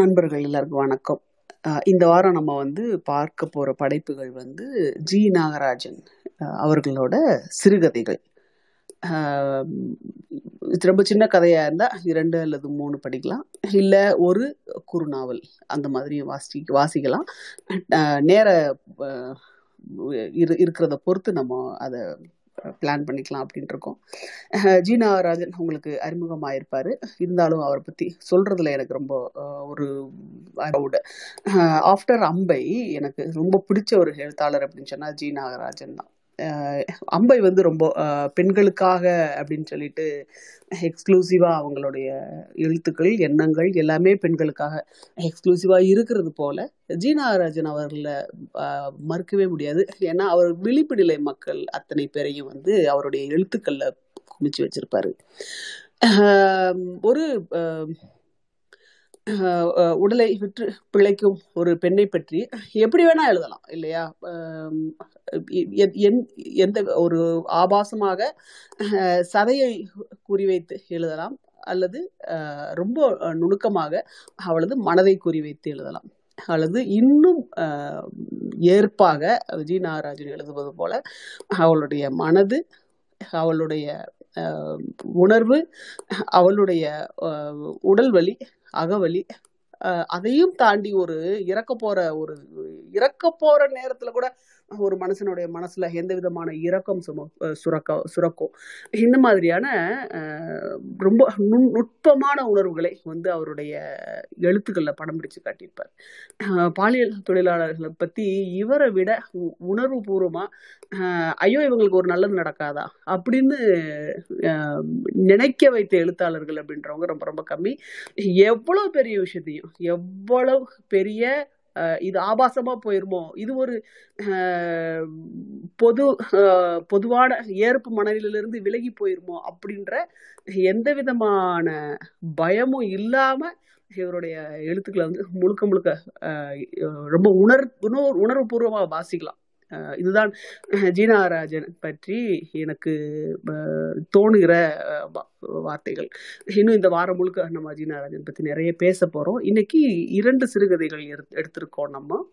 நண்பர்கள் எல்லாருக்கும் வணக்கம். இந்த வாரம் நம்ம வந்து பார்க்க போகிற படைப்புகள் வந்து ஜி நாகராஜன் அவர்களோட சிறுகதைகள். ரொம்ப சின்ன கதையாக இருந்தால் இரண்டு அல்லது மூணு படிக்கலாம். இல்லை ஒரு குறுநாவல் அந்த மாதிரி வாசி வாசிக்கலாம். நேர இரு இருக்கிறத பொறுத்து நம்ம அதை பிளான் பண்ணிக்கலாம் அப்படின்ட்டு இருக்கோம். அஹ் ஜி நாகராஜன் உங்களுக்கு அறிமுகமாயிருப்பாரு. இருந்தாலும் அவரை பத்தி சொல்றதுல எனக்கு ரொம்ப ஒரு ஒரு ஆஃப்டர் அம்பை எனக்கு ரொம்ப பிடிச்ச ஒரு எழுத்தாளர் அப்படின்னு சொன்னா ஜி நாகராஜன் தான். அம்பை வந்து ரொம்ப பெண்களுக்காக அப்படின்னு சொல்லிட்டு எக்ஸ்க்ளூசிவா அவங்களுடைய எழுத்துக்கள் எண்ணங்கள் எல்லாமே பெண்களுக்காக எக்ஸ்க்ளூசிவா இருக்கிறது போல ஜீனாராஜன் நாகராஜன் அவர்களை மறுக்கவே முடியாது. ஏன்னா அவர் விழிப்பு நிலை மக்கள் அத்தனை பேரையும் வந்து அவருடைய எழுத்துக்கள்ல குமிச்சு வச்சிருப்பாரு. ஒரு உடலை விற்று பிழைக்கும் ஒரு பெண்ணை பற்றி எப்படி வேணா எழுதலாம் இல்லையா? எந்த ஒரு ஆபாசமாக சதையை குறிவைத்து எழுதலாம் அல்லது ரொம்ப நுணுக்கமாக அவளது மனதை குறிவைத்து எழுதலாம். அல்லது இன்னும் ஏற்பாக விஜய் நாகராஜன் எழுதுவது போல அவளுடைய மனது அவளுடைய உணர்வு அவளுடைய உடல் வலி அகவலி. அதையும் தாண்டி ஒரு இறக்க போற ஒரு இறக்க போற நேரத்துல கூட ஒரு மனுஷனுடைய மனசுல எந்த விதமான இரக்கம் சும சுரக்க சுரக்கும் இந்த மாதிரியான ரொம்ப நுண்- நுட்பமான உணர்வுகளை வந்து அவருடைய எழுத்துக்களில் படம் பிடிச்சு காட்டியிருப்பார். பாலியல் தொழிலாளர்களை பத்தி இவரை விட உ- உணர்வு பூர்வமா ஐயோ இவங்களுக்கு ஒரு நல்லது நடக்காதா? அப்படின்னு நினைக்க வைத்த எழுத்தாளர்கள் அப்படின்றவங்க ரொம்ப ரொம்ப கம்மி. எவ்வளவு பெரிய விஷயத்தையும் எவ்வளவு பெரிய இது ஆபாசமா போயிருமோ? இது ஒரு பொது பொதுவான ஏற்பு மனநிலையிலிருந்து விலகி போயிருமோ? அப்படின்ற எந்த விதமான பயமும் இல்லாம இவருடைய எழுத்துக்களை வந்து முழுக்க முழுக்க ரொம்ப உணர் உணர்வு உணர்வுபூர்வமாக வாசிக்கலாம். இதுதான் ஜீனாராஜன் பற்றி எனக்கு தோணுகிற வார்த்தைகள். இன்னும் இந்த வாரம் முழுக்க நம்ம ஜீனாராஜன் பற்றி நிறைய பேச போகிறோம் இன்னைக்கு இரண்டு சிறுகதைகள் எடுத்து- எடுத்திருக்கோம் நம்ம.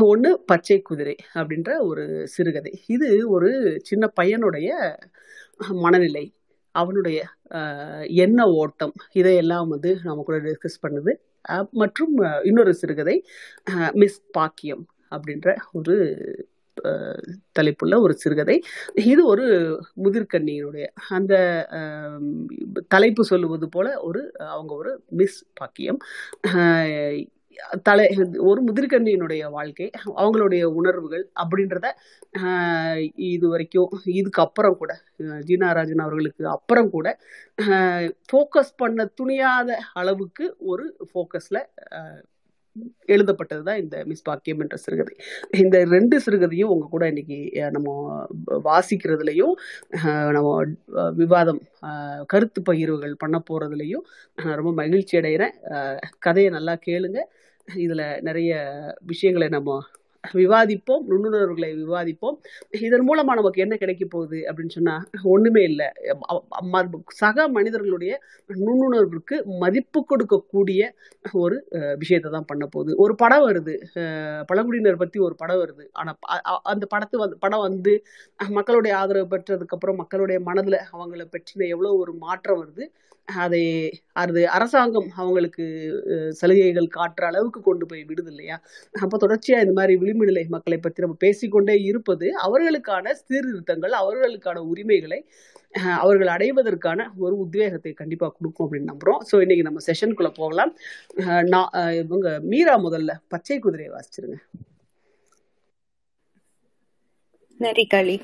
ஒன்று பச்சை குதிரை அப்படின்ற ஒரு சிறுகதை. இது ஒரு சின்ன பையனுடைய மனநிலை அவனுடைய எண்ண ஓட்டம் இதையெல்லாம் வந்து நம்ம கூட டிஸ்கஸ் பண்ணுது. மற்றும் இன்னொரு சிறுகதை மிஸ் பாக்கியம் அப்படின்ற ஒரு தலைப்புள்ள ஒரு சிறுகதை. இது ஒரு முதிர்கண்ணியினுடைய அந்த தலைப்பு சொல்லுவது போல ஒரு அவங்க ஒரு மிஸ் பாக்கியம். தலை ஒரு முதிர்கண்ணியினுடைய வாழ்க்கை அவங்களுடைய உணர்வுகள் அப்படின்றத இது வரைக்கும் இதுக்கு அப்புறம் கூட ஜீனா ராஜன் அவர்களுக்கு அப்புறம் கூட ஃபோக்கஸ் பண்ண துணியாத அளவுக்கு ஒரு ஃபோக்கஸில் எழுதப்பட்டது தான் இந்த மிஸ் பாக்கியம் என்ற சிறுகதை. இந்த ரெண்டு சிறுகதையும் உங்க கூட இன்னைக்கு நம்ம வாசிக்கிறதுலையும் நம்ம விவாதம் கருத்து பகிர்வுகள் பண்ண போறதுலையும் நான் ரொம்ப மகிழ்ச்சி அடைகிறேன் கதையை நல்லா கேளுங்க. இதுல நிறைய விஷயங்களை நம்ம விவாதிப்போம் நுண்ணுணர்வுகளை விவாதிப்போம். இதன் மூலமா நமக்கு என்ன கிடைக்க போகுது அப்படின்னு சொன்னா ஒண்ணுமே இல்லை. சக மனிதர்களுடைய நுண்ணுணர்வுக்கு மதிப்பு கொடுக்கக்கூடிய ஒரு விஷயத்தை தான் பண்ண போகுது. ஒரு படம் வருது. பழங்குடியினர் பத்தி ஒரு படம் வருது. ஆனா அந்த படத்து வந்து படம் வந்து மக்களுடைய ஆதரவு பெற்றதுக்கு அப்புறம் மக்களுடைய மனதுல அவங்கள பற்றின எவ்வளவு ஒரு மாற்றம் வருது அதை அது அரசாங்கம் அவங்களுக்கு சலுகைகள் காட்டுற அளவுக்கு கொண்டு போய் விடுது இல்லையா? அப்போ தொடர்ச்சியா இந்த மாதிரி விளிம்பு நிலை மக்களை பற்றி நம்ம பேசிக்கொண்டே இருப்பது அவர்களுக்கான சீர்திருத்தங்கள் அவர்களுக்கான உரிமைகளை அவர்கள் அடைவதற்கான ஒரு உத்வேகத்தை கண்டிப்பாக கொடுக்கும் அப்படின்னு நம்புறோம். ஸோ இன்னைக்கு நம்ம செஷனுக்குள்ளே போகலாம். நான் இவங்க மீரா முதல்ல பச்சை குதிரையை வாசிச்சிருங்க. நரிகளி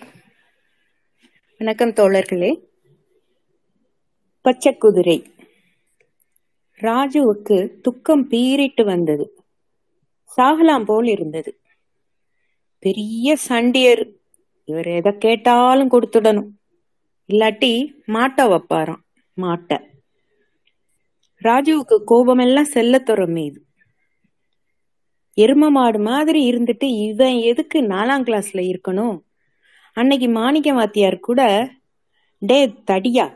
வணக்கம் தோழர்களே. பச்சை குதிரை. ராஜுவுக்கு துக்கம் பீறிட்டு வந்தது. சாகலாம் போல் இருந்தது. பெரிய சண்டியர். இவர் எதை கேட்டாலும் கொடுத்துடணும். இல்லாட்டி மாட்ட வைப்பாராம் மாட்ட. ராஜுவுக்கு கோபமெல்லாம் செல்லத்துறம் மீது எரும மாடு மாதிரி இருந்துட்டு இவன் எதுக்கு நாலாம் கிளாஸ்ல இருக்கணும்? அன்னைக்கு மாணிக்க வாத்தியார் கூட டே தடியா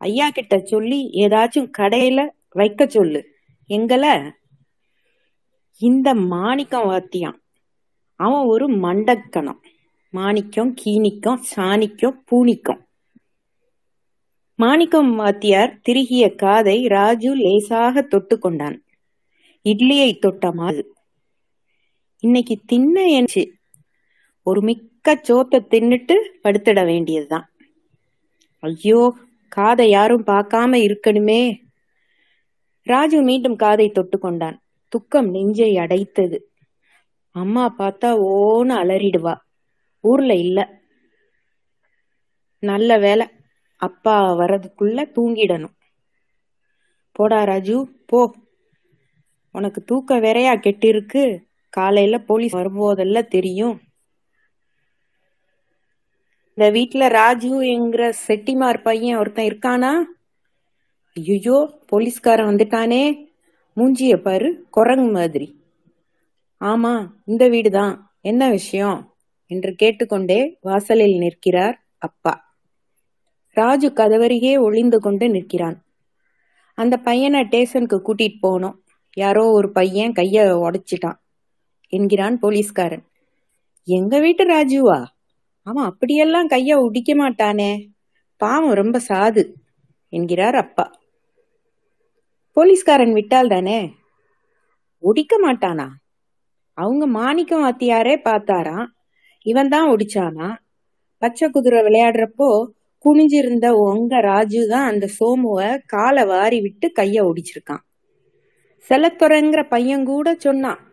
ஐயா கிட்ட சொல்லி ஏதாச்சும் கடையில வைக்க சொல்லு. எங்கள இந்த மாணிக்கம் வாத்தியான் அவன் ஒரு மண்டக்கணம். மாணிக்கம் கீனிக்கம் சாணிக்கம் பூனிக்கம் மாணிக்கம் வாத்தியார் திருகிய காதை ராஜு லேசாக தொட்டு கொண்டான். இட்லியை தொட்ட இன்னைக்கு தின்ன என்று ஒரு மிக்க சோத்தை தின்னுட்டு படுத்திட வேண்டியதுதான். ஐயோ காதை யாரும் பார்க்காம இருக்கணுமே. ராஜு மீண்டும் காதை தொட்டு கொண்டான். துக்கம் நெஞ்சை அடைத்தது. அம்மா பார்த்தா ஓன்னு அலறிடுவா. ஊர்ல இல்ல. நல்ல வேலை. அப்பா வர்றதுக்குள்ள தூங்கிடணும். போடா ராஜு போ. உனக்கு தூக்க வேறையா கெட்டிருக்கு. காலையில போலீஸ் வரும்போதெல்லாம் தெரியும். இந்த வீட்டுல ராஜு என்கிற செட்டிமார் பையன் ஒருத்தன் இருக்கானா? ஐயோ போலீஸ்காரன் வந்துட்டானே. மூஞ்சிய பாரு குரங்கு மாதிரி. ஆமா இந்த வீடுதான். என்ன விஷயம்? என்று கேட்டுக்கொண்டே வாசலில் நிற்கிறார் அப்பா. ராஜு கதவருகே ஒளிந்து கொண்டு நிற்கிறான். அந்த பையனை டேஷனுக்கு கூட்டிட்டு போனோம் யாரோ ஒரு பையன் கைய உடைச்சிட்டான் என்கிறான் போலீஸ்காரன். எங்க வீட்டு ராஜுவா? அவன் அப்படியெல்லாம் கைய உடிக்க மாட்டானே. பாவம் ரொம்ப சாது என்கிறார் அப்பா. போலீஸ்காரன் விட்டால் தானே? ஒடிக்க மாட்டானா? அவங்க மாணிக்கம் வாத்தியாரே பார்த்தாராம் இவன் தான் ஒடிச்சானா? பச்சை குதிரை விளையாடுறப்போ குனிஞ்சிருந்த உங்க ராஜு தான் அந்த சோமுவை காலை வாரி விட்டு கைய ஒடிச்சிருக்கான். செலத்துறைங்கிற பையன் கூட சொன்னான்.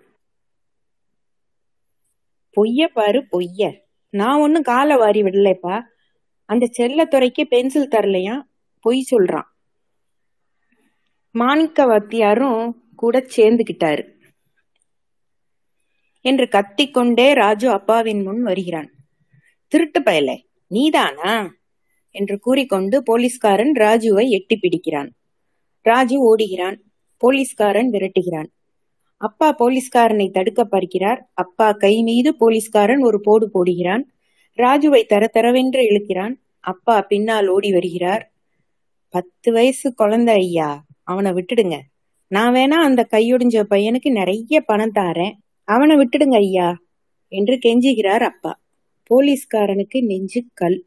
பொய்ய பாரு பொய்ய. நான் ஒன்னும் காலை வாரி விடலைப்பா. அந்த செல்லத்துறைக்கு பென்சில் தரலையா? பொய் சொல்றான். மாணிக்க வாத்தியாரும் கூட சேர்ந்துகிட்டாரு. என்று கத்திக்கொண்டே ராஜு அப்பாவின் முன் வருகிறான். திருட்டு பயலே நீதானா? என்று கூறிக்கொண்டு போலீஸ்காரன் ராஜுவை எட்டி பிடிக்கிறான். ராஜு ஓடுகிறான் போலீஸ்காரன் விரட்டுகிறான். அப்பா போலீஸ்காரனை தடுக்க பார்க்கிறார். அப்பா கை மீது போலீஸ்காரன் ஒரு போடு போடுகிறான். ராஜுவை தர தரவென்று இழுக்கிறான். அப்பா பின்னால் ஓடி வருகிறார். பத்து வயசு குழந்தை ஐயா அவனை விட்டுடுங்க. நான் வேணா அந்த கையொடிஞ்ச பையனுக்கு நிறைய பணம் தாரேன். அவனை விட்டுடுங்க ஐயா என்று கெஞ்சுகிறார் அப்பா. போலீஸ்காரனுக்கு நெஞ்சு கல்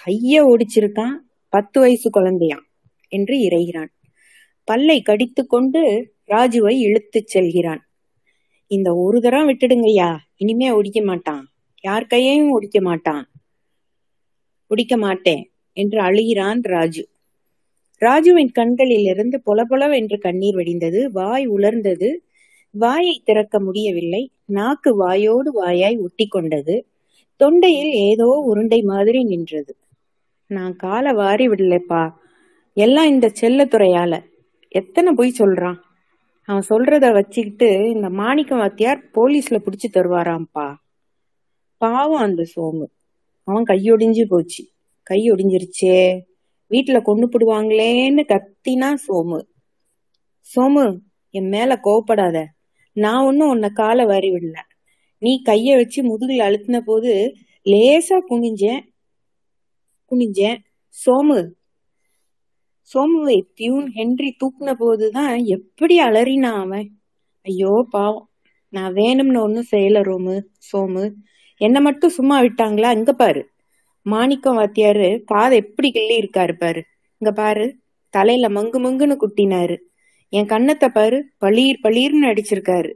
கைய ஒடிச்சிருக்கான் பத்து வயசு குழந்தையான் என்று இறைகிறான். பல்லை கடித்து கொண்டு ராஜுவை இழுத்துச் செல்கிறான். இந்த ஒரு தரம் விட்டுடுங்கய்யா இனிமே ஒடிக்க மாட்டான். யார் கையையும் ஒடிக்க மாட்டான். ஒடிக்க மாட்டேன் என்று அழுகிறான் ராஜு. ராஜுவின் கண்களிலிருந்து பொலபொலவென்று கண்ணீர் வடிந்தது வாய் உலர்ந்தது வாயை திறக்க முடியவில்லை. நாக்கு வாயோடு வாயாய் ஒட்டி கொண்டது தொண்டையில் ஏதோ உருண்டை மாதிரி நின்றது. நான் காலை வாரி விடலப்பா. எல்லாம் இந்த செல்லத்துறையால எத்தனை பொய் சொல்றான்? அவன் சொல்றத வச்சுக்கிட்டு இந்த மாணிக்கம் வாத்தியார் போலீஸ்ல பிடிச்சி தருவாராம்ப்பா. பாவம் அந்த சோமு அவன் கையொடிஞ்சு போச்சு. கை ஒடிஞ்சிருச்சே. வீட்டுல கொண்டு போடுவாங்களேன்னு கத்தினா சோமு சோமு என் மேல கோவப்படாத. நான் ஒன்னும் உன்னை காலை வாரி விடல. நீ கைய வச்சு முதுகில் அழுத்தின போது லேசா குனிஞ்சேன். குனிஞ்சேன். சோமு. சோமுவை பியூன் ஹென்றி தூக்குன போதுதான் எப்படி அலறினா அவன்? ஐயோ பாவம். நான் வேணும்னு ஒன்றும் செய்யல ரோமு. சோமு. என்னை மட்டும் சும்மா விட்டாங்களா? இங்க பாரு. மாணிக்கம் வாத்தியாரு காதை எப்படி கிள்ளி இருக்காரு பாரு. இங்க பாரு. தலையில மங்கு மங்குன்னு குட்டினாரு. என் கண்ணத்தை பாரு பளீர் பளீர்னு அடிச்சிருக்காரு.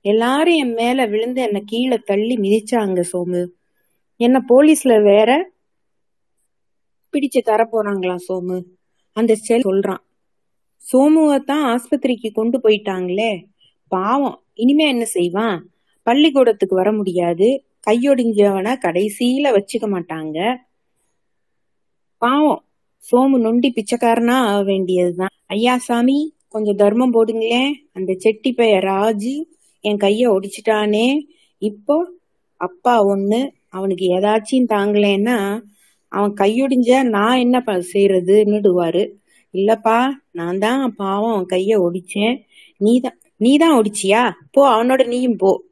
எல்லாரும் என் மேல விழுந்து என்ன கீழே தள்ளி மிதிச்சாங்க சோமு. என்ன போலீஸ்ல வேற பிடிச்சு தர போறாங்களாம் சோமு? அந்த செல் சொல்றான். சோமுவை தான் ஆஸ்பத்திரிக்கு கொண்டு போயிட்டாங்களே. பாவம். இனிமே என்ன செய்வான்? பள்ளிக்கூடத்துக்கு வர முடியாது. கையொடிஞ்சவன கடைசியில வச்சுக்க மாட்டாங்க. பாவம். சோமு நொண்டி பிச்சைக்காரனா ஆக வேண்டியதுதான். ஐயா சாமி. கொஞ்சம் தர்மம் போடுங்களேன். அந்த செட்டி பைய ராஜு என் கைய ஒடிச்சிட்டானே. இப்போ அப்பா ஒண்ணு அவனுக்கு ஏதாச்சும் தாங்கலேன்னா அவன் கையொடிஞ்ச நான் என்ன ப- செய்யறதுன்னுடுவாரு இல்லப்பா நான் தான் பாவம் அவன் கைய ஒடிச்சேன். நீதான் நீதான் ஒடிச்சியா? போ அவனோட நீயும் போ.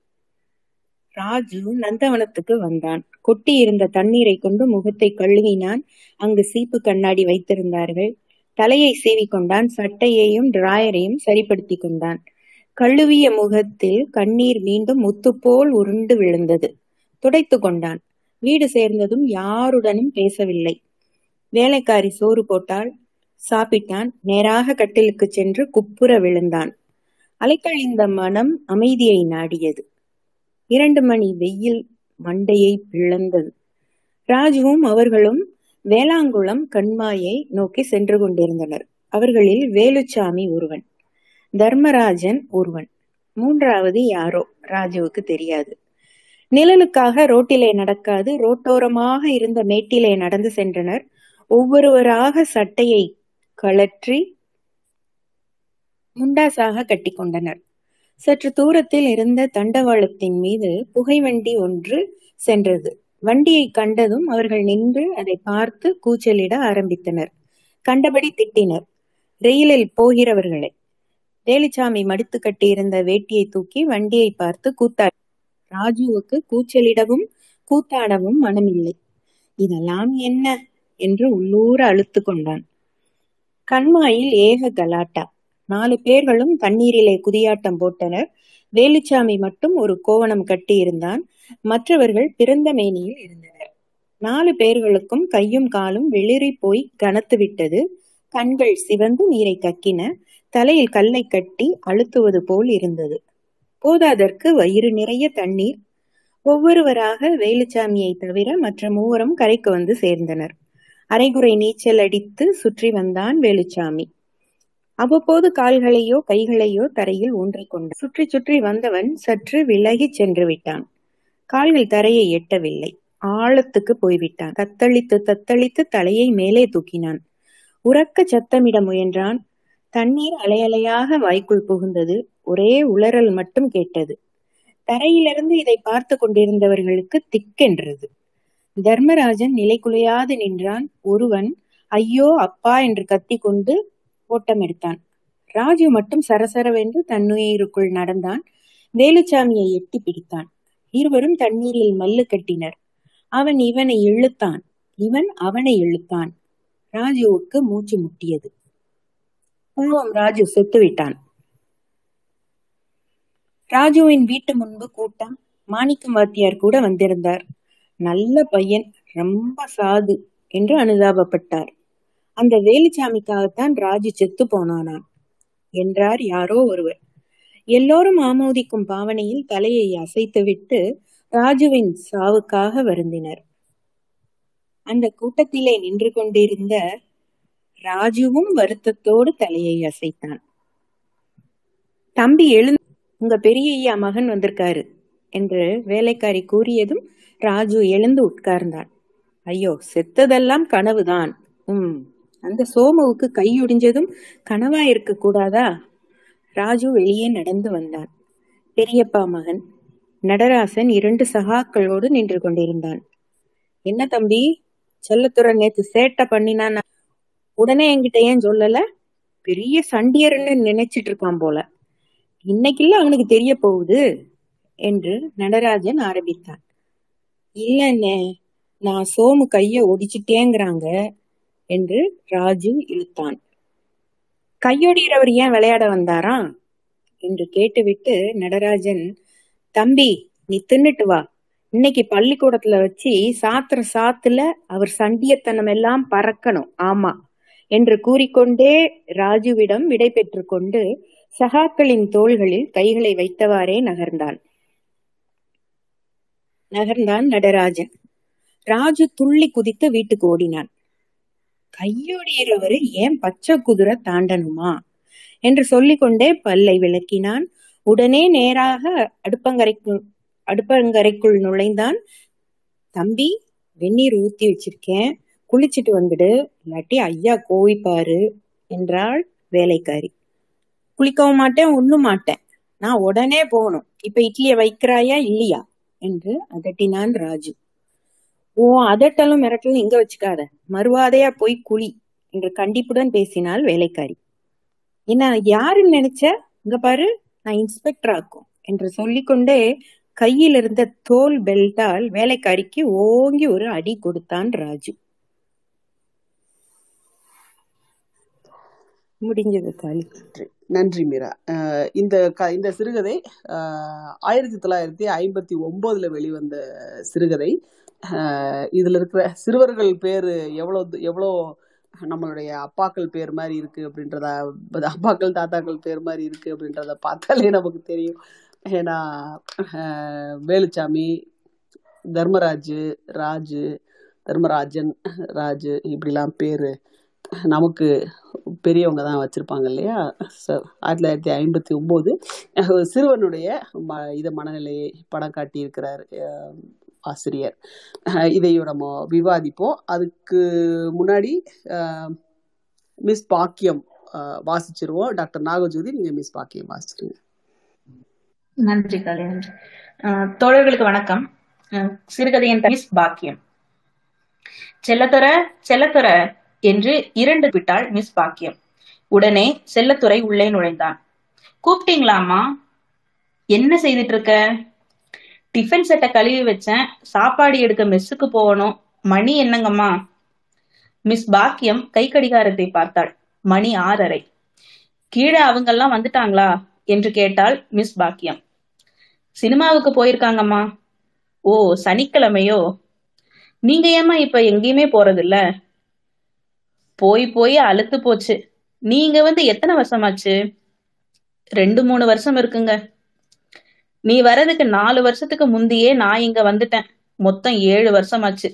ராஜு நந்தவனத்துக்கு வந்தான். கொட்டி இருந்த தண்ணீரை கொண்டு முகத்தை கழுவினான். அங்கு சீப்பு கண்ணாடி வைத்திருந்தார்கள். தலையை சீவிக்கொண்டான் சட்டையையும் டிராயரையும் சரிப்படுத்தி கொண்டான் கழுவிய முகத்தில் கண்ணீர் மீண்டும் முத்துப்போல் உருண்டு விழுந்தது. துடைத்து கொண்டான். வீடு சேர்ந்ததும் யாருடனும் பேசவில்லை. வேலைக்காரி சோறு போட்டால் சாப்பிட்டான். நேராக கட்டிலுக்கு சென்று குப்புற விழுந்தான். அலைக்கழிந்த மனம் அமைதியை நாடியது. இரண்டு மணி வெயில் மண்டையை பிளந்தது. ராஜுவும் அவர்களும் வேளாங்குளம் கண்மாயை நோக்கி சென்று கொண்டிருந்தனர். அவர்களில் வேலுச்சாமி ஒருவன் தர்மராஜன் ஒருவன் மூன்றாவது யாரோ ராஜுவுக்கு தெரியாது. நிழலுக்காக ரோட்டிலே நடக்காது ரோட்டோரமாக இருந்த மேட்டிலே நடந்து சென்றனர். ஒவ்வொருவராக சட்டையை கழற்றி முண்டாசாக கட்டிக்கொண்டனர் சற்று தூரத்தில் இருந்த தண்டவாளத்தின் மீது புகைவண்டி ஒன்று சென்றது. வண்டியை கண்டதும் அவர்கள் நின்று அதை பார்த்து கூச்சலிட ஆரம்பித்தனர். கண்டபடி திட்டினர். ரெயிலில் போகிறவர்களை. வேலுச்சாமி மடித்து கட்டியிருந்த வேட்டியை தூக்கி வண்டியை பார்த்து கூத்தா ராஜுவுக்கு கூச்சலிடவும் கூத்தாடவும் மனமில்லை. இதெல்லாம் என்ன? என்று உள்ளூர அழுத்து கொண்டான். கண்மாயில் ஏக கலாட்டா. நாலு பேர்களும் தண்ணீரிலே குதியாட்டம் போட்டனர். வேலுச்சாமி மட்டும் ஒரு கோவணம் கட்டியிருந்தான். மற்றவர்கள் பிறந்த மேனியில் இருந்தனர். நாலு பேர்களுக்கும் கையும் காலும் வெளிரி போய் கனத்து விட்டது. கண்கள் சிவந்து நீரை கக்கின. தலையில் கல்லை கட்டி அழுத்துவது போல் இருந்தது. போதாதற்கு வயிறு நிறைய தண்ணீர். ஒவ்வொருவராக வேலுச்சாமியை தவிர மற்ற மூவரும் கரைக்கு வந்து சேர்ந்தனர். அரைகுறை நீச்சல் அடித்து சுற்றி வந்தான் வேலுச்சாமி. அவ்வப்போது கால்களையோ கைகளையோ தரையில் ஊன்றிக் கொண்டான் சுற்றி சுற்றி வந்தவன் சற்று விலகிச் சென்று விட்டான். கால்கள் தரையை எட்டவில்லை. ஆழத்துக்கு போய்விட்டான். தத்தளித்து தத்தளித்து தலையை மேலே தூக்கினான். உறக்க சத்தமிட முயன்றான். தண்ணீர் அலையலையாக வாய்க்குள் புகுந்தது. ஒரே உளறல் மட்டும் கேட்டது. தரையிலிருந்து இதை பார்த்து கொண்டிருந்தவர்களுக்கு திக்கென்றது. தர்மராஜன் நிலைகுலையாது நின்றான். ஒருவன் ஐயோ அப்பா என்று கத்தி கொண்டு ஓட்டம் எடுத்தான் ராஜு மட்டும் சரசரவென்று தன்னுயிருக்குள் நடந்தான். வேலுச்சாமியை எட்டி பிடித்தான். இருவரும் தண்ணீரில் மல்லு கட்டினர். அவன் இவனை இழுத்தான். இவன் அவனை இழுத்தான். ராஜுவுக்கு மூச்சு முட்டியது. பாவம் ராஜு செத்து விட்டான். ராஜுவின் வீட்டு முன்பு கூட்டம். மாணிக்கம் வாத்தியார் கூட வந்திருந்தார். நல்ல பையன் ரொம்ப சாது என்று அனுதாபப்பட்டார். அந்த வேலுச்சாமிக்காகத்தான் ராஜு செத்து போனானான் என்றார் யாரோ ஒருவர். எல்லோரும் ஆமோதிக்கும் பாவனையில் தலையை அசைத்துவிட்டு ராஜுவின் சாவுக்காக வருந்தினர். அந்த கூட்டத்திலே நின்று கொண்டிருந்த ராஜுவும் வருத்தத்தோடு தலையை அசைத்தான். தம்பி எழுந்து உங்க பெரிய ஐயா மகன் வந்திருக்காரு என்று வேலைக்காரி கூறியதும் ராஜு எழுந்து உட்கார்ந்தான். ஐயோ செத்ததெல்லாம் கனவுதான். உம் அந்த சோமுவுக்கு கையொடிஞ்சதும் கனவா இருக்க கூடாதா? ராஜு வெளியே நடந்து வந்தான். பெரியப்பா மகன் நடராசன் இரண்டு சகாக்களோடு நின்று கொண்டிருந்தான். என்ன தம்பி செல்லத்துறை நேத்து சேட்டை பண்ணினான் உடனே என்கிட்ட ஏன் சொல்லல? பெரிய சண்டியர்னு நினைச்சிட்டு இருக்கான் போல. இன்னைக்குல்ல அவனுக்கு தெரிய போகுது என்று நடராஜன் ஆரம்பித்தான். இல்லண்ணே நான் சோமு கைய ஒடிச்சிட்டேங்கிறாங்க என்று ராஜு இழுத்தான். கையொடிகிறவர் ஏன் விளையாட வந்தாரா? என்று கேட்டுவிட்டு நடராஜன் தம்பி நீ தின்னுட்டு வா. இன்னைக்கு பள்ளிக்கூடத்துல வச்சு சாத்திர சாத்துல அவர் சண்டியத்தனம் எல்லாம் பறக்கணும். ஆமா என்று கூறிக்கொண்டே ராஜுவிடம் விடை பெற்று கொண்டு சகாக்களின் தோள்களில் கைகளை வைத்தவாறே நகர்ந்தான். நகர்ந்தான் நடராஜன். ராஜு துள்ளி குதித்து வீட்டுக்கு ஓடினான். கையோடியவரு ஏன் பச்சை குதிரை தாண்டனுமா என்று சொல்லிக்கொண்டே பல்லை விளக்கினான். உடனே நேராக அடுப்பங்கரைக்குள் அடுப்பங்கரைக்குள் நுழைந்தான். தம்பி வெந்நீர் ஊத்தி வச்சிருக்கேன். குளிச்சிட்டு வந்துடு. இல்லாட்டி ஐயா கோவிப்பாரு என்றாள் வேலைக்காரி. குளிக்கவும் மாட்டேன் ஒண்ணும் மாட்டேன். நான் உடனே போகணும். இப்ப இட்லிய வைக்கிறாயா இல்லையா? என்று அதட்டினான் ராஜு. ஓ அதட்டலும் மிரட்டலும் இங்க வச்சுக்காத. மறுவாதையா போய் குழி என்று கண்டிப்புடன் பேசினாள் வேலைக்காரி. என்ன யாருன்னு நினைச்ச? இங்க பாரு நான் இன்ஸ்பெக்டர் ஆக்கும் என்று சொல்லிக்கொண்டே கையில் இருந்த தோல் பெல்ட்டால் வேலைக்காரிக்கு ஓங்கி ஒரு அடி கொடுத்தான் ராஜு. முடிஞ்சது தாலி. நன்றி. மீரா. இந்த க இந்த சிறுகதை ஆயிரத்தி தொள்ளாயிரத்தி ஐம்பத்தி ஒன்பதுல வெளிவந்த சிறுகதை. இதுல இருக்கிற சிறுவர்கள் பேர் எவ்வளோ எவ்வளோ நம்மளுடைய அப்பாக்கள் பேர் மாதிரி இருக்கு அப்படின்றத அப்பாக்கள் தாத்தாக்கள் பேர் மாதிரி இருக்கு அப்படின்றத பார்த்தாலே நமக்கு தெரியும். ஏன்னா வேலுச்சாமி தர்மராஜு ராஜு தர்மராஜன் ராஜு இப்படிலாம் பேர் நமக்கு பெரியவங்க தான் வச்சுருப்பாங்க இல்லையா? ஸோ ஆயிரத்தி தொள்ளாயிரத்தி ஐம்பத்தி ஒம்போது சிறுவனுடைய ம இதை மனநிலையை படம் காட்டியிருக்கிறார். ஆசிரியர். இதையோட நம்ம விவாதிப்போம். அதுக்கு முன்னாடி மிஸ் பாக்கியம் வாசிச்சிருவோம். டாக்டர் நாகஜோதி நீங்க மிஸ் பாக்கியம் வாசிச்சிருங்க. நன்றி காளி நன்றி. தோழர்களுக்கு வணக்கம். அஹ் சிறுகதையின் மிஸ் பாக்கியம். செல்லத்துற செல்லத்துற என்று இரண்டு விட்டாள் மிஸ் பாக்கியம். உடனே செல்லத்துறை உள்ளே நுழைந்தான். கூப்பிட்டீங்களாமா என்ன செய்துட்டு இருக்க? டிஃபன் செட்டை கழுவி வச்சேன். சாப்பாடு எடுக்க மெஸ்ஸுக்கு போகணும். மணி என்னங்கம்மா? மிஸ் பாக்கியம் கை கடிகாரத்தை பார்த்தாள். மணி ஆறரை. கீழே அவங்கெல்லாம் வந்துட்டாங்களா? என்று கேட்டாள் மிஸ் பாக்கியம். சினிமாவுக்கு போயிருக்காங்கம்மா. ஓ சனிக்கிழமையோ? நீங்க ஏம்மா இப்ப எங்கேயுமே போறதில்ல? போய் போய் அழுத்து போச்சு. நீங்க வந்து எத்தனை வருஷமாச்சு? ரெண்டு மூணு வருஷம் இருக்குங்க. நீ வர்றதுக்கு நாலு வருஷத்துக்கு முந்தியே நான் இங்க வந்துட்டேன். மொத்தம் ஏழு வருஷமாச்சு.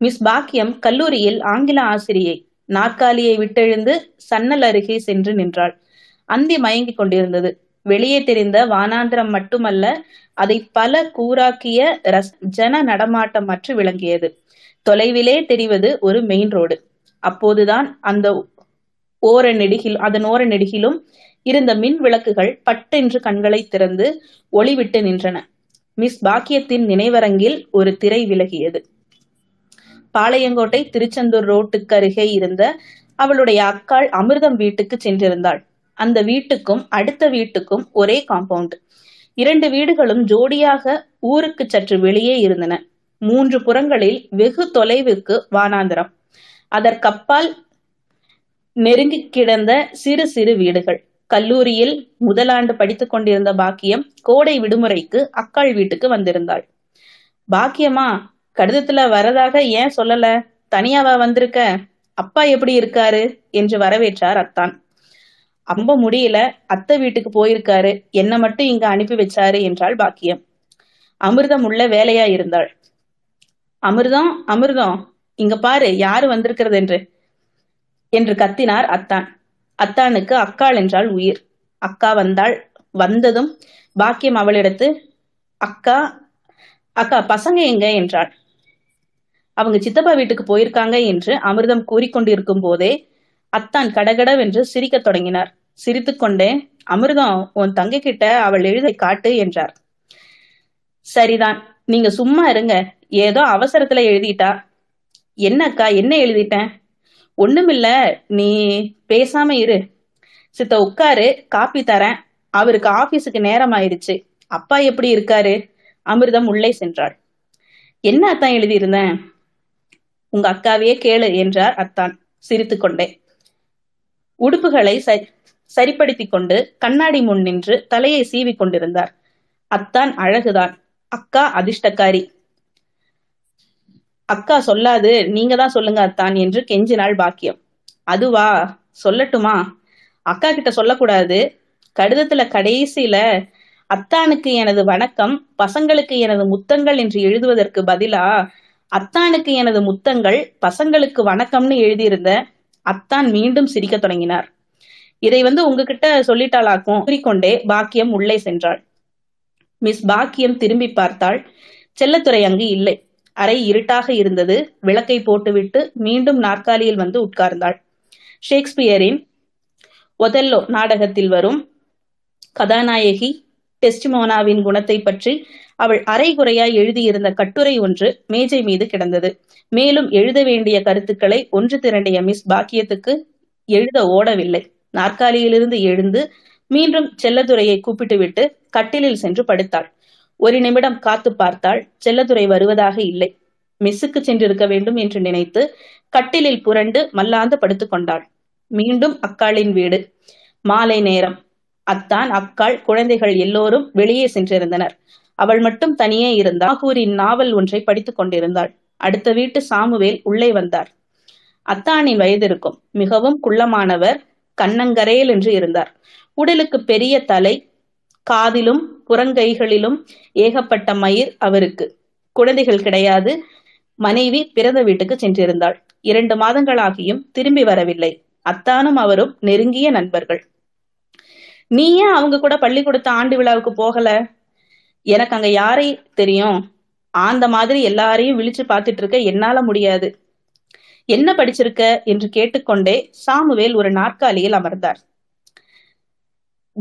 மிஸ் பாக்கியம் கல்லூரியில் ஆங்கில ஆசிரியை நாற்காலியை விட்டெழுந்து சன்னல் அருகே சென்று நின்றாள். அந்தி மயங்கிக் கொண்டிருந்தது. வெளியே தெரிந்த வானாந்திரம் மட்டுமல்ல அதை பல கூராக்கிய ரஸ் ஜன நடமாட்டமற்று விளங்கியது. தொலைவிலே தெரிவது ஒரு மெயின் ரோடு அப்போதுதான் அந்த ஓர நெடுகில் அதன் ஓர நெடுகிலும் இருந்த மின் விளக்குகள் பட்டென்று கண்களை திறந்து ஒளிவிட்டு நின்றன. மிஸ் பாக்கியத்தின் நினைவரங்கில் ஒரு திரை விலகியது. பாளையங்கோட்டை திருச்செந்தூர் ரோட்டுக்கு அருகே இருந்த அவளுடைய அக்காள் அமிர்தம் வீட்டுக்கு சென்றிருந்தாள். அந்த வீட்டுக்கும் அடுத்த வீட்டுக்கும் ஒரே காம்பவுண்ட் இரண்டு வீடுகளும் ஜோடியாக ஊருக்கு சற்று வெளியே இருந்தன. மூன்று புறங்களில் வெகு தொலைவுக்கு வானாந்திரம். அதற்கப்பால் நெருங்கி கிடந்த சிறு சிறு வீடுகள். கல்லூரியில் முதலாண்டு படித்துக் கொண்டிருந்த பாக்கியம் கோடை விடுமுறைக்கு அக்காள் வீட்டுக்கு வந்திருந்தாள். பாக்கியமா கடிதத்துல வரதாக ஏன் சொல்லல? தனியாவா வந்திருக்க? அப்பா எப்படி இருக்காரு? என்று வரவேற்றார் அத்தான். அம்ப முடியல அத்தை வீட்டுக்கு போயிருக்காரு. என்ன மட்டும் இங்க அனுப்பி வச்சாரு என்றாள் பாக்கியம். அமிர்தம் உள்ள வேலையா இருந்தாள். அமிர்தம் அமிர்தம் இங்க பாரு யாரு வந்திருக்கிறது என்று என்று கத்தினார் அத்தான். அத்தானுக்கு அக்காள் என்றால் உயிர். அக்கா வந்தாள் வந்ததும் பாக்கியம் அவளிடத்து அக்கா அக்கா பசங்க எங்க? என்றாள். அவங்க சித்தப்பா வீட்டுக்கு போயிருக்காங்க என்று அமிர்தம் கூறிக்கொண்டிருக்கும் போதே அத்தான் கடகடவென்று சிரிக்கத் தொடங்கினார். சிரித்துக்கொண்டே அமிர்தம் உன் தங்கை கிட்ட அவள் எழுதை காட்டு என்றார். சரிதான் நீங்க சும்மா இருங்க. ஏதோ அவசரத்துல எழுதிட்டா. என்னக்கா என்ன எழுதிட்டேன்? ஒண்ணுமில்ல நீ பேசாம இரு. சித்த உட்காரு காப்பி தரேன். அவருக்கு ஆபீஸுக்கு நேரம் ஆயிருச்சு அப்பா எப்படி இருக்காரு? அமிர்தம் உள்ளே சென்றாள். என்ன அத்தான் எழுதியிருந்தேன்? உங்க அக்காவையே கேளு என்றார் அத்தான் சிரித்துக்கொண்டே உடுப்புகளை சரிப்படுத்தி கொண்டு கண்ணாடி முன் நின்று தலையை சீவிக் கொண்டிருந்தார். அத்தான் அழகுதான். அக்கா அதிர்ஷ்டக்காரி. அக்கா சொல்லாது நீங்க தான் சொல்லுங்க அத்தான் என்று கெஞ்சினாள் பாக்கியம். அதுவா? சொல்லட்டுமா? அக்கா கிட்ட சொல்லக்கூடாது. கடிதத்துல கடைசியில அத்தானுக்கு எனது வணக்கம் பசங்களுக்கு எனது முத்தங்கள் என்று எழுதுவதற்கு பதிலா அத்தானுக்கு எனது முத்தங்கள் பசங்களுக்கு வணக்கம்னு எழுதியிருந்த அத்தான் மீண்டும் சிரிக்க தொடங்கினார். இதை வந்து உங்ககிட்ட சொல்லிட்டாளாக்கும். கூறிக்கொண்டே பாக்கியம் உள்ளே சென்றாள். மிஸ் பாக்கியம் திரும்பி பார்த்தாள். செல்லத்துறை அங்கு இல்லை. அறை இருட்டாக இருந்தது. விளக்கை போட்டுவிட்டு மீண்டும் நாற்காலியில் வந்து உட்கார்ந்தாள். ஷேக்ஸ்பியரின் ஒதெல்லோ நாடகத்தில் வரும் கதாநாயகி டெஸ்டிமோனாவின் குணத்தை பற்றி அவள் அரைகுறையாய் எழுதியிருந்த கட்டுரை ஒன்று மேஜை மீது கிடந்தது. மேலும் எழுத வேண்டிய கருத்துக்களை ஒன்று திரண்டிய மிஸ் பாக்கியத்துக்கு எழுத ஓடவில்லை. நாற்காலியிலிருந்து எழுந்து மீண்டும் செல்லதுரையை கூப்பிட்டுவிட்டு கட்டிலில் சென்று படுத்தாள். ஒரு நிமிடம் காத்து பார்த்தாள் செல்லதுரை வருவதாக இல்லை. மிஸ்ஸுக்கு சென்றிருக்க வேண்டும் என்று நினைத்து கட்டிலில் புரண்டு மல்லாந்து படுத்துக் கொண்டாள். மீண்டும் அக்காளின் வீடு. மாலை நேரம். அத்தான் அக்காள் குழந்தைகள் எல்லோரும் வெளியே சென்றிருந்தனர். அவள் மட்டும் தனியே இருந்தாள். நாகூரின் நாவல் ஒன்றை படித்துக் கொண்டிருந்தாள். அடுத்த வீட்டு சாமுவேல் உள்ளே வந்தார். அத்தானின் வயது இருக்கும் மிகவும் குள்ளமானவர் கண்ணங்கரேல் என்று இருந்தார். உடலுக்கு பெரிய தலை காதிலும் புறங்கைகளிலும் ஏகப்பட்ட மயிர் அவருக்கு. குழந்தைகள் கிடையாது. மனைவி பிறந்த வீட்டுக்கு சென்றிருந்தாள். இரண்டு மாதங்களாகியும் திரும்பி வரவில்லை. அத்தானும் அவரும் நெருங்கிய நண்பர்கள். நீ ஏன் அவங்க கூட பள்ளிக்கூடத்து ஆண்டு விழாவுக்கு போகல? எனக்கு அங்க யாரை தெரியும்? ஆந்த மாதிரி எல்லாரையும் விழிச்சு பார்த்துட்டு இருக்க என்னால முடியாது. என்ன படிச்சிருக்க? என்று கேட்டுக்கொண்டே சாமுவேல் ஒரு நாற்காலியில் அமர்ந்தார்.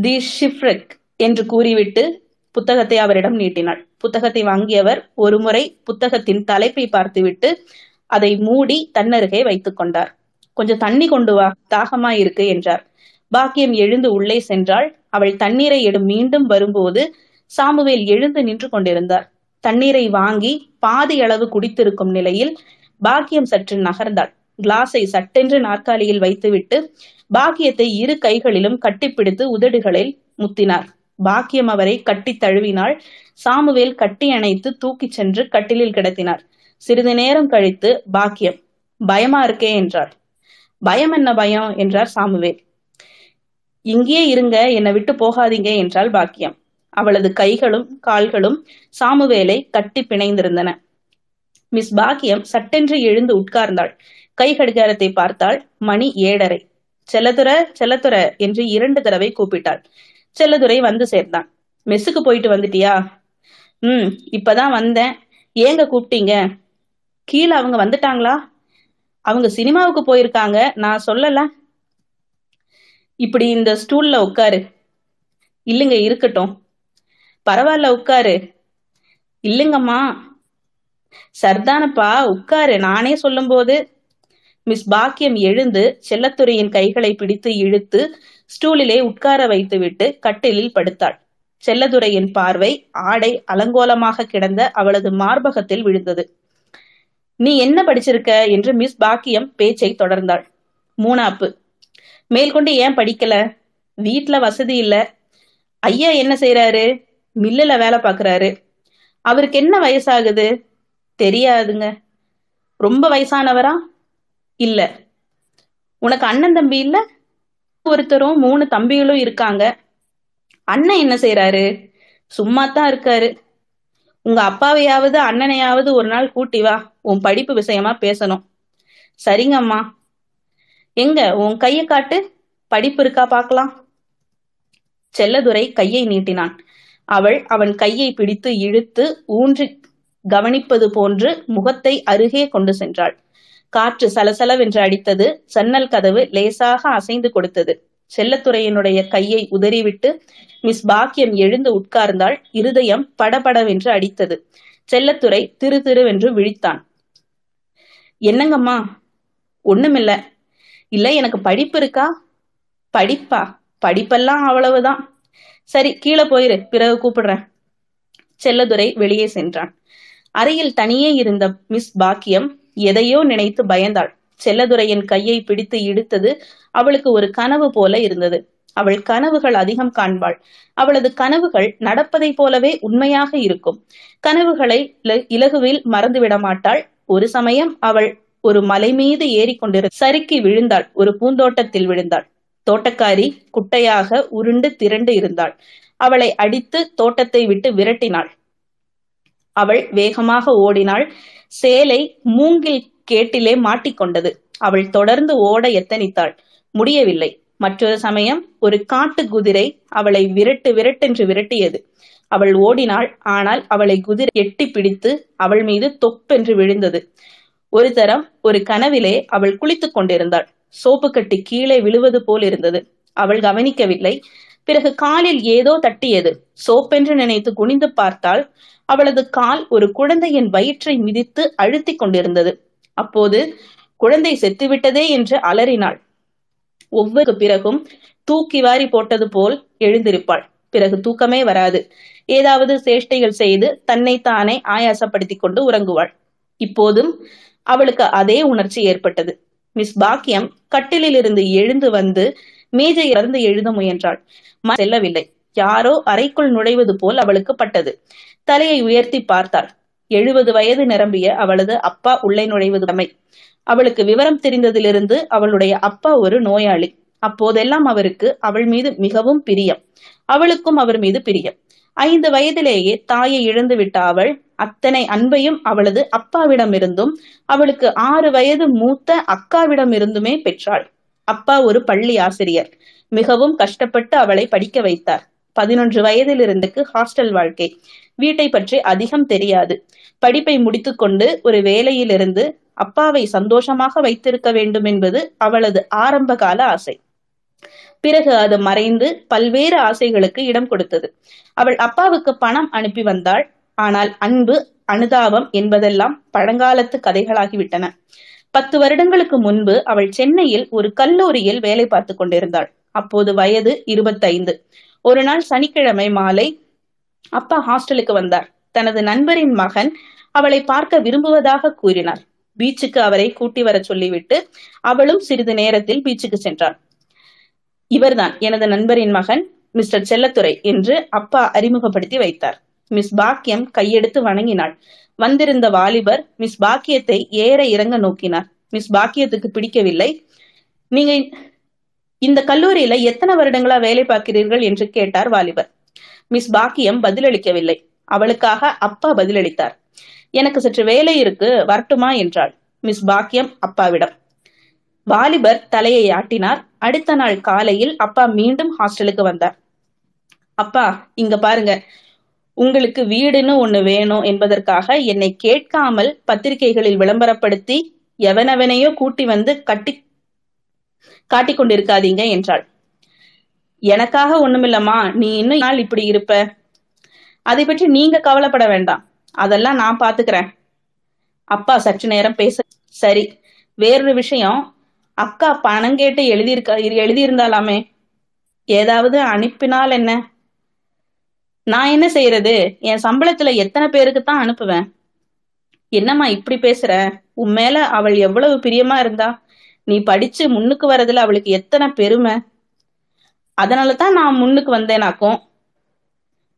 தி ஷிஃப்ரிக். என்று கூறிவிட்டு புத்தகத்தை அவரிடம் நீட்டினாள். புத்தகத்தை வாங்கியவர் ஒருமுறை புத்தகத்தின் தலைப்பை பார்த்துவிட்டு அதை மூடி தன்னருகே வைத்துக் கொண்டார். கொஞ்சம் தண்ணி கொண்டு வா தாகமா இருக்கு என்றார். பாக்கியம் எழுந்து உள்ளே சென்றாள். அவள் தண்ணீரை எடும் மீண்டும் வரும்போது சாமுவேல் எழுந்து நின்று கொண்டிருந்தார். தண்ணீரை வாங்கி பாதி அளவு குடித்திருக்கும் நிலையில் பாக்கியம் சற்று நகர்ந்தாள். கிளாஸை சட்டென்று நாற்காலியில் வைத்துவிட்டு பாக்கியத்தை இரு கைகளிலும் கட்டிப்பிடித்து உதடுகளில் முத்தினார். பாக்கியம் அவரை கட்டி தழுவினாள். சாமுவேல் கட்டி அணைத்து தூக்கிச் சென்று கட்டிலில் கிடத்தினார். சிறிது நேரம் கழித்து பாக்கியம் பயமா இருக்கே என்றார். பயம் என்ன பயம்? என்றார் சாமுவேல். இங்கேயே இருங்க என்னை விட்டு போகாதீங்க என்றாள் பாக்கியம். அவளது கைகளும் கால்களும் சாமுவேலை கட்டி பிணைந்திருந்தன. மிஸ் பாக்கியம் சட்டென்று எழுந்து உட்கார்ந்தாள். கை கடிகாரத்தை பார்த்தாள். மணி ஏழரை. செலதுர செலதுர என்று இரண்டு தடவை கூப்பிட்டாள். செல்லதுரை வந்து சேர்ந்தான். மெஸ்ஸுக்கு போயிட்டு வந்துட்டியா? ம் இப்பதான் வந்தேன். ஏங்க கூப்பிட்டீங்க? கீழே அவங்க வந்துட்டாங்களா? அவங்க சினிமாவுக்கு போயிருக்காங்க. நான் சொல்லல. இப்படி இந்த ஸ்டூல்ல உட்காரு. இல்லைங்க இருக்கட்டும். பரவாயில்ல உட்காரு. இல்லைங்கம்மா. சர்தானப்பா உட்காரு. நானே சொல்லும்போது மிஸ் பாக்கியம் எழுந்து செல்லத்துறையின் கைகளை பிடித்து இழுத்து ஸ்டூலிலே உட்கார வைத்துவிட்டு கட்டிலில் படுத்தாள். செல்லதுரையின் பார்வை ஆடை அலங்கோலமாக கிடந்த அவளது மார்பகத்தில் விழுந்தது. நீ என்ன படிச்சிருக்க? என்று மிஸ் பாக்கியம் பேச்சை தொடர்ந்தாள். மூணாப்பு. மேற்கொண்டு ஏன் படிக்கல? வீட்டுல வசதி இல்ல. ஐயா என்ன செய்யறாரு மில்லுல வேலை பாக்குறாரு. அவருக்கு என்ன வயசாகுது? தெரியாதுங்க. ரொம்ப வயசானவரா? இல்ல. உனக்கு அண்ணன் தம்பி இல்லை? ஒருத்தரும் மூணு தம்பிகளும் இருக்காங்க. அண்ணன் என்ன செய்யறாரு சும்மா தான் இருக்காரு. உங்க அப்பாவையாவது அண்ணனையாவது ஒரு நாள் கூட்டி வா. உன் படிப்பு விஷயமா பேசணும். சரிங்கம்மா. எங்க உன் கைய காட்டு. படிப்பு இருக்கா பார்க்கலாம். செல்லதுரை கையை நீட்டினான். அவள் அவன் கையை பிடித்து இழுத்து ஊன்றி கவனிப்பது போன்று முகத்தை அருகே கொண்டு சென்றாள். காற்று சலசலவென்று அடித்தது. சன்னல் கதவு லேசாக அசைந்து கொடுத்தது. செல்லத்துறையினுடைய கையை உதறிவிட்டு மிஸ் பாக்கியம் எழுந்து உட்கார்ந்தால் இருதயம் படபடவென்று அடித்தது. செல்லத்துறை திரு திருவென்று விழித்தான். என்னங்கம்மா? ஒண்ணுமில்ல. இல்ல எனக்கு படிப்பு இருக்கா? படிப்பா. படிப்பெல்லாம் அவ்வளவுதான். சரி கீழே போயிரு. பிறகு கூப்பிடுறேன். செல்லதுரை வெளியே சென்றான். அறையில் தனியே இருந்த மிஸ் பாக்கியம் எதையோ நினைத்து பயந்தாள். செல்லதுரையின் கையை பிடித்து இழுத்தது அவளுக்கு ஒரு கனவு போல இருந்தது. அவள் கனவுகள் அதிகம் காண்பாள். அவளது கனவுகள் நடப்பதை போலவே உண்மையாக இருக்கும். கனவுகளை இலகுவில் மறந்துவிட மாட்டாள் ஒரு சமயம் அவள் ஒரு மலை மீது ஏறிக்கொண்டிரு சறுக்கி விழுந்தாள். ஒரு பூந்தோட்டத்தில் விழுந்தாள். தோட்டக்காரி குட்டையாக உருண்டு திரண்டு இருந்தாள். அவளை அடித்து தோட்டத்தை விட்டு விரட்டினாள். அவள் வேகமாக ஓடினாள். சேலை மூங்கில் கேட்டிலே மாட்டிக்கொண்டது. அவள் தொடர்ந்து ஓட எத்தனித்தாள். முடியவில்லை. மற்றொரு சமயம் ஒரு காட்டு குதிரை அவளை விரட்டு விரட்டென்று விரட்டியது. அவள் ஓடினாள். ஆனால் அவளை குதிரை எட்டி பிடித்து அவள் மீது தொப்பென்று விழுந்தது. ஒரு தரம் ஒரு கனவிலே அவள் குளித்துக் கொண்டிருந்தாள். சோப்பு கட்டி கீழே விழுவது போல் இருந்தது. அவள் கவனிக்கவில்லை. பிறகு காலில் ஏதோ தட்டியது. சோப்பென்று நினைத்து குனிந்து பார்த்தால் அவளது கால் ஒரு குழந்தையின் வயிற்றை மிதித்து அழுத்திக் கொண்டிருந்தது. அப்போது குழந்தை செத்துவிட்டதே என்று அலறினாள். ஒவ்வொரு பிறகும் தூக்கி வாரி போட்டது போல் எழுந்திருப்பாள். பிறகு தூக்கமே வராது. ஏதாவது சேஷ்டைகள் செய்து தன்னை தானே ஆயாசப்படுத்திக் கொண்டு உறங்குவாள். இப்போதும் அவளுக்கு அதே உணர்ச்சி ஏற்பட்டது. மிஸ் பாக்கியம் கட்டிலில் இருந்து எழுந்து வந்து மேஜை இறந்து எழுத முயன்றாள். செல்லவில்லை. யாரோ அறைக்குள் நுழைவது போல் அவளுக்கு பட்டது. தலையை உயர்த்தி பார்த்தாள். எழுபது வயது நிரம்பிய அவளது அப்பா உள்ளே நுழைவது கடமை அவளுக்கு விவரம் தெரிந்ததிலிருந்து அவளுடைய அப்பா ஒரு நோயாளி. அப்போதெல்லாம் அவருக்கு அவள் மீது மிகவும் பிரியம். அவளுக்கும் அவர் மீது பிரியம். ஐந்து வயதிலேயே தாயை இழந்துவிட்ட அவள் அத்தனை அன்பையும் அவளது அப்பாவிடமிருந்தும் அவளுக்கு ஆறு வயது மூத்த அக்காவிடமிருந்துமே பெற்றாள். அப்பா ஒரு பள்ளி ஆசிரியர். மிகவும் கஷ்டப்பட்டு அவளை படிக்க வைத்தார். பதினொன்று வயதில் இருந்துக்கு ஹாஸ்டல் வாழ்க்கை. வீட்டை பற்றி அதிகம் தெரியாது. படிப்பை முடித்துக்கொண்டு ஒரு வேலையிலிருந்து அப்பாவை சந்தோஷமாக வைத்திருக்க வேண்டும் என்பது அவளது ஆரம்ப கால ஆசை. பிறகு அது மறைந்து பல்வேறு ஆசைகளுக்கு இடம் கொடுத்தது. அவள் அப்பாவுக்கு பணம் அனுப்பி வந்தாள். ஆனால் அன்பு அனுதாபம் என்பதெல்லாம் பழங்காலத்து கதைகளாகிவிட்டன. பத்து வருடங்களுக்கு முன்பு அவள் சென்னையில் ஒரு கல்லூரியில் வேலை பார்த்து கொண்டிருந்தாள். அப்போது வயது இருபத்தைந்து. ஒரு நாள் சனிக்கிழமை மாலை அப்பா ஹாஸ்டலுக்கு வந்தார். தனது நண்பரின் மகன் அவளை பார்க்க விரும்புவதாக கூறினார். பீச்சுக்கு அவரை கூட்டி வர சொல்லிவிட்டு அவளும் சிறிது நேரத்தில் பீச்சுக்கு சென்றாள் இவர்தான் எனது நண்பரின் மகன் மிஸ்டர் செல்லத்துறை என்று அப்பா அறிமுகப்படுத்தி வைத்தார். மிஸ் பாக்கியம் கையெடுத்து வணங்கினாள். வந்திருந்த வாலிபர் மிஸ் பாக்கியத்தை ஏற இறங்க நோக்கினார். மிஸ் பாக்கியத்துக்கு பிடிக்கவில்லை. நீங்க இந்த கல்லூரியில எத்தனை வருடங்களா வேலை பார்க்கிறீர்கள்? என்று கேட்டார் வாலிபர். மிஸ் பாக்கியம் பதிலளிக்கவில்லை. அவளுக்காக அப்பா பதிலளித்தார். எனக்கு சற்று வேலை இருக்கு வரட்டுமா என்றாள். மிஸ் பாக்கியம் அப்பாவிடம். வாலிபர் தலையை ஆட்டினார். அடுத்த நாள் காலையில் அப்பா மீண்டும் ஹாஸ்டலுக்கு வந்தார். அப்பா இங்க பாருங்க. உங்களுக்கு வீடுன்னு ஒண்ணு வேணும் என்பதற்காக என்னை கேட்காமல் பத்திரிகைகளில் விளம்பரப்படுத்தி எவனவனையோ கூட்டி வந்து கட்டி காட்டிக் கொண்டிருக்காதீங்க என்றாள். எனக்காக ஒண்ணுமில்லம்மா நீ இன்னும் நாள் இப்படி இருப்ப. அதை பற்றி நீங்க கவலைப்பட வேண்டாம். அதெல்லாம் நான் பாத்துக்கிறேன். அப்பா சற்று நேரம் பேச சரி வேறொரு விஷயம். அக்கா பணம் கேட்டு எழுதியிருக்க எழுதியிருந்தாலாமே? ஏதாவது அனுப்பினால் என்ன? நான் என்ன செய்யறது? என் சம்பளத்துல எத்தனை பேருக்கு தான் அனுப்புவேன்? என்னம்மா இப்படி பேசுற? உன் மேல அவள் எவ்வளவு பிரியமா இருந்தா? நீ படிச்சு முன்னுக்கு வரதுல அவளுக்கு எத்தனை பெருமை? அதனால தான் நான் முன்னுக்கு வந்தேனாக்கும்.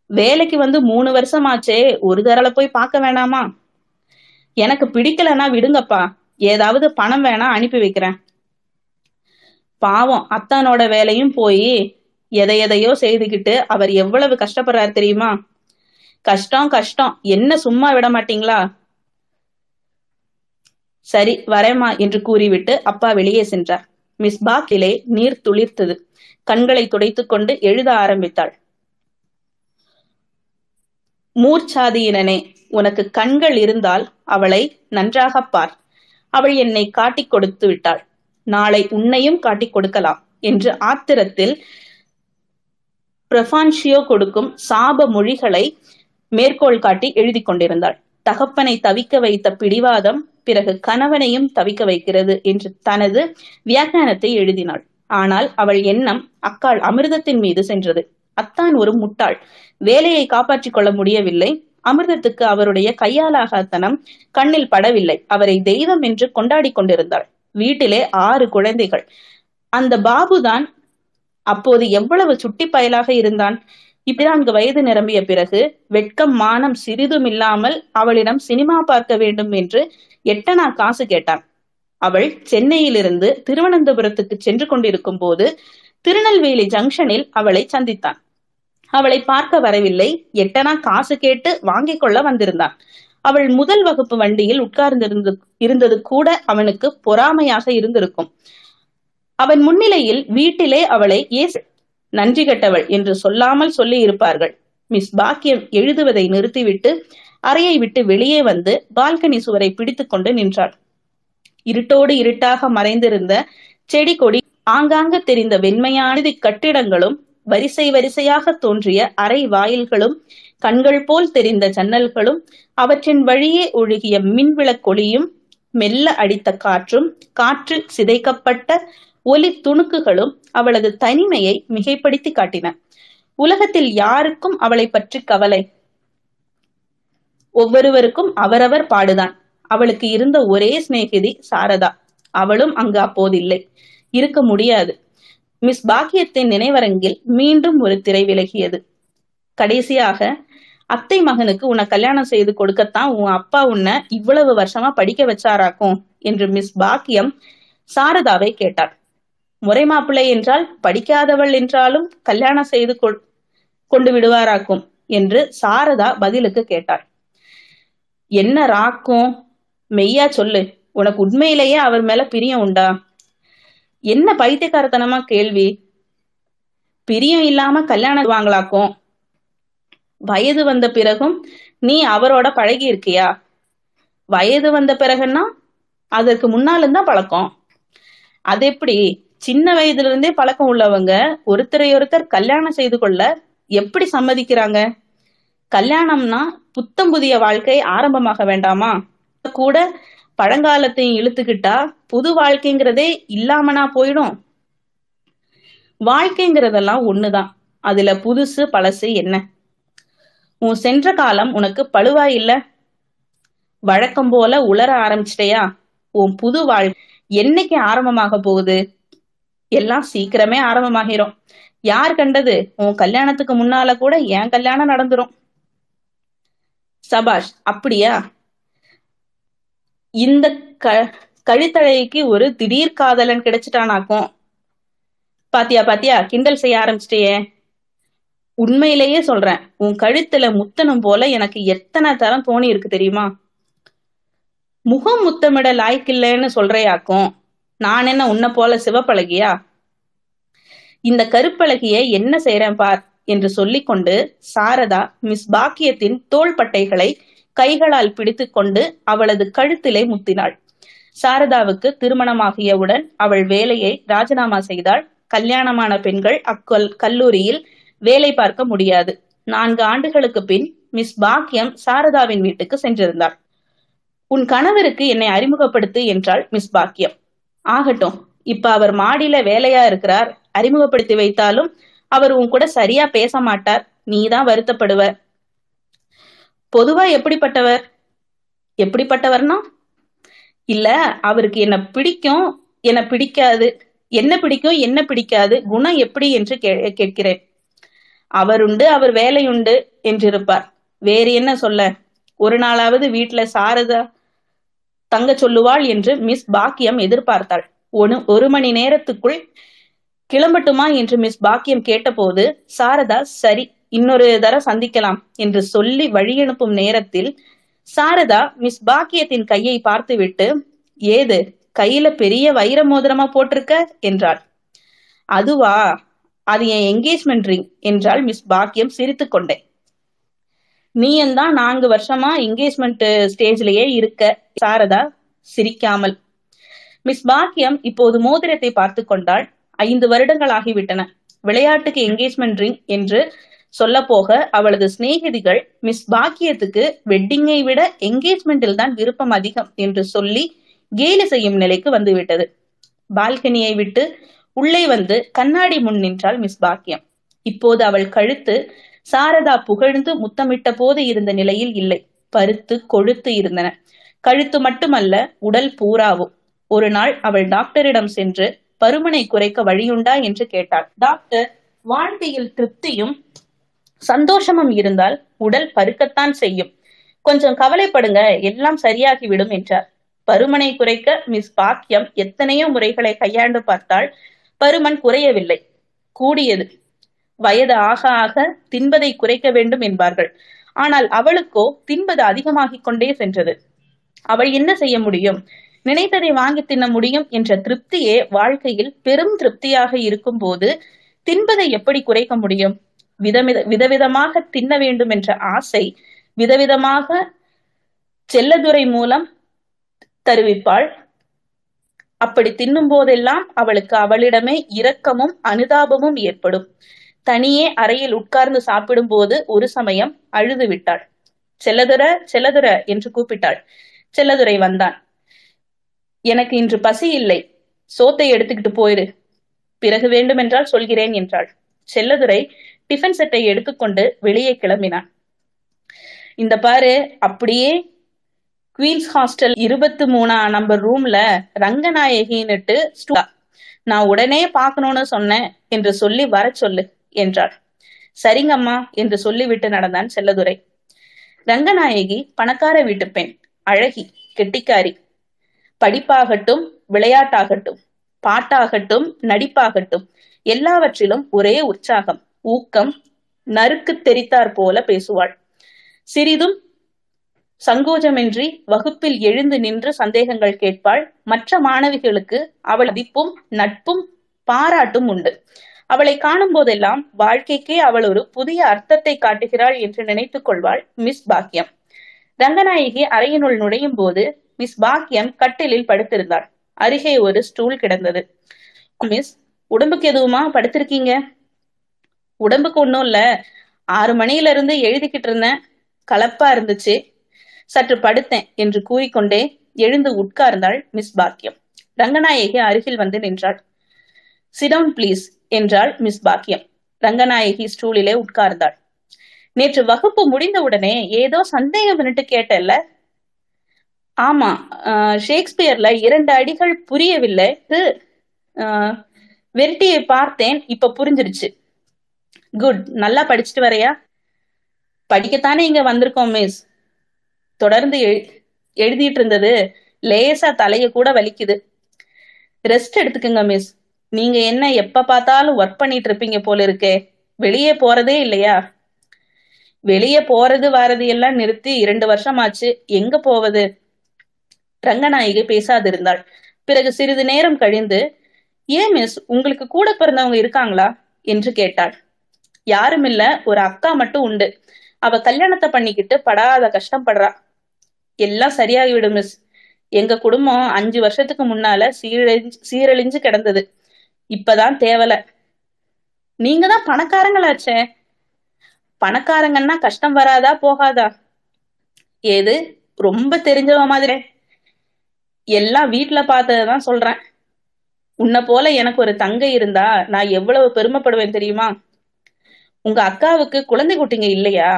வேலைக்கு வந்து மூணு வருஷம் ஆச்சே ஒரு தரல போய் பார்க்க வேணாமா? எனக்கு பிடிக்கலன்னா விடுங்கப்பா. ஏதாவது பணம் வேணா அனுப்பி வைக்கிறேன். பாவம் அத்தானோட வேலையும் போய் எதை எதையோ செய்துகிட்டு அவர் எவ்வளவு கஷ்டப்படுறாரு தெரியுமா? கஷ்டம் கஷ்டம். என்ன சும்மா விட மாட்டீங்களா? சரி வரேம்மா என்று கூறிவிட்டு அப்பா வெளியே சென்றார். மிஸ் பாக்கிலே நீர் துளிர்த்தது. கண்களை துடைத்துக் கொண்டு எழுத ஆரம்பித்தாள். மூர்ச்சாதியினனே உனக்கு கண்கள் இருந்தால் அவளை நன்றாகப் பார். அவள் என்னை காட்டிக் கொடுத்து விட்டாள். நாளை உன்னையும் காட்டிக் கொடுக்கலாம் என்று ஆத்திரத்தில் பிரபான்ஷியோ கொடுக்கும் சாப மொழிகளை மேற்கோள் காட்டி எழுதி கொண்டிருந்தாள். தகப்பனை தவிக்க வைத்த பிடிவாதம் பிறகு கணவனையும் தவிக்க வைக்கிறது என்று தனது வியாக்கியானத்தை எழுதினாள். ஆனால் அவள் எண்ணம் அக்காள் அமிர்தத்தின் மீது சென்றது. அத்தான் ஒரு முட்டாள். வேலையை காப்பாற்றிக் கொள்ள முடியவில்லை. அமிர்தத்துக்கு அவருடைய கையாலாகத்தனம் கண்ணில் படவில்லை. அவரை தெய்வம் என்று கொண்டாடி கொண்டிருந்தாள். வீட்டிலே ஆறு குழந்தைகள். அந்த பாபுதான் அப்போது எவ்வளவு சுட்டி பயலாக இருந்தான்? இப்படிநான்கு வயது நிரம்பிய பிறகு வெட்கம் மானம் சிறிதும் இல்லாமல் அவளிடம் சினிமா பார்க்க வேண்டும் என்று எட்டனா காசு கேட்டான். அவள் சென்னையிலிருந்து திருவனந்தபுரத்துக்கு சென்று கொண்டிருக்கும் போது திருநெல்வேலி ஜங்ஷனில் அவளை சந்தித்தான். அவளை பார்க்க வரவில்லை. எட்டனா காசு கேட்டு வாங்கி கொள்ள வந்திருந்தான். அவள் முதல் வகுப்பு வண்டியில் உட்கார்ந்திருந்து இருந்தது கூட அவனுக்கு பொறாமையாக இருந்திருக்கும். அவன் முன்னிலையில் வீட்டிலே அவளை ஏசு நன்றி கெட்டவள் என்று சொல்லாமல் சொல்லி இருப்பார்கள் மிஸ் பாக்கியம் எழுதுவதை நிறுத்திவிட்டு அறையை விட்டு வெளியே வந்து பால்கனி சுவரை பிடித்துக் கொண்டு நின்றாள். இருட்டோடு இருட்டாக மறைந்திருந்த செடி கொடி ஆங்காங்க தெரிந்த வெண்மையானது கட்டிடங்களும் வரிசை வரிசையாக தோன்றிய அறை வாயில்களும் கண்கள் போல் தெரிந்த ஜன்னல்களும் அவற்றின் வழியே ஒழுகிய மின்விளக்கொளியும் மெல்ல அடித்த காற்றும் காற்றில் சிதைக்கப்பட்ட ஒலி துணுக்குகளும் அவளது தனிமையை மிகைப்படுத்தி காட்டின. உலகத்தில் யாருக்கும் அவளை பற்றி கவலை. ஒவ்வொருவருக்கும் அவரவர் பாடுதான். அவளுக்கு இருந்த ஒரே சிநேகிதி சாரதா. அவளும் அங்கு அப்போது இல்லை இருக்க முடியாது. மிஸ் பாக்கியத்தின் நினைவரங்கில் மீண்டும் ஒரு திரை விலகியது. கடைசியாக அத்தை மகனுக்கு உன்னை கல்யாணம் செய்து கொடுக்கத்தான் உன் அப்பா உன்னை இவ்வளவு வருஷமா படிக்க வச்சாராக்கும்? என்று மிஸ் பாக்கியம் சாரதாவை கேட்டார் முறை மாப்பிள்ளை என்றால் படிக்காதவள் என்றாலும் கல்யாணம் செய்து கொண்டு விடுவாராக்கும்? என்று சாரதா பதிலுக்கு கேட்டார் என்ன ராக்கும்? மெய்யா சொல்லு. உனக்கு உண்மையிலேயே அவர் மேல பிரியம் உண்டா? என்ன பைத்தியக்காரத்தனமா கேள்வி? பிரியம் இல்லாம கல்யாணம் வாங்கலாக்கும். வயது வந்த பிறகும் நீ அவரோட பழகி இருக்கியா வயது வந்த பிறகுன்னா அதற்கு முன்னாலுந்தான் பழக்கம். அது எப்படி? சின்ன வயதுல இருந்தே பழக்கம் உள்ளவங்க ஒருத்தரை ஒருத்தர் கல்யாணம் செய்து கொள்ள எப்படி சம்மதிக்கிறாங்க? கல்யாணம்னா புத்தம் புதிய வாழ்க்கை ஆரம்பமாக வேண்டாமா? கூட பழங்காலத்தையும் இழுத்துக்கிட்டா புது வாழ்க்கைங்கிறதே இல்லாமனா போயிடும். வாழ்க்கைங்கிறதெல்லாம் ஒண்ணுதான். அதுல புதுசு பழசு என்ன? உன் சென்ற காலம் உனக்கு பழுவா இல்ல? வழக்கம் போல உளர ஆரம்பிச்சிட்டயா? உன் புது வாழ் என்னைக்கு ஆரம்பமாக போகுது? எல்லாம் சீக்கிரமே ஆரம்பமாகிரும். யார் கண்டது? உன் கல்யாணத்துக்கு முன்னால கூட என் கல்யாணம் நடந்துரும். சபாஷ் அப்படியா? இந்த க கழித்தழைக்கு ஒரு திடீர் காதலன் கிடைச்சிட்டானாக்கும். பாத்தியா பாத்தியா கிண்டல் செய்ய ஆரம்பிச்சிட்டியே. உண்மையிலேயே சொல்றேன் உன் கழுத்துல முத்தனும் போல எனக்கு எத்தனை தரம் தோணி இருக்கு தெரியுமா? முகம் முத்தமிட லாய்க்கில்லைன்னு சொல்றையாக்கும். நான் என்ன உன்னை போல சிவப்பழகியா? இந்த கருப்பழகிய என்ன செய்யறேன் பார்? என்று சொல்லிக்கொண்டு சாரதா மிஸ் பாக்கியத்தின் தோள்பட்டைகளை கைகளால் பிடித்துக்கொண்டு அவளது கழுத்திலே முத்தினாள். சாரதாவுக்கு திருமணமாகியவுடன் அவள் வேலையை ராஜினாமா செய்தாள். கல்யாணமான பெண்கள் அக்கல் கல்லூரியில் வேலை பார்க்க முடியாது. நான்கு ஆண்டுகளுக்கு பின் மிஸ் பாக்கியம் சாரதாவின் வீட்டுக்கு சென்றிருந்தார். உன் கணவருக்கு என்னை அறிமுகப்படுத்து என்றாள் மிஸ் பாக்கியம். ஆகட்டும் இப்ப அவர் மாடியில வேலையா இருக்கிறார். அறிமுகப்படுத்தி வைத்தாலும் அவர் உன் கூட சரியா பேச மாட்டார். நீதான் வருத்தப்படுவ. பொதுவா எப்படிப்பட்டவர்? எப்படிப்பட்டவர்னா இல்ல அவருக்கு என்ன பிடிக்கும் என்ன பிடிக்காது என்ன பிடிக்கும் என்ன பிடிக்காது குணம் எப்படி என்று கேட்கிறேன். அவருண்டு அவர் வேலையுண்டு என்றிருப்பார். வேறு என்ன சொல்ல? ஒரு நாளாவது வீட்டுல சாரதா தங்க சொல்லுவாள் என்று மிஸ் பாக்கியம் எதிர்பார்த்தாள். ஒன்று ஒரு மணி நேரத்துக்குள் கிளம்பட்டுமா என்று மிஸ் பாக்கியம் கேட்டபோது சாரதா சரி இன்னொரு தர சந்திக்கலாம் என்று சொல்லி வழியனுப்பும் நேரத்தில் சாரதா மிஸ் பாக்கியத்தின் கையை பார்த்துவிட்டு ஏது கையில பெரிய வைர மோதிரமா போட்டிருக்க? என்றாள். அதுவா? அது என் என்கேஜ்மெண்ட் ரிங் என்றாள் மிஸ் பாக்கியம் சிரித்து கொண்டேன் நீயும் தான் நான்கு வருஷமா என்கேஜ்மெண்ட் ஸ்டேஜ்லயே இருக்க சாரதா? சிரிக்காமல். மிஸ் பாக்கியம் இப்போது மோதிரத்தை பார்த்து கொண்டாள். ஐந்து வருடங்கள் ஆகிவிட்டன. விளையாட்டுக்கு என்கேஜ்மெண்ட் ரிங் என்று சொல்ல போக அவளது சிநேகிதிகள் மிஸ் பாக்கியத்துக்கு வெட்டிங்கை விட என்கேஜ்மெண்டில் தான் விருப்பம் அதிகம் என்று சொல்லி கேலி செய்யும் நிலைக்கு வந்துவிட்டது. பால்கனியை விட்டு உள்ளே வந்து கண்ணாடி முன் நின்றாள் மிஸ் பாக்கியம். இப்போது அவள் கழுத்து சாரதா புகழ்ந்து முத்தமிட்ட போது இருந்த நிலையில் இல்லை. பருத்து கொழுத்து இருந்தன. கழுத்து மட்டுமல்ல உடல் பூராவும். ஒரு நாள் அவள் டாக்டரிடம் சென்று பருமனை குறைக்க வழியுண்டா என்று கேட்டாள். டாக்டர் வாழ்க்கையில் திருப்தியும் சந்தோஷமும் இருந்தால் உடல் பருக்கத்தான் செய்யும். கொஞ்சம் கவலைப்படுங்க எல்லாம் சரியாகிவிடும் என்றார். பருமனை குறைக்க மிஸ் பாக்கியம் எத்தனையோ முறைகளை கையாண்டு பார்த்தால் பருமன் குறையவில்லை. கூடியது. வயது ஆக ஆக தின்பதை குறைக்க வேண்டும் என்பார்கள். ஆனால் அவளுக்கோ தின்பது அதிகமாகிக் கொண்டே சென்றது. அவள் என்ன செய்ய முடியும்? நினைத்ததை வாங்கி தின்ன முடியும் என்ற திருப்தியே வாழ்க்கையில் பெரும் திருப்தியாக இருக்கும் போது தின்பதை எப்படி குறைக்க முடியும்? விதவித விதவிதமாக தின்ன வேண்டும் என்ற ஆசை விதவிதமாக செல்லதுரை மூலம் தருவிப்பாள். அப்படி தின்னும் போதெல்லாம் அவளுக்கு அவளிடமே இரக்கமும் அனுதாபமும் ஏற்படும். தனியே அறையில் உட்கார்ந்து சாப்பிடும் போது ஒரு சமயம் அழுது விட்டாள். செல்லதுர செல்லதுர என்று கூப்பிட்டாள். செல்லதுரை வந்தான். எனக்கு இன்று பசி இல்லை. சோத்தை எடுத்துக்கிட்டு போயிரு. பிறகு வேண்டுமென்றால் சொல்கிறேன் என்றாள். செல்லதுரை டிஃபன் செட்டை எடுத்துக்கொண்டு வெளியே கிளம்பினான். இந்த பாரு அப்படியே குவீன்ஸ் ஹாஸ்டல் இருபத்தி மூணா நம்பர் ரூம்ல ரங்கநாயகின்னுட்டு நான் உடனே பார்க்கணும்னு சொன்னேன் என்று சொல்லி வர சொல்லு என்றாள். சரிங்கம்மா என்று சொல்லிவிட்டு நடந்தான் செல்லதுரை. ரங்கநாயகி பணக்கார வீட்டு பெண் அழகி கெட்டிக்காரி. படிப்பாகட்டும் விளையாட்டாகட்டும் பாட்டாகட்டும் நடிப்பாகட்டும் எல்லாவற்றிலும் ஒரே உற்சாகம். ஊக்கம் நறுக்கு தெரித்தாற் போல பேசுவாள். சிறிதும் சங்கோஜமின்றி வகுப்பில் எழுந்து நின்று சந்தேகங்கள் கேட்பாள். மற்ற மாணவிகளுக்கு அவள் மதிப்பும் நட்பும் பாராட்டும் உண்டு. அவளை காணும் போதெல்லாம் வாழ்க்கைக்கே அவள் ஒரு புதிய அர்த்தத்தை காட்டுகிறாள் என்று நினைத்துக் கொள்வாள் மிஸ் பாக்கியம் ரங்கநாயகி அறையினுள் நுழையும் போது மிஸ் பாக்கியம் கட்டிலில் படுத்திருந்தாள். அருகே ஒரு ஸ்டூல் கிடந்தது. மிஸ் உடம்புக்கு எதுவுமா? படுத்திருக்கீங்க? உடம்புக்கு ஒண்ணும் இல்ல. ஆறு மணியில இருந்து எழுதிக்கிட்டு இருந்தேன். கலப்பா இருந்துச்சு. சற்று படுத்தேன் என்று கூறிக்கொண்டே எழுந்து உட்கார்ந்தாள் மிஸ் பாக்கியம். ரங்கநாயகி அருகில் வந்து நின்றாள். சிடவுன் ப்ளீஸ் என்றாள் மிஸ் பாக்கியம். ரங்கநாயகி ஸ்டூலிலே உட்கார்ந்தாள். நேற்று வகுப்பு முடிந்தவுடனே ஏதோ சந்தேகம் பண்ணிட்டு கேட்டல்ல ஆமா ஆஹ், ஷேக்ஸ்பியர்ல இரண்டு அடிகள் புரியவில்லை. வெரிட்டியை ஆஹ், பார்த்தேன். இப்ப புரிஞ்சிருச்சு. குட் நல்லா படிச்சுட்டு வரையா? படிக்கத்தானே இங்க வந்திருக்கோம் மிஸ் தொடர்ந்து எழுதிட்டு இருந்தது. லேசா தலைய கூட வலிக்குது. ரெஸ்ட் எடுத்துக்கங்க மிஸ் நீங்க என்ன எப்ப பார்த்தாலும் ஒர்க் பண்ணிட்டு இருப்பீங்க போல இருக்கே. வெளியே போறதே இல்லையா? வெளியே போறது வாரது எல்லாம் நிறுத்தி இரண்டு வருஷம் ஆச்சு எங்க போவது? ரங்கநாயகி பேசாதிருந்தாள். பிறகு சிறிது நேரம் கழிந்து ஏன் மிஸ் உங்களுக்கு கூட பிறந்தவங்க இருக்காங்களா? என்று கேட்டாள். யாரும் இல்ல ஒரு அக்கா மட்டும் உண்டு. அவ கல்யாணத்தை பண்ணிக்கிட்டு படாத கஷ்டம் படுறா. எல்லாம் சரியாகிவிடும் மிஸ். எங்க குடும்பம் அஞ்சு வருஷத்துக்கு முன்னால சீரழிஞ்சு சீரழிஞ்சு கிடந்தது. இப்பதான் தேவல. நீங்க தான் பணக்காரங்களாச்சே. பணக்காரங்கன்னா கஷ்டம் வராதா போகாதா? ஏது? ரொம்ப தெரிஞ்சவ மாதிரி எல்லாம் வீட்டுல பார்த்ததுதான் சொல்றேன். உன்னை போல எனக்கு ஒரு தங்கை இருந்தா நான் எவ்வளவு பெருமைப்படுவேன் தெரியுமா? உங்க அக்காவுக்கு குழந்தை குட்டிங்க இல்லையா?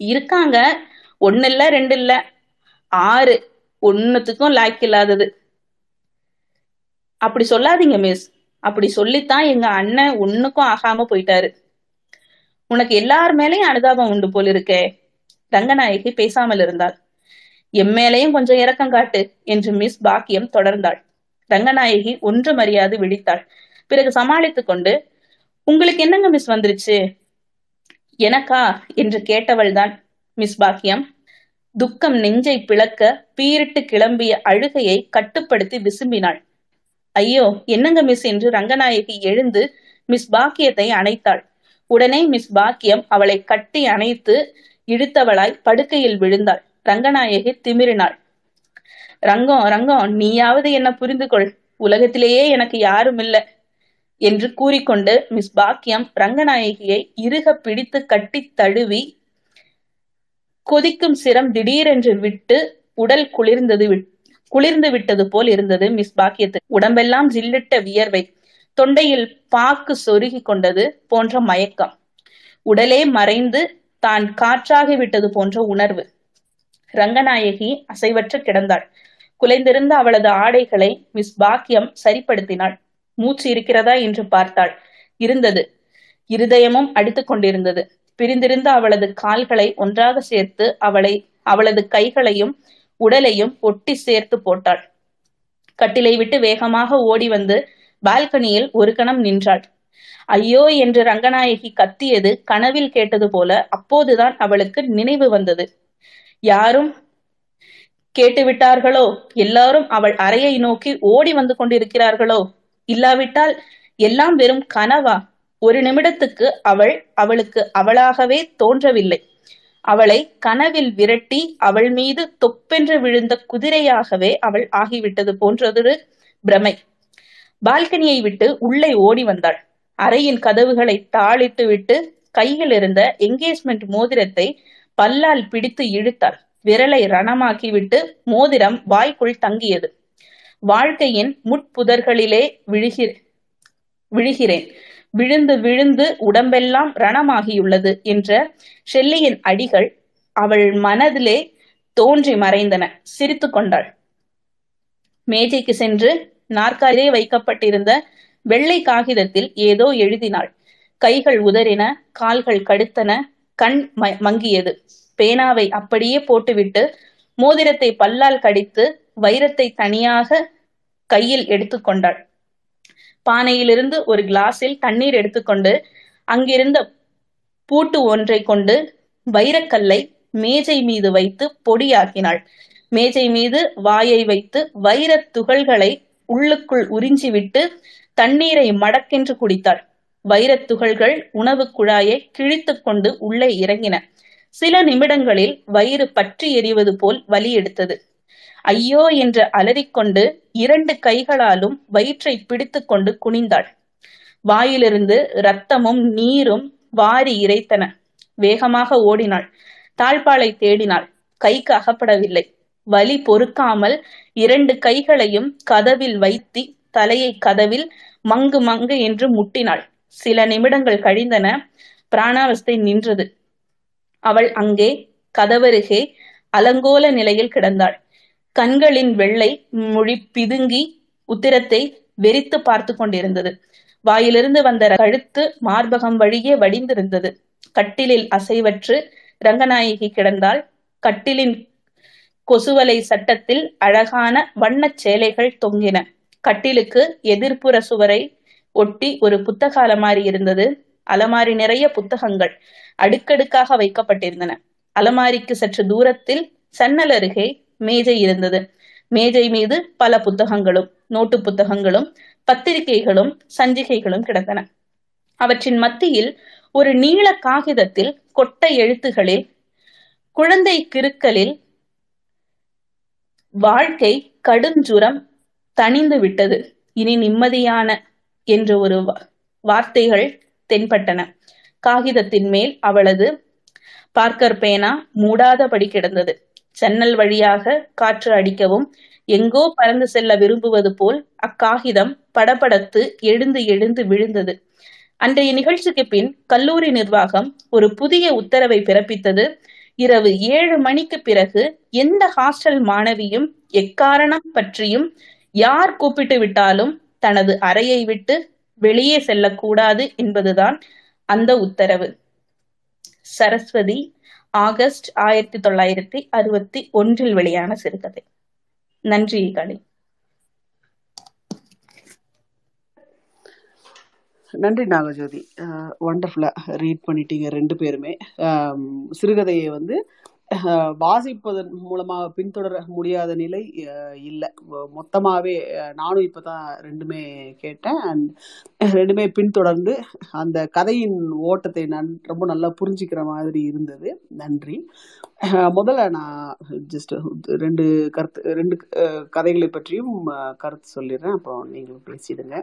இருக்காங்க. ஒன்னு இல்ல ரெண்டு இல்ல. ஆறு. ஒன்னுத்துக்கும் லாய்க்கு இல்லாதது. அப்படி சொல்லாதீங்க மிஸ். அப்படி சொல்லித்தான் எங்க அண்ணன் ஒண்ணுக்கும் ஆகாம போயிட்டாரு. உனக்கு எல்லார் மேலையும் அனுதாபம் உண்டு போல இருக்கே. ரங்கநாயகி பேசாமல் இருந்தாள். எம்மேலையும் கொஞ்சம் இரக்கம் காட்டு என்று மிஸ் பாக்கியம் தொடர்ந்தாள். ரங்கநாயகி ஒன்று மரியாது விழித்தாள். பிறகு சமாளித்துக் கொண்டு உங்களுக்கு என்னங்க மிஸ் வந்துருச்சு? எனக்கா? என்று கேட்டவள்தான் மிஸ் பாக்கியம். துக்கம் நெஞ்சை பிளக்க பீரிட்டு கிளம்பிய அழுகையை கட்டுப்படுத்தி விசும்பினாள். ஐயோ என்னங்க மிஸ் என்று ரங்கநாயகி எழுந்து மிஸ் பாக்கியத்தை அணைத்தாள். உடனே மிஸ் பாக்கியம் அவளை கட்டி அணைத்து இழுத்தவளாய் படுக்கையில் விழுந்தாள். ரங்கநாயகி திமிரினாள். ரங்கம் ரங்கம் நீயாவது என்ன புரிந்து கொள் உலகத்திலேயே எனக்கு யாரும் இல்லை. என்று கூறிக்கொண்டு மிஸ் பாக்கியம் ரங்கநாயகியை இறுக பிடித்து கட்டி தழுவி கொதிக்கும் சிரம் திடீரென்று விட்டு உடல் குளிர்ந்தது குளிர்ந்து விட்டது போல் இருந்தது மிஸ் பாக்கியத்துக்கு. உடம்பெல்லாம் ஜில்லிட்ட வியர்வை. தொண்டையில் பாக்கு சொருகி கொண்டது போன்ற மயக்கம். உடலே மறைந்து தான் காற்றாகி விட்டது போன்ற உணர்வு. ரங்கநாயகி அசைவற்று கிடந்தாள். குலைந்திருந்த அவளது ஆடைகளை மிஸ் பாக்கியம் சரிப்படுத்தினாள். மூச்சு இருக்கிறதா என்று பார்த்தாள். இருந்தது. இருதயமும் அடித்துக் கொண்டிருந்தது. பிரிந்திருந்த அவளது கால்களை ஒன்றாக சேர்த்து அவளை அவளது கைகளையும் உடலையும் ஒட்டி சேர்த்து போட்டாள். கட்டிலை விட்டு வேகமாக ஓடி வந்து பால்கனியில் ஒரு கணம் நின்றாள். ஐயோ என்று ரங்கநாயகி கத்தியது கனவில் கேட்டது போல அப்போதுதான் அவளுக்கு நினைவு வந்தது. யாரும் கேட்டுவிட்டார்களோ? எல்லாரும் அவள் அறையை நோக்கி ஓடி வந்து கொண்டிருக்கிறார்களோ? இல்லாவிட்டால் எல்லாம் வெறும் கனவா? ஒரு நிமிடத்துக்கு அவள் அவளுக்கு அவளாகவே தோன்றவில்லை. அவளை கனவில் விரட்டி அவள் மீது தொப்பென்று விழுந்த குதிரையாகவே அவள் ஆகிவிட்டது போன்றதொரு பிரமை. பால்கனியை விட்டு உள்ளே ஓடி வந்தாள். அறையின் கதவுகளை தாளிட்டு விட்டு கையில் இருந்த என்கேஜ்மெண்ட் மோதிரத்தை பல்லால் பிடித்து இழுத்தாள். விரலை ரணமாக்கிவிட்டு மோதிரம் வாய்க்குள் தங்கியது. வாழ்க்கையின் முட்புதர்களிலே விழுகி விழுகிறேன். விழுந்து விழுந்து உடம்பெல்லாம் ரணமாகியுள்ளது என்ற ஷெல்லியின் அடிகள் அவள் மனதிலே தோன்றி மறைந்தன. சிரித்துக் கொண்டாள். மேஜைக்கு சென்று நாற்காலிலே வைக்கப்பட்டிருந்த வெள்ளை காகிதத்தில் ஏதோ எழுதினாள். கைகள் உதறின கால்கள் கடுத்தன கண் ம- மங்கியது. பேனாவை அப்படியே போட்டுவிட்டு மோதிரத்தை பல்லால் கடித்து வைரத்தை தனியாக கையில் எடுத்துக்கொண்டாள் பானையிலிருந்து ஒரு கிளாஸில் தண்ணீர் எடுத்துக்கொண்டு அங்கிருந்த பூட்டு ஒன்றை கொண்டு வைரக்கல்லை மேஜை மீது வைத்து பொடியாக்கினாள். மேஜை மீது வாயை வைத்து வைரத் துகள்களை உள்ளுக்குள் உறிஞ்சிவிட்டு தண்ணீரை மடக்கென்று குடித்தாள். வைரத் துகள்கள் உணவு குழாயை கிழித்து கொண்டு உள்ளே இறங்கின. சில நிமிடங்களில் வயிறு பற்றி எரிவது போல் வலி எடுத்தது. ஐயோ என்று அலறிக்கொண்டு இரண்டு கைகளாலும் வயிற்றை பிடித்துக் கொண்டு குனிந்தாள். வாயிலிருந்து இரத்தமும் நீரும் வாரி இறைத்தன. வேகமாக ஓடினாள். தாழ்பாலை தேடினாள். கைக்கு அகப்படவில்லை. வலி பொறுக்காமல் இரண்டு கைகளையும் கதவில் வைத்தி தலையை கதவில் மங்கு மங்கு என்று முட்டினாள். சில நிமிடங்கள் கழிந்தன. பிராணாவஸ்தை நின்றது. அவள் அங்கே கதவருகே அலங்கோல நிலையில் கிடந்தாள். கண்களின் வெள்ளை மொழி பிதுங்கி உத்திரத்தை வெறித்து பார்த்து கொண்டிருந்தது. வாயிலிருந்து வந்த கழுத்து மார்பகம் வழியே வடிந்திருந்தது. கட்டிலில் அசைவற்று ரங்கநாயகி கிடந்தால் கட்டிலின் கொசுவலை சட்டத்தில் அழகான வண்ணச் சேலைகள் தொங்கின. கட்டிலுக்கு எதிர்ப்புற சுவரை ஒட்டி ஒரு புத்தக அலமாரி இருந்தது. அலமாரி நிறைய புத்தகங்கள் அடுக்கடுக்காக வைக்கப்பட்டிருந்தன. அலமாரிக்கு சற்று தூரத்தில் சன்னல் அருகே மேஜை இருந்தது. மேஜை மீது பல புத்தகங்களும் நோட்டு புத்தகங்களும் பத்திரிகைகளும் சஞ்சிகைகளும் கிடந்தன. அவற்றின் மத்தியில் ஒரு நீள காகிதத்தில் கொட்டை எழுத்துகளில் குழந்தை கிருக்கலில் வாழ்க்கை கடுஞ்சுரம் தணிந்து விட்டது. இனி நிம்மதியான என்ற ஒரு வார்த்தைகள் தென்பட்டன. காகிதத்தின் மேல் அவளது பார்க்கர் பேனா மூடாதபடி கிடந்தது. ஜன்னல் வழியாக காற்று அடிக்கவும் எங்கோ பறந்து செல்ல விரும்புவது போல் அக்காகிதம் படபடத்து எழுந்து எழுந்து விழுந்தது. அன்றைய நிகழ்ச்சிக்கு பின் கல்லூரி நிர்வாகம் ஒரு புதிய உத்தரவை பிறப்பித்தது. இரவு ஏழு மணிக்கு பிறகு எந்த ஹாஸ்டல் மாணவியும் எக்காரணம் பற்றியும் யார் கூப்பிட்டு விட்டாலும் தனது அறையை விட்டு வெளியே செல்லக்கூடாது என்பதுதான் அந்த உத்தரவு. சரஸ்வதி ஆகஸ்ட் ஆயிரத்தி தொள்ளாயிரத்தி அறுபத்தி ஒன்றில் வெளியான சிறுகதை. நன்றி களி. நன்றி நாகஜோதி. வண்டர்ஃபுல்லா ரீட் பண்ணிட்டீங்க ரெண்டு பேருமே. சிறுகதையை வந்து வாசிப்பதன் மூலமாக பின்தொடர முடியாத நிலை இல்லை. மொத்தமாகவே நானும் இப்போ தான் ரெண்டுமே கேட்டேன். அண்ட் ரெண்டுமே பின்தொடர்ந்து அந்த கதையின் ஓட்டத்தை நான் ரொம்ப நல்லா புரிஞ்சுக்கிற மாதிரி இருந்தது. நன்றி. முதல்ல நான் ஜஸ்ட் ரெண்டு கருத்து ரெண்டு கதைகளை பற்றியும் கருத்து சொல்லிடுறேன். அப்புறம் நீங்களும் பேசிடுங்க.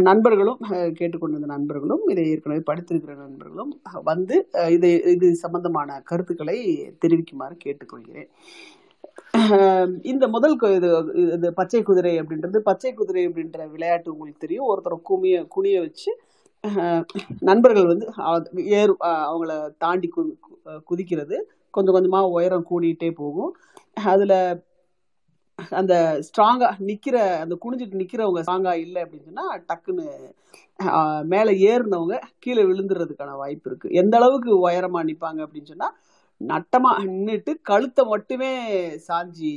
நண்பர்களும் கேட்டுக்கொண்டிருந்த நண்பர்களும் இதை ஏற்கனவே படித்திருக்கிற நண்பர்களும் வந்து இது இது சம்பந்தமான கருத்துக்களை தெரிவிக்குமாறு கேட்டுக்கொள்கிறேன். இந்த முதல் இது இது பச்சை குதிரை அப்படின்றது பச்சை குதிரை அப்படின்ற விளையாட்டு உங்களுக்கு தெரியும். ஒருத்தரை குமிய குனிய வச்சு நண்பர்கள் வந்து ஏர் ஏறு அவங்கள தாண்டி கு கு- குதிக்கிறது. கொஞ்சம் கொஞ்சமாக உயரம் கூடிகிட்டே போகும். அதில் அந்த ஸ்ட்ராங்காக நிற்கிற அந்த குனிஞ்சிட்டு நிற்கிறவங்க ஸ்ட்ராங்காக இல்லை அப்படின்னு சொன்னால் டக்குன்னு மேலே ஏறினவங்க கீழே விழுந்துடுறதுக்கான வாய்ப்பு இருக்குது எந்த அளவுக்கு உயரமாக நிற்பாங்க அப்படின்னு சொன்னால் நட்டமாக நின்றுட்டு கழுத்தை மட்டுமே சாஞ்சி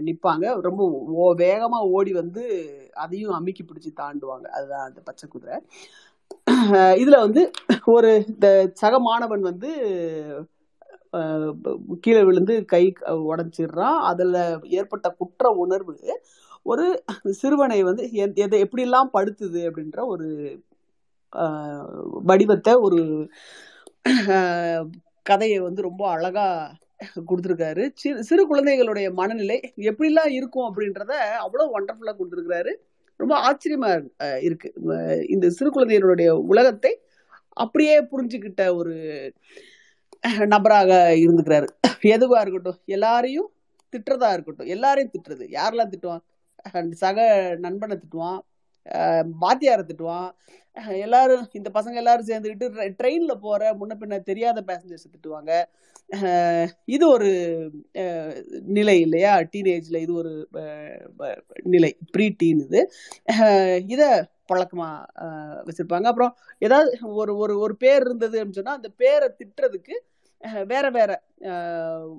நிற்பாங்க ரொம்ப ஓ- வேகமாக ஓடி வந்து அதையும் அமுக்கி பிடிச்சி தாண்டுவாங்க. அதுதான் அந்த பச்சை குதிரை. இதில் வந்து ஒரு இந்த சக மாணவன் வந்து கீழே விழுந்து கை உடஞ்சிடுறான் அதில் ஏற்பட்ட குற்ற உணர்வு ஒரு சிறுவனை வந்து எதை எப்படிலாம் படுத்துது அப்படின்ற ஒரு வடிவத்தை ஒரு கதையை வந்து ரொம்ப அழகா கொடுத்துருக்காரு. சிறு சிறு குழந்தைகளுடைய மனநிலை எப்படிலாம் இருக்கும் அப்படின்றத அவ்வளோ ஒண்டர்ஃபுல்லாக கொடுத்துருக்கிறாரு. ரொம்ப ஆச்சரியமா இருக்கு. இந்த சிறு குழந்தைகளுடைய உலகத்தை அப்படியே புரிஞ்சுக்கிட்ட ஒரு நபராக இருந்துக்கிறாரு. எதுவாக இருக்கட்டும் எல்லாரையும் திட்டுறதா இருக்கட்டும் எல்லாரையும் திட்டுறது. யாரெல்லாம் திட்டுவான்? சக நண்பனை திட்டுவான் வாத்தியாரை திட்டுவான். எல்லாரும் இந்த பசங்க எல்லாரும் சேர்ந்துக்கிட்டு ட்ரெயினில் போகிற முன்ன பின்ன தெரியாத பேசஞ்சர்ஸை திட்டுவாங்க. இது ஒரு நிலை இல்லையா? டீனேஜில் இது ஒரு ப- நிலை ப்ரீ டீன் இது இதை பழக்கமாக வச்சுருப்பாங்க. அப்புறம் ஏதாவது ஒரு ஒரு ஒரு பேர் இருந்தது அப்படின்னு சொன்னால் அந்த பேரை திட்டுறதுக்கு வேற வேற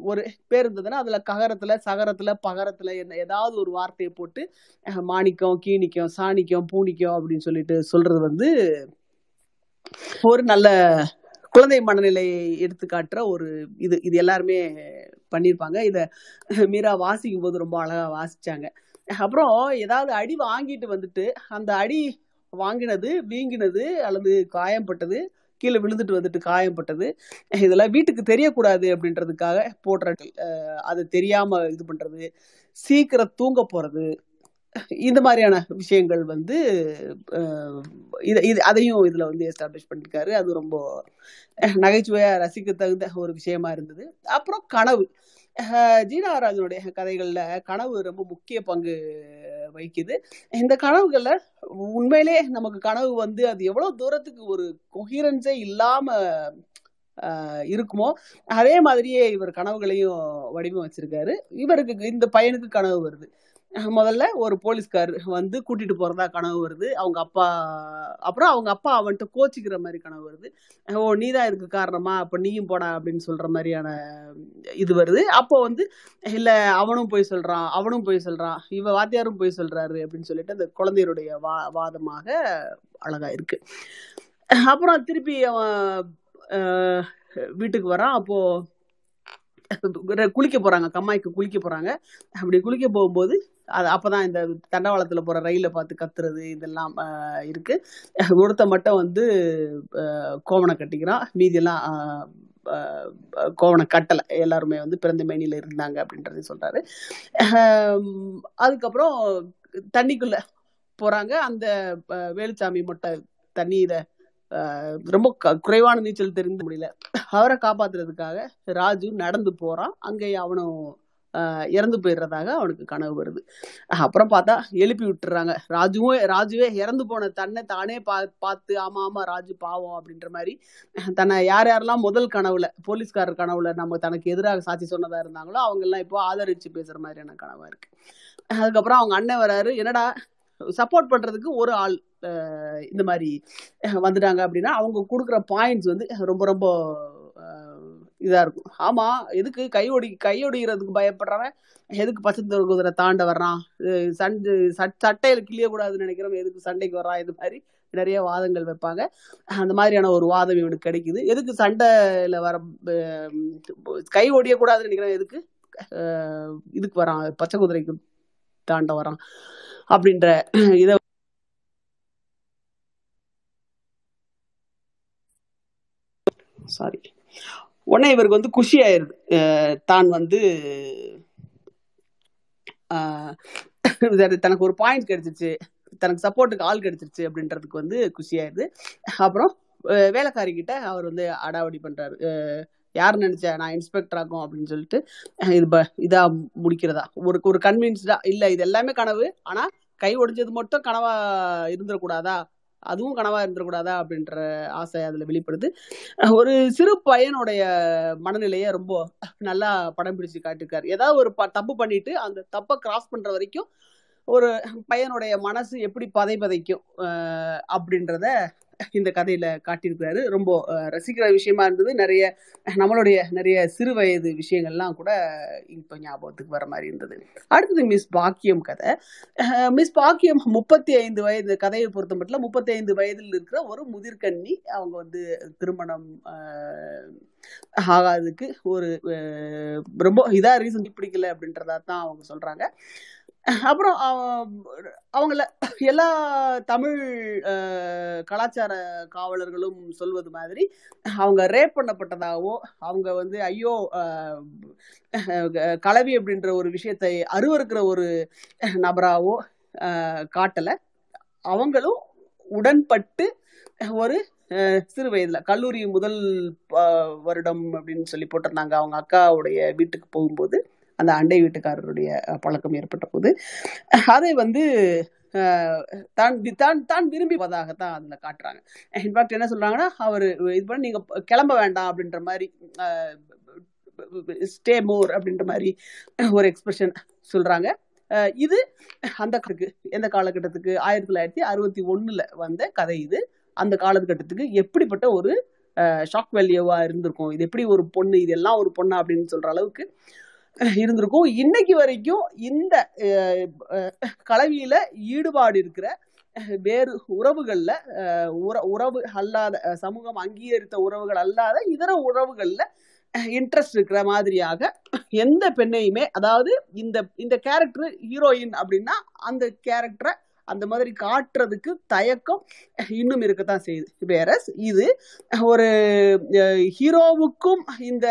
ஒரு பேர் இருந்ததுன்னா அதுல ககரத்துல சகரத்துல பகரத்துல என்ன ஏதாவது ஒரு வார்த்தையை போட்டு மாணிக்கம் கீணிக்கம் சாணிக்கம் பூணிக்கம் அப்படின்னு சொல்லிட்டு சொல்றது வந்து ஒரு நல்ல குழந்தை மனநிலையை எடுத்து காட்டுற ஒரு இது. இது எல்லாருமே பண்ணியிருப்பாங்க இதை மீரா வாசிக்கும் போது ரொம்ப அழகா வாசிச்சாங்க. அப்புறம் ஏதாவது அடி வாங்கிட்டு வந்துட்டு அந்த அடி வாங்கினது வீங்கினது அல்லது காயம்பட்டது கீழே விழுந்துட்டு வந்துட்டு காயம்பட்டது இதெல்லாம் வீட்டுக்கு தெரியக்கூடாது அப்படின்றதுக்காக போடுற அது தெரியாம இது பண்றது சீக்கிரம் தூங்க போறது. இந்த மாதிரியான விஷயங்கள் வந்து இது இது அதையும் இதில் வந்து எஸ்டாப்ளிஷ் பண்ணியிருக்காரு அது ரொம்ப நகைச்சுவையாக ரசிக்க தகுந்த ஒரு விஷயமா இருந்தது. அப்புறம் கனவு. ஜீனாராஜனுடைய கதைகள்ல கனவு ரொம்ப முக்கிய பங்கு வகிக்குது. இந்த கனவுகள்ல உண்மையிலே நமக்கு கனவு வந்து அது எவ்வளவு தூரத்துக்கு ஒரு கொஹிரன்ஸே இல்லாம ஆஹ் இருக்குமோ அதே மாதிரியே இவர் கனவுகளையும் வடிவமைச்சிருக்காரு. இவருக்கு இந்த பையனுக்கு கனவு வருது. முதல்ல ஒரு போலீஸ்கார் வந்து கூட்டிட்டு போறதா கனவு வருது. அவங்க அப்பா அப்புறம் அவங்க அப்பா அவன்கிட்ட கோச்சிக்கிற மாதிரி கனவு வருது. ஓ நீதான் இதுக்கு காரணமா? அப்ப நீயும் போடா அப்படின்னு சொல்ற மாதிரியான இது வருது. அப்போ வந்து இல்ல அவனும் போய் சொல்றான் அவனும் போய் சொல்றான் இவ வாத்தியாரும் போய் சொல்றாரு அப்படின்னு சொல்லிட்டு அந்த குழந்தையருடைய வா வாதமாக அழகா இருக்கு. அப்புறம் திருப்பி அவன் வீட்டுக்கு வரான். அப்போ குளிக்க போறாங்க. கம்மாய்க்கு குளிக்க போறாங்க. அப்படி குளிக்க போகும்போது அது அப்பதான் இந்த தண்டவாளத்துல போற ரயில பார்த்து கத்துறது இதெல்லாம் இருக்கு. ஒருத்த மட்டும் வந்து கோவணம் கட்டிக்கிறான். மீதியெல்லாம் கோவணம் கட்டலை. எல்லாருமே வந்து பிறந்த மேனியில இருந்தாங்க அப்படின்றத சொல்றாரு. அதுக்கப்புறம் தண்ணிக்குள்ள போறாங்க. அந்த வேலுச்சாமி மட்டும் தண்ணீரை ரொம்ப க- குறைவான நீச்சல் தெரிந்த முடியல. அவரை காப்பாத்துறதுக்காக ராஜு நடந்து போறான். அங்கே அவனும் இறந்து போயிடுறதாக அவனுக்கு கனவு வருது. அப்புறம் பார்த்தா எழுப்பி விட்டுறாங்க. ராஜுவும் ராஜுவே இறந்து போன தன்னை தானே பா பார்த்து ஆமா ஆமா ராஜு பாவம் அப்படின்ற மாதிரி தன்னை யார் யாரெல்லாம் முதல் கனவுல போலீஸ்காரர் கனவுல நம்ம தனக்கு எதிராக சாட்சி சொன்னதா இருந்தாங்களோ அவங்க எல்லாம் இப்போ ஆதரிச்சு பேசுற மாதிரியான கனவா இருக்கு. அதுக்கப்புறம் அவங்க அண்ணன் வராரு. என்னடா சப்போர்ட் பண்றதுக்கு ஒரு ஆள். இந்த மாதிரி வந்துட்டாங்க அப்படின்னா அவங்க கொடுக்குற பாயிண்ட்ஸ் வந்து ரொம்ப ரொம்ப இதாக இருக்கும். ஆமாம் எதுக்கு கையொடி கையொடிக்கிறதுக்கு பயப்படுறவன் எதுக்கு பச்சை குதிரை தாண்ட வர்றான்? சண்டை சட்- சட்டையில் கிளியக்கூடாதுன்னு நினைக்கிறவன் எதுக்கு சண்டைக்கு வர்றான்? இது மாதிரி நிறைய வாதங்கள் வைப்பாங்க. அந்த மாதிரியான ஒரு வாதம் இவனுக்கு கிடைக்குது. எதுக்கு சண்டையில் வர கை ஒடியக்கூடாதுன்னு நினைக்கிறவன் எதுக்கு இதுக்கு வரான் பச்சை குதிரைக்கு தாண்ட வரான் அப்படின்ற இதை சாரி உடனே இவருக்கு வந்து குஷி ஆயிருது அஹ் தான் வந்து ஆஹ் தனக்கு ஒரு பாயிண்ட் கிடைச்சிருச்சு. தனக்கு சப்போர்ட்டுக்கு ஆள் கிடைச்சிருச்சு அப்படின்றதுக்கு வந்து குஷி ஆயிருது அப்புறம் வேலைக்காரிக்கிட்ட கிட்ட அவர் வந்து அடாவடி பண்றாரு. அஹ் யார் நினைச்சா நான் இன்ஸ்பெக்டர் ஆகும் அப்படின்னு சொல்லிட்டு இது ப- இதா முடிக்கிறதா? ஒரு ஒரு கன்வின்ஸ்டா இல்ல இது எல்லாமே கனவு. ஆனா கை ஒடிஞ்சது மட்டும் கனவா இருந்துடக்கூடாதா? அதுவும் கனவா இருந்துடக்கூடாதா அப்படின்ற ஆசை அதுல வெளிப்படுது. ஒரு சிறு பையனுடைய மனநிலையை ரொம்ப நல்லா படம் பிடிச்சு காட்டிருக்காரு. ஏதாவது ஒரு ப- தப்பு பண்ணிட்டு அந்த தப்பை கிராஸ் பண்ற வரைக்கும் ஒரு பையனுடைய மனசு எப்படி பதை பதைக்கும் அப்படின்றத இந்த கதையில காட்டியிருக்கிறாரு. ரொம்ப ரசிக்கிற விஷயமா இருந்தது. நிறைய நம்மளுடைய நிறைய சிறு வயது விஷயங்கள்லாம் கூட இப்போ ஞாபகத்துக்கு வர மாதிரி இருந்தது. அடுத்தது மிஸ் பாக்கியம் கதை. மிஸ் பாக்கியம் முப்பத்தி ஐந்து வயது கதையை பொறுத்த மட்டும் முப்பத்தி ஐந்து வயதில் இருக்கிற ஒரு முதிர்கன்னி அவங்க வந்து திருமணம் ஆகாததுக்கு ஒரு ரொம்ப இதாக ரீசன் பிடிக்கல அப்படின்றதா தான் அவங்க சொல்றாங்க. அப்புறம் அவங்கள எல்லா தமிழ் கலாச்சார காவலர்களும் சொல்வது மாதிரி அவங்க ரேப் பண்ணப்பட்டதாகவோ அவங்க வந்து ஐயோ கலவி அப்படின்ற ஒரு விஷயத்தை அருவருக்கிற ஒரு நபராகவோ காட்டலை. அவங்களும் உடன்பட்டு ஒரு சிறு வயதுல கல்லூரி முதல் வருடம் அப்படின்னு சொல்லி போட்டிருந்தாங்க. அவங்க அக்காவுடைய வீட்டுக்கு போகும்போது அந்த அண்டை வீட்டுக்காரருடைய பழக்கம் ஏற்பட்ட போது அதை வந்து தான் தான் தான் விரும்பிவதாகத்தான் அதில் காட்டுறாங்க. இன்ஃபேக்ட் என்ன சொல்கிறாங்கன்னா அவர் இது பண்ணி நீங்கள் கிளம்ப வேண்டாம் அப்படின்ற மாதிரி ஸ்டே மோர் அப்படின்ற மாதிரி ஒரு எக்ஸ்பிரஷன் சொல்கிறாங்க இது அந்த எந்த காலகட்டத்துக்கு? ஆயிரத்தி தொள்ளாயிரத்தி அறுபத்தி ஒன்றில் வந்த கதை இது. அந்த காலகட்டத்துக்கு எப்படிப்பட்ட ஒரு ஷாக் வேல்யூவாக இருந்திருக்கும்? இது எப்படி ஒரு பொண்ணு? இதெல்லாம் ஒரு பொண்ணா? அப்படின்னு சொல்கிற அளவுக்கு இருந்திருக்கும். இன்னைக்கு வரைக்கும் இந்த கலவியில ஈடுபாடு இருக்கிற வேறு உறவுகள்ல உற- உறவு அல்லாத சமூகம் அங்கீகரித்த உறவுகள் அல்லாத இதர உறவுகள்ல இன்ட்ரெஸ்ட் இருக்கிற மாதிரியாக எந்த பெண்ணையுமே அதாவது இந்த இந்த கேரக்டர் ஹீரோயின் அப்படின்னா அந்த கேரக்டரை அந்த மாதிரி காட்டுறதுக்கு தயக்கம் இன்னும் இருக்கத்தான் செய்யுது. வேற இது ஒரு ஹீரோவுக்கும் இந்த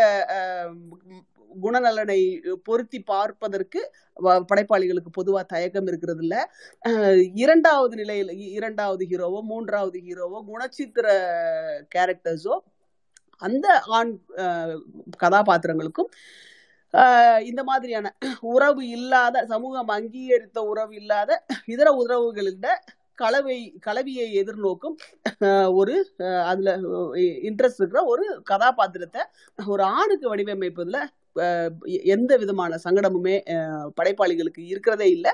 குணநலனை பொருத்தி பார்ப்பதற்கு வ- படைப்பாளிகளுக்கு பொதுவா தயக்கம் இருக்கிறது இல்ல இரண்டாவது நிலையில இரண்டாவது ஹீரோவோ மூன்றாவது ஹீரோவோ குணச்சித்திர கேரக்டர்ஸோ அந்த ஆண் அஹ், கதாபாத்திரங்களுக்கும் ஆஹ் இந்த மாதிரியான உறவு இல்லாத சமூகம் அங்கீகரித்த உறவு இல்லாத இதர உறவுகளிட கலவை கலவியை எதிர்நோக்கும் ஆஹ் ஒரு அதுல இன்ட்ரெஸ்ட் இருக்கிற ஒரு கதாபாத்திரத்தை ஒரு ஆணுக்கு வடிவமைப்பதுல எ- எந்த விதமான சங்கடமுமே படைப்பாளிகளுக்கு இருக்கிறதே இல்லை.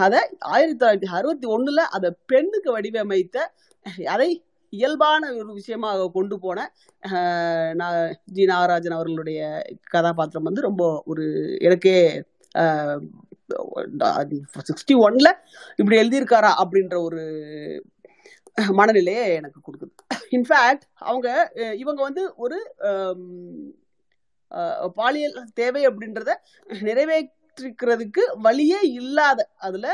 அதை ஆயிரத்தி தொள்ளாயிரத்தி அறுபத்தி ஒண்ணுல அதை பெண்ணுக்கு வடிவமைத்த அதை இயல்பான ஒரு விஷயமாக கொண்டு போன ஜி நாகராஜன் அவர்களுடைய கதாபாத்திரம் வந்து ரொம்ப ஒரு எனக்கே சிக்ஸ்டி ஒன்ல இப்படி எழுதியிருக்காரா அப்படின்ற ஒரு மனநிலையை எனக்கு கொடுக்குது. இன்ஃபேக்ட் அவங்க இவங்க வந்து ஒரு பாலியல் தேவை அப்படின்றத நிறைவே இருக்கிறதுக்கு வழியே இல்லாத அதுல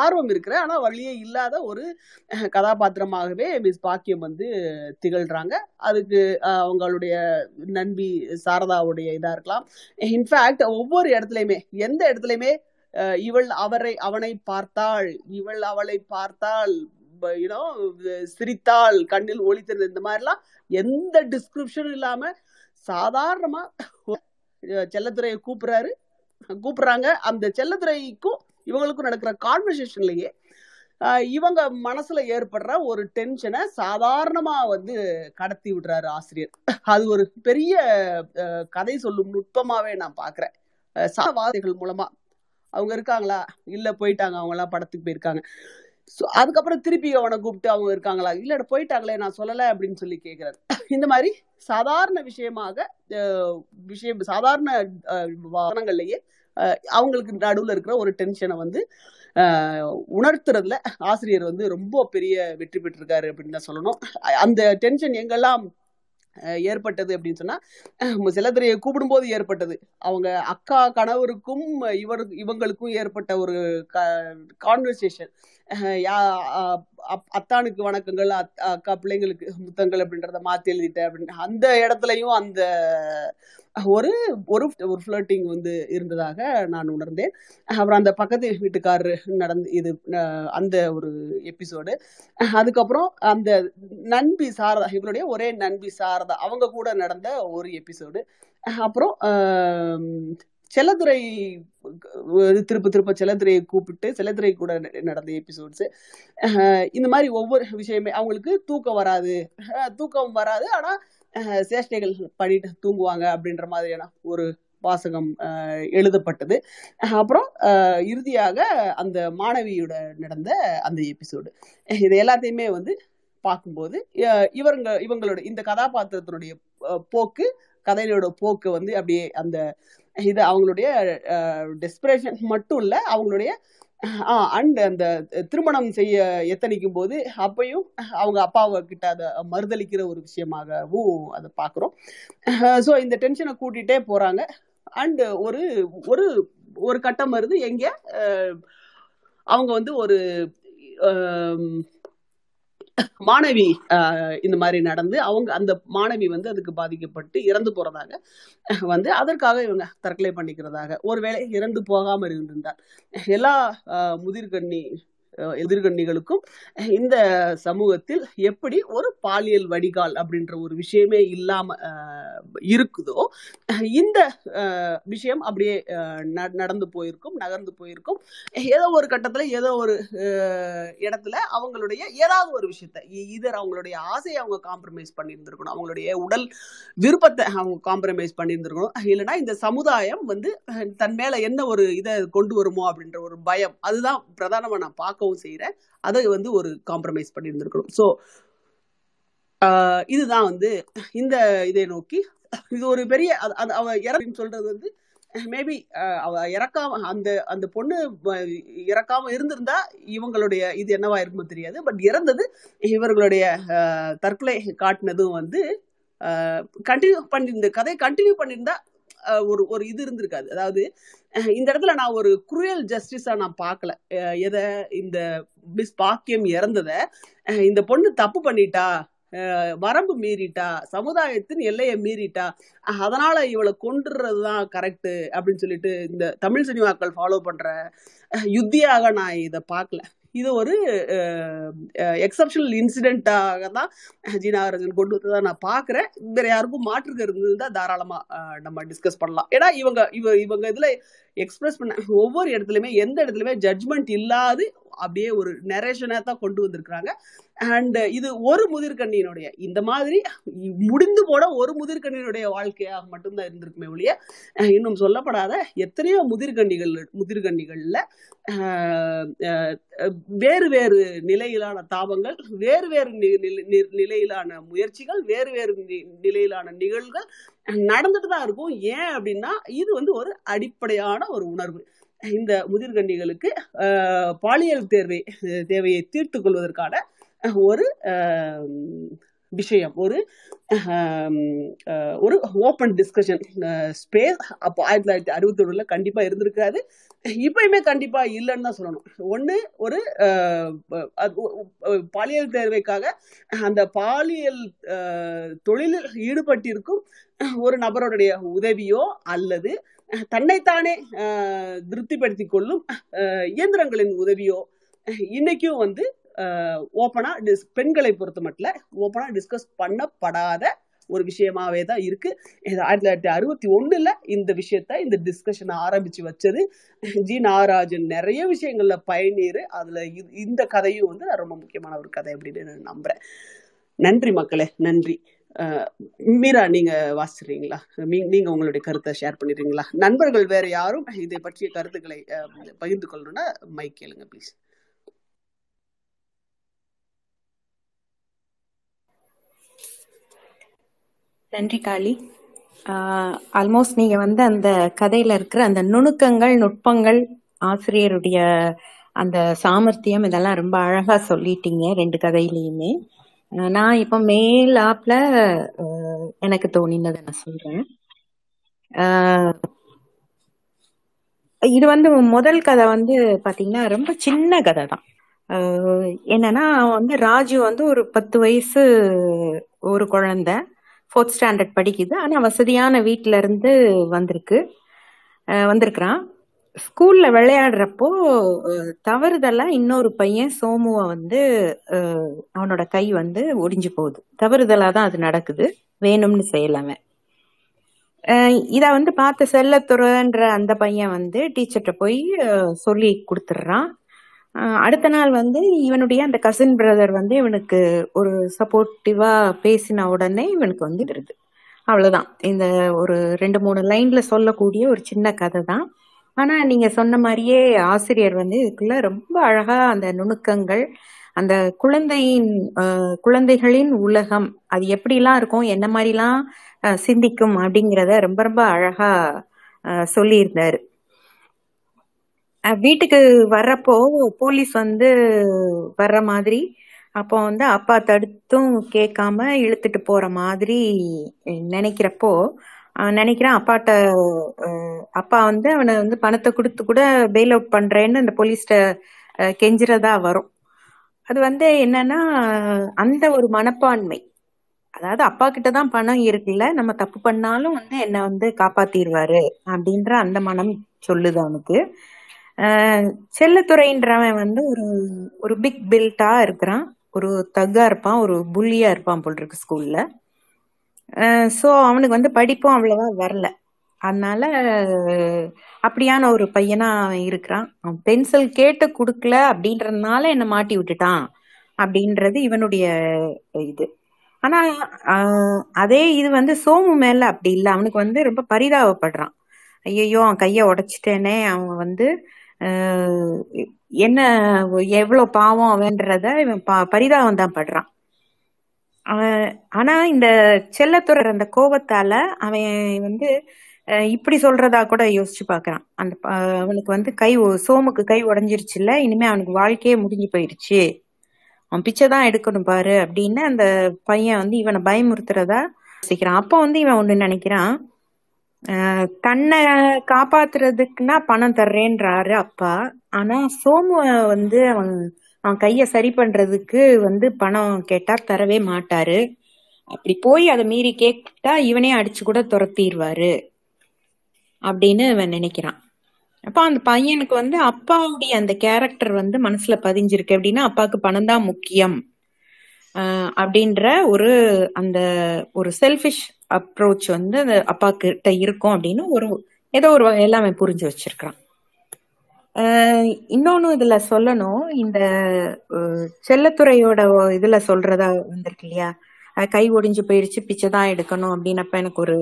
ஆர்வம் இருக்கிற ஆனா வழியே இல்லாத ஒரு கதாபாத்திரமாகவே மிஸ் பாக்கியம் வந்து திகழ்றாங்க. அதுக்கு அவங்களுடைய நண்பி சாரதாவுடைய இதா இருக்கலாம். இன்ஃபேக்ட் ஒவ்வொரு இடத்துலயுமே எந்த இடத்துலயுமே இவள் அவரை அவனை பார்த்தாள் இவள் அவளை பார்த்தாள் யூனோ சிரித்தாள் கண்ணில் ஒளித்தது இந்த மாதிரிலாம் எந்த டிஸ்கிரிப்ஷனும் இல்லாம சாதாரணமா செல்லத்துறையை கூப்பிடுறாரு கூப்பிடுறாங்க. அந்த செல்லத்துறைக்கும் இவங்களுக்கும் நடக்கிற கான்வர்சேஷன்லயே இவங்க மனசுல ஏற்படுற ஒரு டென்ஷனை சாதாரணமா வந்து கடத்தி விடுறாரு ஆசிரியர். அது ஒரு பெரிய கதை சொல்லும் நுட்பமாவே நான் பாக்குறேன். அஹ், வார்த்தைகள் மூலமா. அவங்க இருக்காங்களா? இல்ல போயிட்டாங்க. அவங்க எல்லாம் படத்துக்கு போயிருக்காங்க. ஸோ அதுக்கப்புறம் திருப்பி அவனை கூப்பிட்டு அவங்க இருக்காங்களா? இல்லை போயிட்டாங்களே நான் சொல்லலை அப்படின்னு சொல்லி கேட்குறாரு இந்த மாதிரி சாதாரண விஷயமாக விஷயம் சாதாரண வாகனங்கள்லேயே அவங்களுக்கு நடுவில் இருக்கிற ஒரு டென்ஷனை வந்து உணர்த்துறதுல ஆசிரியர் வந்து ரொம்ப பெரிய வெற்றி பெற்றிருக்காரு அப்படின்னு தான் சொல்லணும். அந்த டென்ஷன் எங்கெல்லாம் ஏற்பட்டது அப்படின்னு சொன்னா அஹ், சிலதுரையை கூப்பிடும்போது ஏற்பட்டது. அவங்க அக்கா கணவருக்கும் இவர் இவங்களுக்கும் ஏற்பட்ட ஒரு கான்வர்சேஷன் அத்தானுக்கு வணக்கங்கள் அக்கா பிள்ளைங்களுக்கு முத்தங்கள் அப்படின்றத மாத்தி எழுதிட்டேன் அப்படின்னு. அந்த இடத்துலயும் அந்த ஒரு ஒரு ஒரு ஃப்ளோட்டிங் வந்து இருந்ததாக நான் உணர்ந்தேன். அப்புறம் அந்த பக்கத்து வீட்டுக்காரர் நடந்து இது அந்த ஒரு எபிசோடு அதுக்கப்புறம் அந்த நண்பி சாரதா இவருடைய ஒரே நண்பி சாரதா அவங்க கூட நடந்த ஒரு எபிசோடு அப்புறம் செல்லதுரை திருப்ப திருப்ப செல்லதுரையை கூப்பிட்டு செல்லதுரை கூட ந- நடந்த எபிசோட்ஸ் இந்த மாதிரி ஒவ்வொரு விஷயமே அவங்களுக்கு தூக்கம் வராது. தூக்கம் வராது. ஆனால் சேஷ்டைகள் பண்ணிட்டு தூங்குவாங்க அப்படின்ற மாதிரியான ஒரு வாசகம் அஹ், எழுதப்பட்டது. அப்புறம் அஹ், இறுதியாக அந்த மாணவியோட நடந்த அந்த எபிசோடு இது எல்லாத்தையுமே வந்து பார்க்கும்போது இவருங்க இவங்களோட இந்த கதாபாத்திரத்தினுடைய போக்கு கதையோட போக்கு வந்து அப்படியே அந்த இது அவங்களுடைய டெஸ்பிரேஷன் மட்டும் இல்ல அவங்களுடைய அண்ட் அந்த திருமணம் செய்ய எத்தனைக்கும் போது அப்பையும் அவங்க அப்பாவை கிட்ட அதை மறுதளிக்கிற ஒரு விஷயமாகவும் அதை பார்க்குறோம் ஸோ இந்த டென்ஷனை கூட்டிகிட்டே போகிறாங்க அண்டு ஒரு ஒரு ஒரு கட்டம் வருது. எங்கே? அவங்க வந்து ஒரு மாணவி இந்த மாதிரி நடந்து அவங்க அந்த மாணவி வந்து அதுக்கு பாதிக்கப்பட்டு இறந்து போறதாக வந்து அதற்காக இவங்க தற்கொலை பண்ணிக்கிறதாக. ஒருவேளை இறந்து போகாம இருந்திருந்தார் எல்லா முதிர்கண்ணி எதிர்கண்ணிகளுக்கும் இந்த சமூகத்தில் எப்படி ஒரு பாலியல் வடிகால் அப்படின்ற ஒரு விஷயமே இல்லாம இருக்குதோ இந்த விஷயம் அப்படியே ந- நடந்து போயிருக்கும் நகர்ந்து போயிருக்கும். ஏதோ ஒரு கட்டத்துல ஏதோ ஒரு இடத்துல அவங்களுடைய ஏதாவது ஒரு விஷயத்த இதர் அவங்களுடைய ஆசையை அவங்க காம்ப்ரமைஸ் பண்ணியிருந்திருக்கணும் அவங்களுடைய உடல் விருப்பத்தை அவங்க காம்ப்ரமைஸ் பண்ணியிருந்திருக்கணும் இல்லைன்னா இந்த சமுதாயம் வந்து தன் மேல என்ன ஒரு இதை கொண்டு வருமோ அப்படின்ற ஒரு பயம் அதுதான் பிரதானமா நான் பார்க்கவும் செய்யறேன் அதை வந்து ஒரு காம்ப்ரமைஸ் பண்ணியிருந்துருக்கணும் ஸோ இதுதான் வந்து இந்த இதை நோக்கி இது ஒரு பெரிய அது- அவ இறப்பின்னு சொல்றது வந்து மேபி அவ இறக்காம அந்த அந்த பொண்ணு இறக்காம இருந்திருந்தா இவங்களுடைய இது என்னவா இருக்குமோ தெரியாது பட் இறந்தது இவர்களுடைய தற்கொலை காட்டினதும் வந்து கண்டினியூ பண்ணி இந்த கதையை கண்டினியூ பண்ணியிருந்தா ஒரு ஒரு இது இருந்திருக்காது. அதாவது இந்த இடத்துல நான் ஒரு குரியல் ஜஸ்டிஸா நான் பார்க்கல. எதை இந்த மிஸ் பாக்கியம் இறந்தத இந்த பொண்ணு தப்பு பண்ணிட்டா வரம்பு மீறிட்டா சமுதாயத்தின் எல்லையை மீறிட்டா அதனால இவளை கொன்றுறதுதான் கரெக்டு அப்படின்னு சொல்லிட்டு இந்த தமிழ் சினிமாக்கள் ஃபாலோ பண்ற யுத்தியாக நான் இதை பார்க்கல. இது ஒரு எக்ஸப்ஷனல் இன்சிடென்ட்டாக தான் ஜி நாகராஜன் கொண்டு வந்ததா நான் பார்க்குறேன். வேறு யாருக்கும் மாற்று கருத்து இருந்தால் தாராளமாக நம்ம டிஸ்கஸ் பண்ணலாம். ஏன்னா இவங்க இவ இவங்க இதில் எக்ஸ்பிரஸ் பண்ண ஒவ்வொரு இடத்துலையுமே எந்த இடத்துலையுமே ஜட்ஜ்மெண்ட் இல்லாது அப்படியே ஒரு நெரேஷனாக தான் கொண்டு வந்திருக்கிறாங்க. அண்ட் இது ஒரு முதிர்கண்ணியினுடைய இந்த மாதிரி முடிந்து போன ஒரு முதிர்கண்ணியினுடைய வாழ்க்கையாக மட்டும்தான் இருந்திருக்குமே ஒழிய இன்னும் சொல்லப்படாத எத்தனையோ முதிர்கண்ணிகள் முதிர்கண்ணிகள்ல வேறு வேறு நிலையிலான தாபங்கள் வேறு வேறு நி- நிலையிலான முயற்சிகள் வேறு வேறு நி- நிலையிலான நிகழ்வுகள் நடந்துட்டு தான் இருக்கும். ஏன் அப்படின்னா இது வந்து ஒரு அடிப்படையான ஒரு உணர்வு. இந்த முதிர்கண்ணிகளுக்கு பாலியல் தேர்வை தேவையை தீர்த்து கொள்வதற்கான ஒரு விஷயம் ஒரு ஒரு ஓப்பன் டிஸ்கஷன் ஸ்பேஸ் அப்போ ஆயிரத்தி தொள்ளாயிரத்தி அறுபத்தி ஒண்ணுல கண்டிப்பாக இருந்திருக்காது. இப்பயுமே கண்டிப்பாக இல்லைன்னு தான் சொல்லணும். ஒன்று ஒரு பாலியல் தேர்வைக்காக அந்த பாலியல் தொழிலில் ஈடுபட்டிருக்கும் ஒரு நபருடைய உதவியோ அல்லது தன்னைத்தானே திருப்திப்படுத்தி கொள்ளும் இயந்திரங்களின் உதவியோ இன்னைக்கும் வந்து ஓப்பனாக டிஸ் பெண்களை பொறுத்த மட்டும் ஓப்பனாக டிஸ்கஸ் பண்ணப்படாத ஒரு விஷயமாவே தான் இருக்குது ஆயிரத்தி தொள்ளாயிரத்தி அறுபத்தி ஒண்ணுல இந்த விஷயத்த இந்த டிஸ்கஷனை ஆரம்பிச்சு வச்சது. ஜி நாகராஜன் நிறைய விஷயங்கள்ல பயனீர். அதுல இது- இந்த கதையும் வந்து நான் ரொம்ப முக்கியமான ஒரு கதை அப்படின்னு நான் நம்புறேன். நன்றி மக்களே நன்றி. மீரா நீங்க வாசிடுறீங்களா நீங்க உங்களுடைய கருத்தை ஷேர் பண்ணிடுறீங்களா? நண்பர்கள் வேற யாரும் இதை பற்றிய கருத்துக்களை பகிர்ந்து கொள்ளணும்னா மைக் கேளுங்க ப்ளீஸ் நன்றி காளி. ஆல்மோஸ்ட் நீங்க வந்து அந்த கதையில இருக்கிற அந்த நுணுக்கங்கள் நுட்பங்கள் ஆசிரியருடைய அந்த சாமர்த்தியம் இதெல்லாம் ரொம்ப அழகா சொல்லிட்டீங்க ரெண்டு கதையிலயுமே. நான் இப்ப மேல் ஆப்ல எனக்கு தோணினதை நான் சொல்றேன். இது வந்து முதல் கதை வந்து பாத்தீங்கன்னா ரொம்ப சின்ன கதை தான் என்னன்னா வந்து ராஜு வந்து ஒரு பத்து வயசு ஒரு குழந்தை. ஃபோர்த் ஸ்டாண்டர்ட் படிக்குது. ஆனால் வசதியான வீட்ல இருந்து வந்திருக்கு. வந்திருக்கிறான். ஸ்கூல்ல விளையாடுறப்போ தவறுதலாக தவறுதலா இன்னொரு பையன் சோமுவை வந்து அவனோட கை வந்து ஒடிஞ்சு போகுது. தவறுதலா தான் அது நடக்குது. வேணும்னு செய்யலவன் இதை இத வந்து பார்த்த செல்லத்துறன்ற அந்த பையன் வந்து டீச்சர்கிட்ட போய் சொல்லி கொடுத்துட்றான். அடுத்த நாள் வந்து இவனுடைய அந்த கசின் பிரதர் வந்து இவனுக்கு ஒரு சப்போர்ட்டிவா பேசின உடனே இவனுக்கு வந்துடுது. அவ்வளவுதான். இந்த ஒரு ரெண்டு மூணு லைன்ல சொல்லக்கூடிய ஒரு சின்ன கதை தான். ஆனா நீங்க சொன்ன மாதிரியே ஆசிரியர் வந்து இதுக்குள்ள ரொம்ப அழகா அந்த நுணுக்கங்கள் அந்த குழந்தையின் குழந்தைகளின் உலகம் அது எப்படிலாம் இருக்கும் என்ன மாதிரிலாம் சிந்திக்கும் அப்படிங்கிறத ரொம்ப ரொம்ப அழகா சொல்லியிருந்தாரு. வீட்டுக்கு வர்றப்போ போலீஸ் வந்து வர்ற மாதிரி அப்போ வந்து அப்பா தடுத்தும் கேட்காம இழுத்துட்டு போற மாதிரி நினைக்கிறப்போ அவன் நினைக்கிறான் அப்பாட்ட அப்பா வந்து அவனை வந்து பணத்தை கொடுத்து கூட பெயில் அவுட் பண்றேன்னு அந்த போலீஸ்ட கெஞ்சுறதா வரும். அது வந்து என்னன்னா அந்த ஒரு மனப்பான்மை. அதாவது அப்பா கிட்ட தான் பணம் இருக்குல்ல நம்ம தப்பு பண்ணாலும் வந்து என்ன வந்து காப்பாத்திடுவாரு அப்படின்ற அந்த மனம் சொல்லுது அவனுக்கு. செல்லத்துறைன்றவன் வந்து ஒரு ஒரு பிக் பில்ட்டா இருக்கிறான். ஒரு தக்கா இருப்பான் ஒரு புள்ளியா இருப்பான் போல் இருக்கு ஸ்கூல்ல ஸோ அவனுக்கு வந்து படிப்பும் அவ்வளவா வரல. அதனால அப்படியான ஒரு பையனா அவன் இருக்கிறான். அவன் பென்சில் கேட்டு கொடுக்கல அப்படின்றதுனால என்னை மாட்டி விட்டுட்டான் அப்படின்றது இவனுடைய இது. ஆனா அதே இது வந்து சோமு மேல அப்படி இல்லை. அவனுக்கு வந்து ரொம்ப பரிதாபப்படுறான். ஐயோ அவன் கையை உடைச்சிட்டேனே அவன் வந்து என்ன எவ்வளவு பாவம் அவன்றத இவன் ப- பரிதாபம் தான் படுறான். அவன் ஆனா இந்த செல்லத்துறர் அந்த கோபத்தால அவன் வந்து இப்படி சொல்றதா கூட யோசிச்சு பாக்குறான். அந்த ப- அவனுக்கு வந்து கை சோமுக்கு கை உடைஞ்சிருச்சுல்ல இனிமே அவனுக்கு வாழ்க்கையே முடிஞ்சு போயிடுச்சு. அவன் பிச்சை தான் எடுக்கணும் பாரு அப்படின்னு அந்த பையன் வந்து இவனை பயமுறுத்துறதா யோசிக்கிறான். அப்போ வந்து இவன் ஒண்ணு நினைக்கிறான். தன்னை காப்பாத்துறதுக்குன்னா பணம் தர்றேன்றாரு அப்பா. ஆனா சோமு வந்து அவன் அவன் கைய சரி பண்றதுக்கு வந்து பணம் கேட்டா தரவே மாட்டாரு. அப்படி போய் அதை மீறி கேட்டா இவனே அடிச்சு கூட துரத்திடுவாரு அப்படின்னு இவன் நினைக்கிறான். அப்ப அந்த பையனுக்கு வந்து அப்பாவுடைய அந்த கேரக்டர் வந்து மனசுல பதிஞ்சிருக்கு. அப்படின்னா அப்பாவுக்கு பணம் தான் முக்கியம். அப்படின்ற ஒரு அந்த ஒரு செல்ஃபிஷ் அப்ரோச் வந்து அந்த அப்பா கிட்ட இருக்கும் அப்படின்னு ஒரு ஏதோ ஒரு வகையில அவன் புரிஞ்சு வச்சிருக்கான் ஆஹ் இன்னொன்னு இதுல சொல்லணும். இந்த செல்லத்துறையோட இதுல சொல்றதா வந்திருக்கு இல்லையா? கை ஒடிஞ்சு போயிடுச்சு பிச்சை தான் எடுக்கணும் அப்படின்னப்ப எனக்கு ஒரு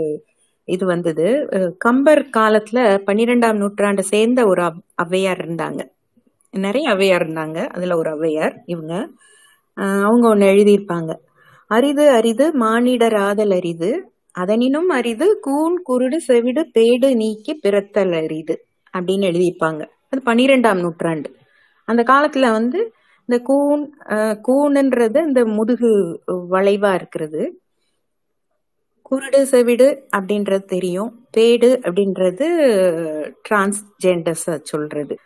இது வந்தது. கம்பர் காலத்துல பன்னிரெண்டாம் நூற்றாண்டை சேர்ந்த ஒரு அவ்வையார் இருந்தாங்க. நிறைய அவ்வையார் இருந்தாங்க. அதுல ஒரு அவ்வையார் இவங்க. அவங்க ஒன்று எழுதியிருப்பாங்க. அரிது அரிது மானிடராதல் அரிது. அதனினும் அரிது கூன் குருடு செவிடு பேடு நீக்கி பிறத்தல் அரிது அப்படின்னு எழுதியிருப்பாங்க. அது பன்னிரெண்டாம் நூற்றாண்டு. அந்த காலத்துல வந்து இந்த கூன் கூனுன்றது இந்த முதுகு வளைவா இருக்கிறது. குருடு செவிடு அப்படின்றது தெரியும். பேடு அப்படின்றது டிரான்ஸ்ஜெண்டர்ஸ் சொல்றது.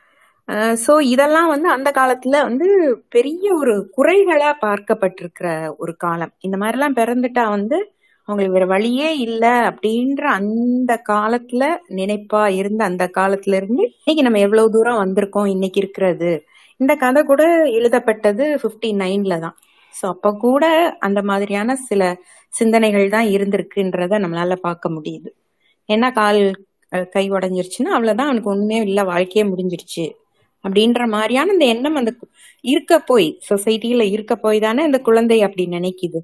ஸோ இதெல்லாம் வந்து அந்த காலத்துல வந்து பெரிய ஒரு குறைகளா பார்க்கப்பட்டிருக்கிற ஒரு காலம். இந்த மாதிரிலாம் பிறந்துட்டா வந்து அவங்களுக்கு வேற வழியே இல்லை அப்படின்ற அந்த காலத்துல நினைப்பா இருந்த அந்த காலத்துல இருந்து இன்னைக்கு நம்ம எவ்வளவு தூரம் வந்திருக்கோம் இன்னைக்கு இருக்கிறது. இந்த கதை கூட எழுதப்பட்டது பிப்டி நைன்ல தான். ஸோ அப்ப கூட அந்த மாதிரியான சில சிந்தனைகள் தான் இருந்திருக்குன்றத நம்மளால பார்க்க முடியுது. ஏன்னா கால் கை உடைஞ்சிருச்சுன்னா அவ்வளவுதான் அவனுக்கு ஒண்ணுமே இல்லை வாழ்க்கையே முடிஞ்சிருச்சு. அப்படின்ற மாதிரியான இந்த எண்ணம் அந்த இருக்க போய் சொசைட்டியில இருக்க போய் தானே அந்த குழந்தை அப்படி நினைக்குது.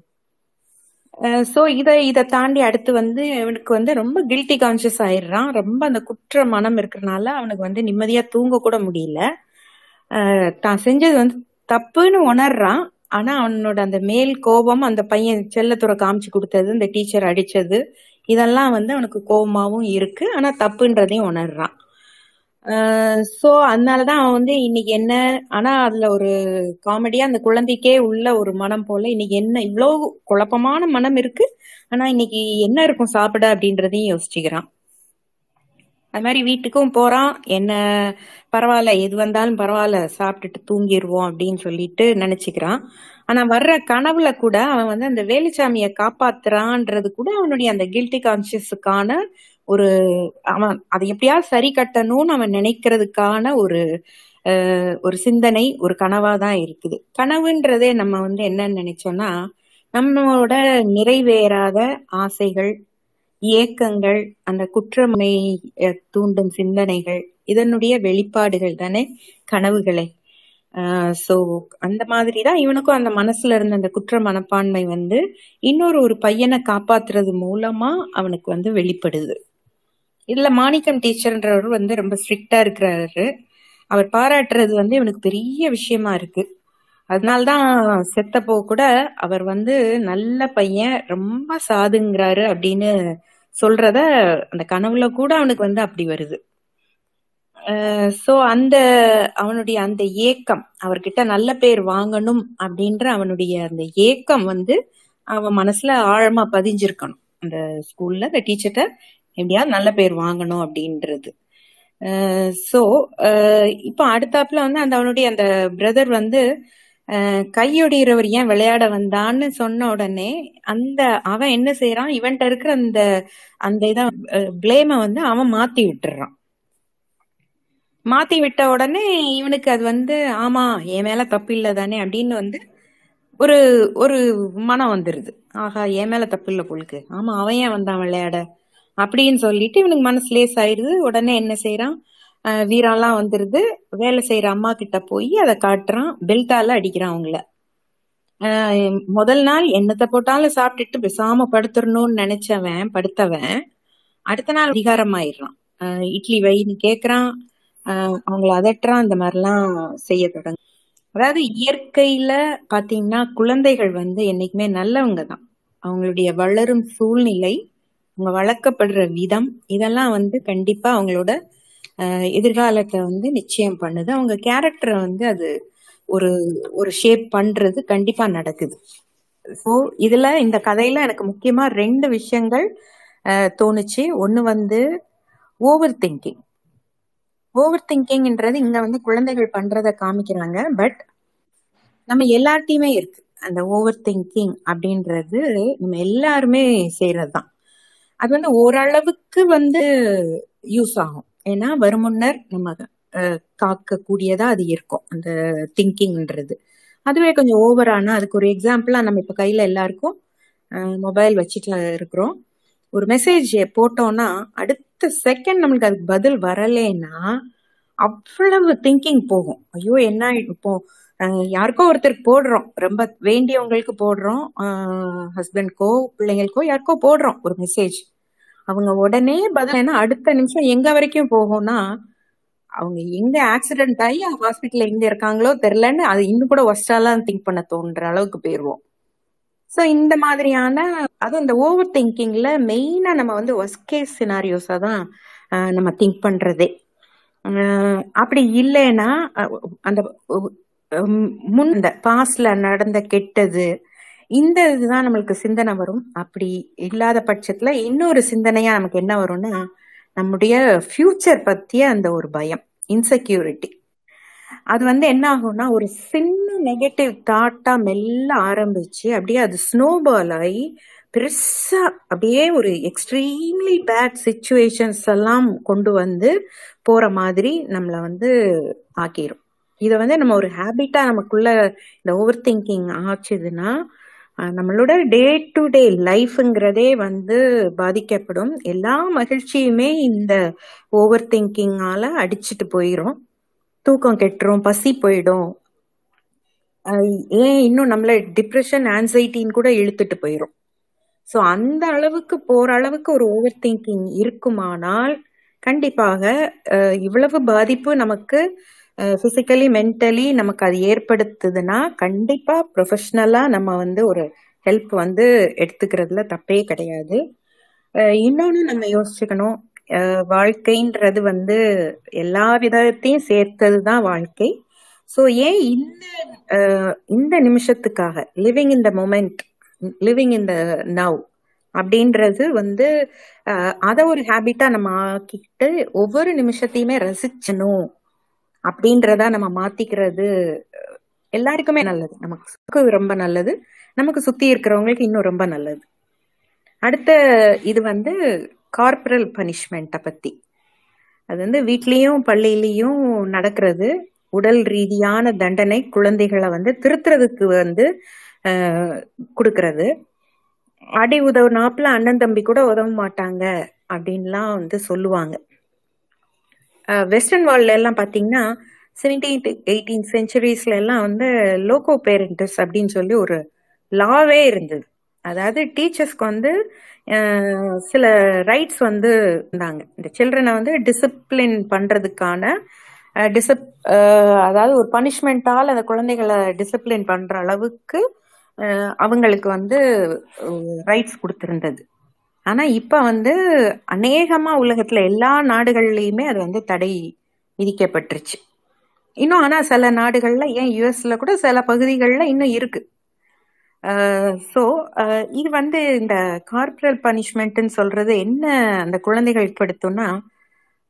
சோ இதை இதை தாண்டி அடுத்து வந்து இவனுக்கு வந்து ரொம்ப கில்ட்டி கான்சியஸ் ஆயிடுறான். ரொம்ப அந்த குற்ற மனம் இருக்கிறனால அவனுக்கு வந்து நிம்மதியா தூங்க கூட முடியல. தான் செஞ்சது வந்து தப்புன்னு உணர்றான். ஆனா அவனோட அந்த மேல் கோபம் அந்த பையன் செல்லத்துறை காமிச்சு கொடுத்தது இந்த டீச்சர் அடிச்சது இதெல்லாம் வந்து அவனுக்கு கோபமாவும் இருக்கு. ஆனா தப்புன்றதையும் உணர்றான். சோ அதனாலதான் அவன் வந்து இன்னைக்கு என்ன ஆனா அதுல ஒரு காமெடியா அந்த குழந்தைக்கே உள்ள ஒரு மனம் போல இன்னைக்கு என்ன இவ்வளோ குழப்பமான மனம் இருக்கு. ஆனா இன்னைக்கு என்ன இருக்கும் சாப்பிட அப்படின்றதையும் யோசிச்சுக்கிறான். அது மாதிரி வீட்டுக்கும் போறான். என்ன பரவாயில்ல எது வந்தாலும் பரவாயில்ல சாப்பிட்டுட்டு தூங்கிடுவோம் அப்படின்னு சொல்லிட்டு நினைச்சுக்கிறான். ஆனா வர்ற கனவுல கூட அவன் வந்து அந்த வேலுச்சாமியை காப்பாத்துறான்றது கூட அவனுடைய அந்த கில்ட்டி கான்சியஸுக்கான ஒரு அவன் அதை எப்படியாவது சரி கட்டணும்னு அவன் நினைக்கிறதுக்கான ஒரு ஒரு சிந்தனை ஒரு கனவா தான் இருக்குது. கனவுன்றதே நம்ம வந்து என்னன்னு நினைச்சோம்னா நம்மளோட நிறைவேறாத ஆசைகள் ஏக்கங்கள் அந்த குற்றமை தூண்டும் சிந்தனைகள் இதனுடைய வெளிப்பாடுகள் தானே கனவுகளை. சோ அந்த மாதிரி தான் இவனுக்கும் அந்த மனசுல இருந்த அந்த குற்ற மனப்பான்மை வந்து இன்னொரு ஒரு பையனை காப்பாத்துறது மூலமா அவனுக்கு வந்து வெளிப்படுது. இதுல மாணிக்கம் டீச்சர்ன்றவர் வந்து ரொம்ப ஸ்ட்ரிக்டா இருக்கிறாரு. அவர் பாராட்டுறது வந்து இவனுக்கு பெரிய விஷயமா இருக்கு. அதனால்தான் செத்தப்போ கூட அவர் வந்து நல்ல பையன் ரொம்ப சாதுங்கிறாரு அப்படின்னு சொல்றத அந்த கனவுல கூட அவனுக்கு வந்து அப்படி வருது. சோ அந்த அவனுடைய அந்த ஏக்கம் அவர்கிட்ட நல்ல பேர் வாங்கணும் அப்படின்ற அவனுடைய அந்த ஏக்கம் வந்து அவன் மனசுல ஆழமா பதிஞ்சிருக்கணும். அந்த ஸ்கூல்ல அந்த டீச்சர்கிட்ட எப்படியாவது நல்ல பேர் வாங்கணும் அப்படின்றது. சோ இப்போ அடுத்தாப்புல வந்து அந்த அவனுடைய அந்த பிரதர் வந்து கையொடிகிறவர் ஏன் விளையாட வந்தான்னு சொன்ன உடனே அந்த அவன் என்ன செய்யறான் இவன்ட்ட இருக்கிற அந்த அந்த இதை பிளேம வந்து அவன் மாத்தி விட்டுறான். மாத்தி விட்ட உடனே இவனுக்கு அது வந்து ஆமா என் மேல தப்பு இல்லை தானே அப்படின்னு வந்து ஒரு ஒரு மனம் வந்துருது. ஆஹா என் மேல தப்பு இல்ல பொழுக்கு ஆமா அவன் ஏன் வந்தான் விளையாட? அப்படின்னு சொல்லிட்டு இவனுக்கு மனசு லேஸ் ஆயிடுது. உடனே என்ன செய்யறான் வீராலாம் வந்துருது. வேலை செய்யற அம்மா கிட்ட போய் அதை காட்டுறான். பெல்டால அடிக்கிறான் அவங்கள. முதல் நாள் என்னத்தை போட்டாலும் சாப்பிட்டுட்டு பெசாம படுத்துடணும்னு நினைச்சவன் படுத்தவன். அடுத்த நாள் அதிகாரம் ஆயிடுறான் இட்லி வைன்னு கேக்குறான். அவங்கள அதட்டுறான். இந்த மாதிரிலாம் செய்ய தொடங்க. அதாவது இயற்கையில பாத்தீங்கன்னா குழந்தைகள் வந்து என்னைக்குமே நல்லவங்க தான். அவங்களுடைய வளரும் சூழ்நிலை அவங்க வளர்க்கப்படுற விதம் இதெல்லாம் வந்து கண்டிப்பா அவங்களோட எதிர்காலத்தை வந்து நிச்சயம் பண்ணுது. அவங்க கேரக்டரை வந்து அது ஒரு ஒரு ஷேப் பண்றது கண்டிப்பா நடக்குது. ஸோ இதுல இந்த கதையில எனக்கு முக்கியமா ரெண்டு விஷயங்கள் தோணுச்சு. ஒண்ணு வந்து ஓவர் திங்கிங் ஓவர் திங்கிங்ன்றது இங்க வந்து குழந்தைகள் பண்றத காமிக்கிறாங்க. பட் நம்ம எல்லார்ட்டையுமே இருக்கு. அந்த ஓவர் திங்கிங் அப்படின்றது நம்ம எல்லாருமே செய்யறதுதான் அது வந்து ஓரளவுக்கு வந்து யூஸ் ஆகும். ஏன்னா வருமுன்னர் நம்ம காக்கக்கூடியதா அது இருக்கும். அந்த திங்கிங்ன்றது அதுவே கொஞ்சம் ஓவரானா அதுக்கு ஒரு எக்ஸாம்பிளா நம்ம இப்ப கையில எல்லாருக்கும் மொபைல் வச்சுட்டு இருக்கிறோம். ஒரு மெசேஜ் போட்டோம்னா அடுத்த செகண்ட் நம்மளுக்கு அதுக்கு பதில் வரலேன்னா அவ்வளவு திங்கிங் போகும். ஐயோ என்ன இப்போ யாருக்கோ ஒருத்தருக்கு போடுறோம். ரொம்ப வேண்டியவங்களுக்கு போடுறோம். ஹஸ்பண்ட்க்கோ பிள்ளைங்களுக்கோ யாருக்கோ போடுறோம் ஒரு மெசேஜ் அவங்க உடனே பதில் ஏன்னா அடுத்த நிமிஷம் எங்க வரைக்கும் போகும்னா அவங்க எங்க ஆக்சிடென்ட் ஆகி ஹாஸ்பிட்டல்ல எங்க இருக்காங்களோ தெரிலன்னு அது இன்னும் கூட ஒஸ்டாலாம் திங்க் பண்ண தோன்ற அளவுக்கு போயிடுவோம் ஸோ இந்த மாதிரியான அதுவும் இந்த ஓவர் திங்கிங்ல மெயினா நம்ம வந்து ஒஸ்கேஸ் சினாரியோஸா தான் நம்ம திங்க் பண்றதே. அப்படி இல்லைன்னா அந்த முன் இந்த பாஸ்ட்ல நடந்த கெட்டது இந்த இதுதான் நம்மளுக்கு சிந்தனை வரும். அப்படி இல்லாத பட்சத்துல இன்னொரு சிந்தனையா நமக்கு என்ன வரும்னா நம்முடைய ஃபியூச்சர் பத்திய அந்த ஒரு பயம் இன்செக்யூரிட்டி அது வந்து என்ன ஆகும்னா ஒரு சின்ன நெகட்டிவ் தாட்டா மெல்ல ஆரம்பிச்சு அப்படியே அது ஸ்னோபால் ஆகி பெருசா அப்படியே ஒரு எக்ஸ்ட்ரீம்லி பேட் சுச்சுவேஷன்ஸ் எல்லாம் கொண்டு வந்து போற மாதிரி நம்மள வந்து ஆக்கிரும். இதை வந்து நம்ம ஒரு ஹேபிட்டா நமக்குள்ள இந்த ஓவர் திங்கிங் ஆச்சுதுன்னா நம்மளோட டே டு டே லைஃப்ங்கிறதே வந்து பாதிக்கப்படும். எல்லா மகிழ்ச்சியுமே இந்த ஓவர் திங்கிங்கால அடிச்சுட்டு போயிடும் தூக்கம் கெட்டுரும் பசி போயிடும். ஏன் இன்னும் நம்மள டிப்ரெஷன் ஆன்சைட்டின்னு கூட இழுத்துட்டு போயிடும் ஸோ அந்த அளவுக்கு போற அளவுக்கு ஒரு ஓவர் திங்கிங் இருக்குமானால் கண்டிப்பாக இவ்வளவு பாதிப்பு நமக்கு ஃபிசிக்கலி மென்டலி நமக்கு அது ஏற்படுத்துதுன்னா கண்டிப்பாக ப்ரொஃபஷ்னலாக நம்ம வந்து ஒரு ஹெல்ப் வந்து எடுத்துக்கிறதுல தப்பே கிடையாது. இன்னொன்று நம்ம யோசிச்சுக்கணும். வாழ்க்கைன்றது வந்து எல்லா விதத்தையும் சேர்த்தது தான் வாழ்க்கை. ஸோ ஏன் இந்த இந்த நிமிஷத்துக்காக living in the moment living in the now அப்படின்றது வந்து அதை ஒரு ஹேபிட்டா நம்ம ஆக்கிட்டு ஒவ்வொரு நிமிஷத்தையுமே ரசிச்சணும் அப்படின்றத நம்ம மாத்திக்கிறது எல்லாருக்குமே நல்லது. நமக்கு ரொம்ப நல்லது. நமக்கு சுத்தி இருக்கிறவங்களுக்கு இன்னும் ரொம்ப நல்லது. அடுத்த இது வந்து கார்பரல் பனிஷ்மெண்ட்டை பத்தி. அது வந்து வீட்லேயும் பள்ளியிலையும் நடக்கிறது. உடல் ரீதியான தண்டனை குழந்தைகளை வந்து திருத்துறதுக்கு வந்து கொடுக்கறது. அடி உதவு நாப்பில் அண்ணன் தம்பி கூட உதவ மாட்டாங்க அப்படின்லாம் வந்து சொல்லுவாங்க. வெஸ்டர்ன் வேர்ல்ட்ல எல்லாம் பார்த்தீங்கன்னா செவன்டீன் எயிட்டீன் சென்ச்சுரிஸ்ல எல்லாம் வந்து லோகோ பேரண்டஸ் அப்படின்னு சொல்லி ஒரு லாவே இருந்தது. அதாவது டீச்சர்ஸ்க்கு வந்து சில ரைட்ஸ் வந்து இருந்தாங்க. இந்த சில்ட்ரனை வந்து டிசிப்ளின் பண்றதுக்கான டிசிப் அதாவது ஒரு பனிஷ்மெண்டால் அந்த குழந்தைகளை டிசிப்ளின் பண்ற அளவுக்கு அவங்களுக்கு வந்து ரைட்ஸ் கொடுத்துருந்தது. ஆனா இப்ப வந்து அநேகமா உலகத்துல எல்லா நாடுகள்லயுமே அது வந்து தடை விதிக்கப்பட்டுருச்சு. இன்னும் ஆனா சில நாடுகள்ல ஏன் யுஎஸ்ல கூட சில பகுதிகளில் இன்னும் இருக்கு. ஸோ இது வந்து இந்த கார்பரல் பனிஷ்மெண்ட்னு சொல்றது என்ன அந்த குழந்தைகள் ஏற்படுத்தும்னா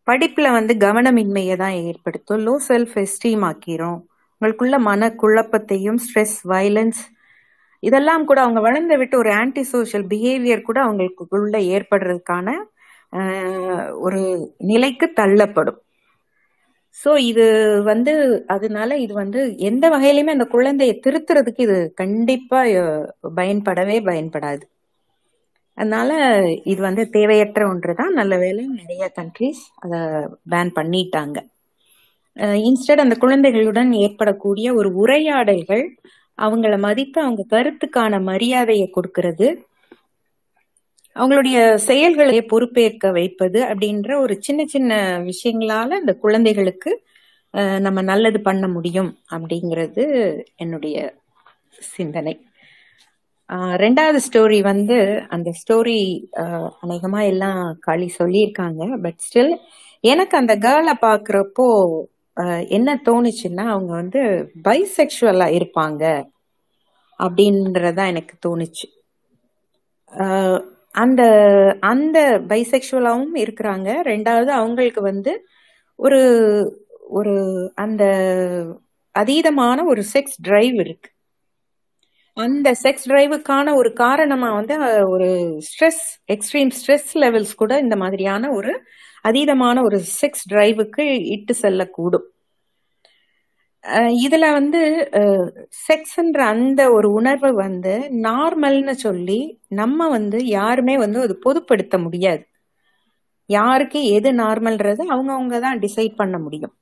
படிப்புல வந்து கவனமின்மையை தான் ஏற்படுத்தும். லோ செல்ஃப் எஸ்டீம் ஆக்கிரும். உங்களுக்குள்ள மன குழப்பத்தையும் ஸ்ட்ரெஸ் வயலன்ஸ் இதெல்லாம் கூட அவங்க வளர்ந்த விட்டு ஒரு ஆன்டி சோஷியல் பிஹேவியர் கூட அவங்களுக்குள்ள ஏற்படுறதுக்கான ஒரு நிலைக்கு தள்ளப்படும். ஸோ இது வந்து அதனால இது வந்து எந்த வகையிலுமே அந்த குழந்தையை திருத்துறதுக்கு இது கண்டிப்பா பயன்படவே பயன்படாது. அதனால இது வந்து தேவையற்ற ஒன்று தான் நல்ல வேலை நிறைய கண்ட்ரிஸ் அதை பேன் பண்ணிட்டாங்க. இன்ஸ்டட் அந்த குழந்தைகளுடன் ஏற்படக்கூடிய ஒரு உரையாடல்கள் அவங்கள மதித்து அவங்க கருத்துக்கான மரியாதையை கொடுக்கறது. அவங்களுடைய செயல்களை பொறுப்பேற்க வைப்பது அப்படின்ற ஒரு சின்ன சின்ன விஷயங்களால இந்த குழந்தைகளுக்கு நம்ம நல்லது பண்ண முடியும் அப்படிங்கிறது என்னுடைய சிந்தனை. ரெண்டாவது ஸ்டோரி வந்து அந்த ஸ்டோரி அநேகமா எல்லாம் களி சொல்லியிருக்காங்க பட் ஸ்டில் எனக்கு அந்த கேர்ளை பாக்குறப்போ என்ன தோணுச்சுன்னா அவங்க வந்து பைசெக்சுவலா இருப்பாங்க அப்படின்றதா எனக்கு தோணுச்சு. ஆஹ் அந்த அந்த பைசெக்ஷுவலாகவும் இருக்கிறாங்க. ரெண்டாவது அவங்களுக்கு வந்து ஒரு ஒரு அந்த அதீதமான ஒரு செக்ஸ் டிரைவ் இருக்கு. அந்த செக்ஸ் டிரைவுக்கான ஒரு காரணமா வந்து ஒரு ஸ்ட்ரெஸ் எக்ஸ்ட்ரீம் ஸ்ட்ரெஸ் லெவல்ஸ் கூட இந்த மாதிரியான ஒரு அதீதமான ஒரு செக்ஸ் டிரைவுக்கு இட்டு செல்லக்கூடும். இதுல வந்து செக்ஸ்ன்ற அந்த ஒரு உணர்வு வந்து நார்மல்னு சொல்லி நம்ம வந்து யாருமே வந்து அது பொதுப்படுத்த முடியாது. யாருக்கு எது நார்மல்ன்றது அவங்கவுங்க தான் டிசைட் பண்ண முடியும்.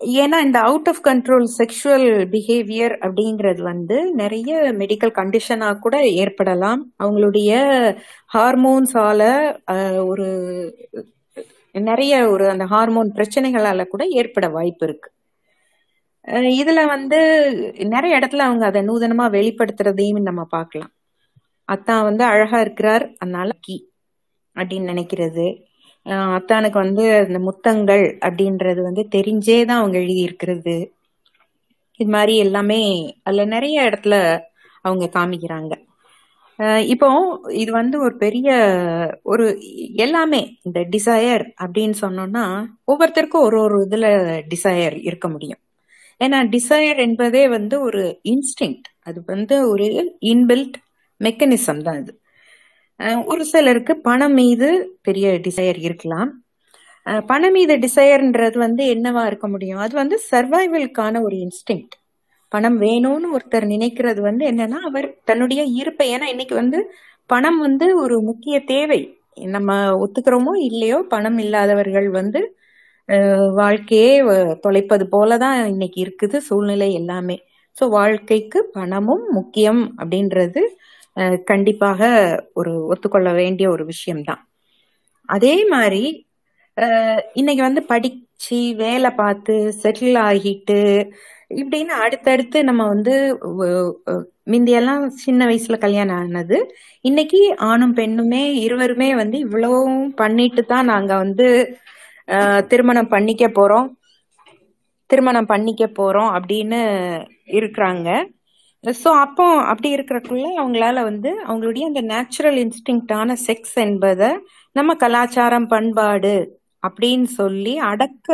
ஏன்னா இந்த out of control sexual behaviour அப்படிங்கிறது வந்து நிறைய மெடிக்கல் கண்டிஷனாக கூட ஏற்படலாம். அவங்களுடைய ஹார்மோன்ஸால ஒரு நிறைய ஒரு அந்த ஹார்மோன் பிரச்சனைகளால கூட ஏற்பட வாய்ப்பு இருக்கு. இதுல வந்து நிறைய இடத்துல அவங்க அதை நூதனமா வெளிப்படுத்துறதையும் நம்ம பார்க்கலாம். அத்தான் வந்து அழகா இருக்கிறார் அதனால கி அப்படின்னு நினைக்கிறது. அத்தானுக்கு வந்து அந்த முத்தங்கள் அப்படின்றது வந்து தெரிஞ்சே தான் அவங்க எழுதி இருக்கிறது இது மாதிரி எல்லாமே அதுல நிறைய இடத்துல அவங்க காமிக்கிறாங்க. இப்போ இது வந்து ஒரு பெரிய ஒரு எல்லாமே இந்த டிசையர் அப்படின்னு சொன்னோம்னா ஒவ்வொருத்தருக்கும் ஒரு ஒரு இதுல டிசையர் இருக்க முடியும். ஏன்னா டிசையர் என்பதே வந்து ஒரு இன்ஸ்டிங் அது வந்து ஒரு இன்பில்ட் மெக்கனிசம் தான் இது. ஒரு சிலருக்கு பணம் மீது பெரிய டிசையர் இருக்கலாம். பணம் மீது டிசையர்ன்றது வந்து என்னவா இருக்க முடியும்? அது வந்து சர்வைவலுக்கான ஒரு இன்ஸ்டிங் பணம் வேணும்னு ஒருத்தர் நினைக்கிறது வந்து என்னன்னா அவர் தன்னுடைய இருப்பை ஏன்னா இன்னைக்கு வந்து பணம் வந்து ஒரு முக்கிய தேவை. நம்ம ஒத்துக்கிறோமோ இல்லையோ பணம் இல்லாதவர்கள் வந்து வாழ்க்கையே தொலைப்பது போலதான் இன்னைக்கு இருக்குது சூழ்நிலை எல்லாமே. ஸோ வாழ்க்கைக்கு பணமும் முக்கியம் அப்படின்றது கண்டிப்பாக ஒரு ஒத்துக்கொள்ள வேண்டிய ஒரு விஷயம்தான். அதே மாதிரி இன்னைக்கு வந்து படிச்சு வேலை பார்த்து செட்டில் ஆகிட்டு இப்படின்னு அடுத்தடுத்து நம்ம வந்து முந்தியெல்லாம் சின்ன வயசுல கல்யாணம் ஆனது இன்னைக்கு ஆணும் பெண்ணுமே இருவருமே வந்து இவ்வளவும் பண்ணிட்டு தான் நாங்க வந்து திருமணம் பண்ணிக்க போறோம். திருமணம் பண்ணிக்க போறோம் அப்படின்னு இருக்கிறாங்க. ஸோ அப்போ அப்படி இருக்கிறக்குள்ள அவங்களால வந்து அவங்களுடைய அந்த நேச்சுரல் இன்ஸ்டிங்டான செக்ஸ் என்பதை நம்ம கலாச்சாரம் பண்பாடு அப்படின்னு சொல்லி அடக்க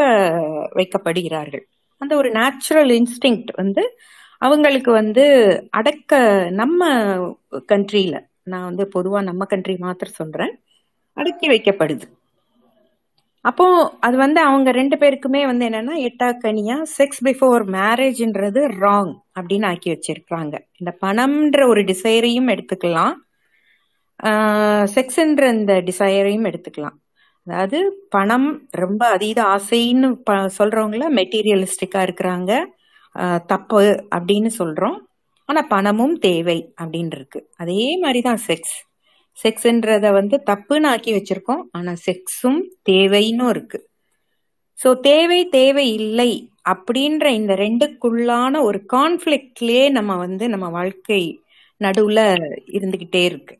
வைக்கப்படுகிறார்கள். அந்த ஒரு நேச்சுரல் இன்ஸ்டிங் வந்து அவங்களுக்கு வந்து அடக்க நம்ம கண்ட்ரியில நான் வந்து பொதுவாக நம்ம கண்ட்ரி மாத்திரம் சொல்றேன் அடக்கி வைக்கப்படுது. அப்போ அது வந்து அவங்க ரெண்டு பேருக்குமே வந்து என்னன்னா எட்டாக்கனியா செக்ஸ் பிஃபோர் மேரேஜ்ன்றது ராங் அப்படின்னு ஆக்கி வச்சிருக்காங்க இந்த பணம்ன்ற ஒரு டிசைரையும் எடுத்துக்கலாம். செக்ஸ்ன்ற இந்த டிசைரையும் எடுத்துக்கலாம். அதாவது பணம் ரொம்ப அதீத ஆசைன்னு ப- சொல்றவங்கள மெட்டீரியலிஸ்டிக்காக இருக்கிறாங்க. தப்பு அப்படின்னு சொல்றோம். ஆனால் பணமும் தேவை அப்படின்னு இருக்கு அதே மாதிரிதான் செக்ஸ் செக்ஸ்ன்றத வந்து தப்புன்னு ஆக்கி வச்சிருக்கோம். ஆனா செக்ஸும் தேவைன்னு இருக்கு. ஸோ தேவை தேவை இல்லை அப்படின்ற இந்த ரெண்டுக்குள்ளான ஒரு கான்ஃபிளிக்ட்லயே நம்ம வந்து நம்ம வாழ்க்கை நடுவுல இருந்துகிட்டே இருக்கு.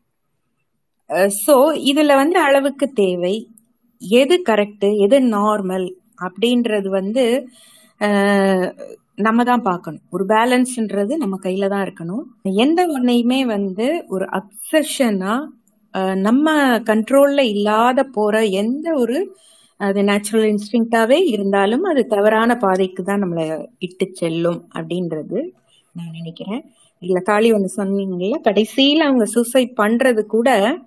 ஸோ இதுல வந்து அளவுக்கு தேவை. எது கரெக்டு எது நார்மல் அப்படின்றது வந்து நம்ம தான் பார்க்கணும். ஒரு பேலன்ஸ்ன்றது நம்ம கையில தான் இருக்கணும். எந்த ஒன்னையுமே வந்து ஒரு அப்சஷனா நம்ம கண்ட்ரோல்ல இல்லாத போற எந்த ஒரு அது நேச்சுரல் இன்ஸ்டிங்டாவே இருந்தாலும் அது தவறான பாதைக்கு தான் நம்மளை இட்டு செல்லும் அப்படின்றது நான் நினைக்கிறேன். இல்ல காளி வந்து சொன்னீங்கல்ல கடைசியில அவங்க சூசைட் பண்றது கூட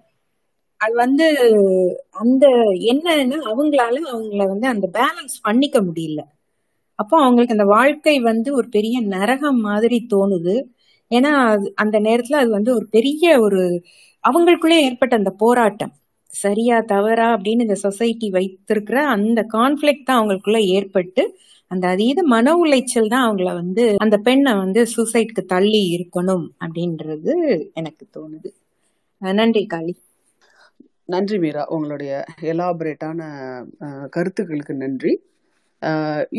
அது வந்து அந்த என்னன்னா அவங்களால அவங்கள வந்து அந்த பேலன்ஸ் பண்ணிக்க முடியல. அப்போ அவங்களுக்கு அந்த வாழ்க்கை வந்து ஒரு பெரிய நரகம் மாதிரி தோணுது. ஏன்னா அது- அந்த நேரத்துல அது வந்து ஒரு பெரிய ஒரு அவங்களுக்குள்ளே ஏற்பட்ட அந்த போராட்டம். சரியா தவறா அப்படின்னு இந்த சொசைட்டி வைத்திருக்கிற அந்த கான்ஃபிளிக் தான் அவங்களுக்குள்ள ஏற்பட்டு அந்த அதீத மன உளைச்சல் தான் அவங்கள வந்து அந்த பெண்ணை வந்து சூசைட்க்கு தள்ளி இருக்கணும் அப்படின்றது எனக்கு தோணுது. நன்றி காளி. நன்றி மீரா. உங்களுடைய எலாபரேட்டான கருத்துக்களுக்கு நன்றி.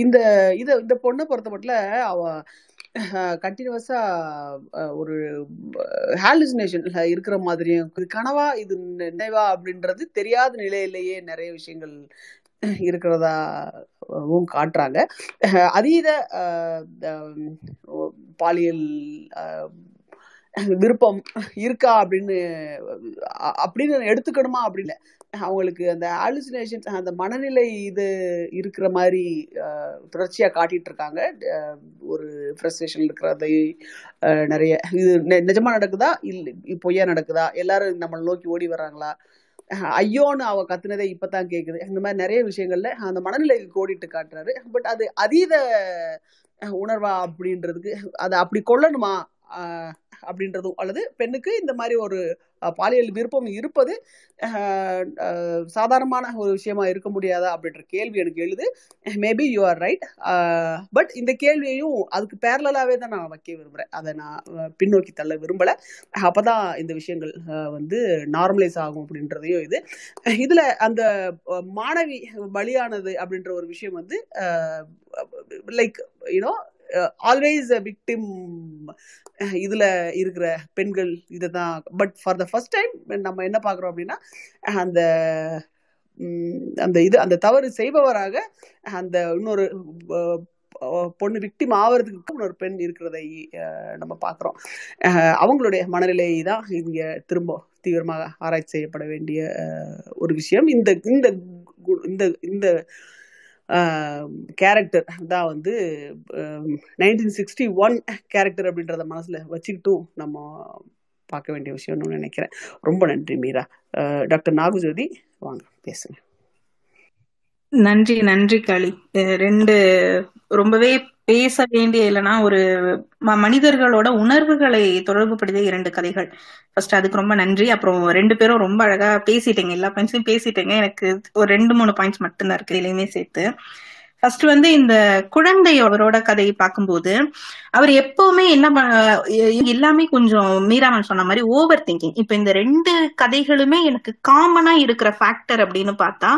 இந்த இதை இந்த பொண்ணை பொறுத்த மட்டும் அவ கண்டினியூஸா ஒரு ஹாலுசினேஷன்ல இருக்கிற மாதிரியும் இது கனவா இது நினைவா அப்படின்றது தெரியாத நிலையிலேயே நிறைய விஷயங்கள் இருக்கிறதாவும் காட்டுறாங்க. அதீத பாலியல் விருப்பம் இருக்கா அப்படின்னு அப்படின்னு எடுத்துக்கணுமா? அப்படின்னு அவங்களுக்கு அந்த ஆலுசினேஷன்ஸ் அந்த மனநிலை இது இருக்கிற மாதிரி தொடர்ச்சியாக காட்டிட்டு இருக்காங்க ஒரு ஃப்ரஸ்ட்ரேஷன் இருக்கிறதை நிறைய இது நெ- நடக்குதா? இல்லை பொய்யா நடக்குதா? எல்லாரும் நம்மளை நோக்கி ஓடி வர்றாங்களா? ஐயோன்னு அவ கத்துனதே இப்பதான் கேக்குது. இந்த மாதிரி நிறைய விஷயங்கள்ல அந்த மனநிலைக்கு கோடிட்டு காட்டுறாரு. பட் அது அதீத உணர்வா அப்படின்றதுக்கு அதை அப்படி கொள்ளணுமா? அப்படின்றதும் அல்லது பெண்ணுக்கு இந்த மாதிரி ஒரு பாலியல் விருப்பம் இருப்பது சாதாரணமான ஒரு விஷயமா இருக்க முடியாதா அப்படின்ற கேள்வி எனக்கு எழுது. Maybe you are right but இந்த கேள்வியையும் அதுக்கு பேரலாவே தான் நான் வைக்க விரும்புறேன். அதை நான் பின்னோக்கி தள்ள விரும்பல. அப்பதான் இந்த விஷயங்கள் வந்து நார்மலைஸ் ஆகும் அப்படின்றதையும் இது. இதில் அந்த மாணவி பலியானது அப்படின்ற ஒரு விஷயம் வந்து லைக் யூனோ ஆல்வேஸ் விக்டிம் இதில் இருக்கிற பெண்கள் இதை தான் but for the first time நம்ம என்ன பார்க்குறோம் அப்படின்னா அந்த அந்த இது அந்த தவறு செய்பவராக அந்த இன்னொரு பொண்ணு விக்டிம் ஆவறதுக்கு இன்னொரு பெண் இருக்கிறதை நம்ம பார்க்குறோம். அவங்களுடைய மனநிலை தான் இங்கே திரும்ப தீவிரமாக ஆராய்ச்சி செய்யப்பட வேண்டிய ஒரு விஷயம். இந்த இந்த கு- இந்த இந்த கேரக்டர் தான் வந்து நைன்டீன் சிக்ஸ்டி ஒன் கேரக்டர் அப்படின்றத மனசில் வச்சுக்கிட்டும் நம்ம பார்க்க வேண்டிய விஷயம்னு நினைக்கிறேன். ரொம்ப நன்றி மீரா. டாக்டர் நாகுஜோதி வாங்க பேசுங்க. நன்றி நன்றி களி ரெண்டு ரொம்பவே பேச வேண்டிய இல்லைன்னா ஒரு ம- மனிதர்களோட உணர்வுகளை தொடர்புபடுத்திய இரண்டு கதைகள். ஃபர்ஸ்ட் அதுக்கு ரொம்ப நன்றி. அப்புறம் ரெண்டு பேரும் ரொம்ப அழகா பேசிட்டீங்க. எல்லா பாயிண்ட்ஸையும் பேசிட்டீங்க. எனக்கு ஒரு ரெண்டு மூணு பாயிண்ட்ஸ் மட்டும்தான் இருக்கு. இதுலயுமே சேர்த்து. ஃபர்ஸ்ட் வந்து இந்த குழந்தை அவரோட கதையை பார்க்கும்போது அவர் எப்பவுமே என்ன ப- எல்லாமே கொஞ்சம் மீராமன் சொன்ன மாதிரி ஓவர் திங்கிங் இப்ப இந்த ரெண்டு கதைகளுமே எனக்கு காமனா இருக்கிற ஃபேக்டர் அப்படின்னு பார்த்தா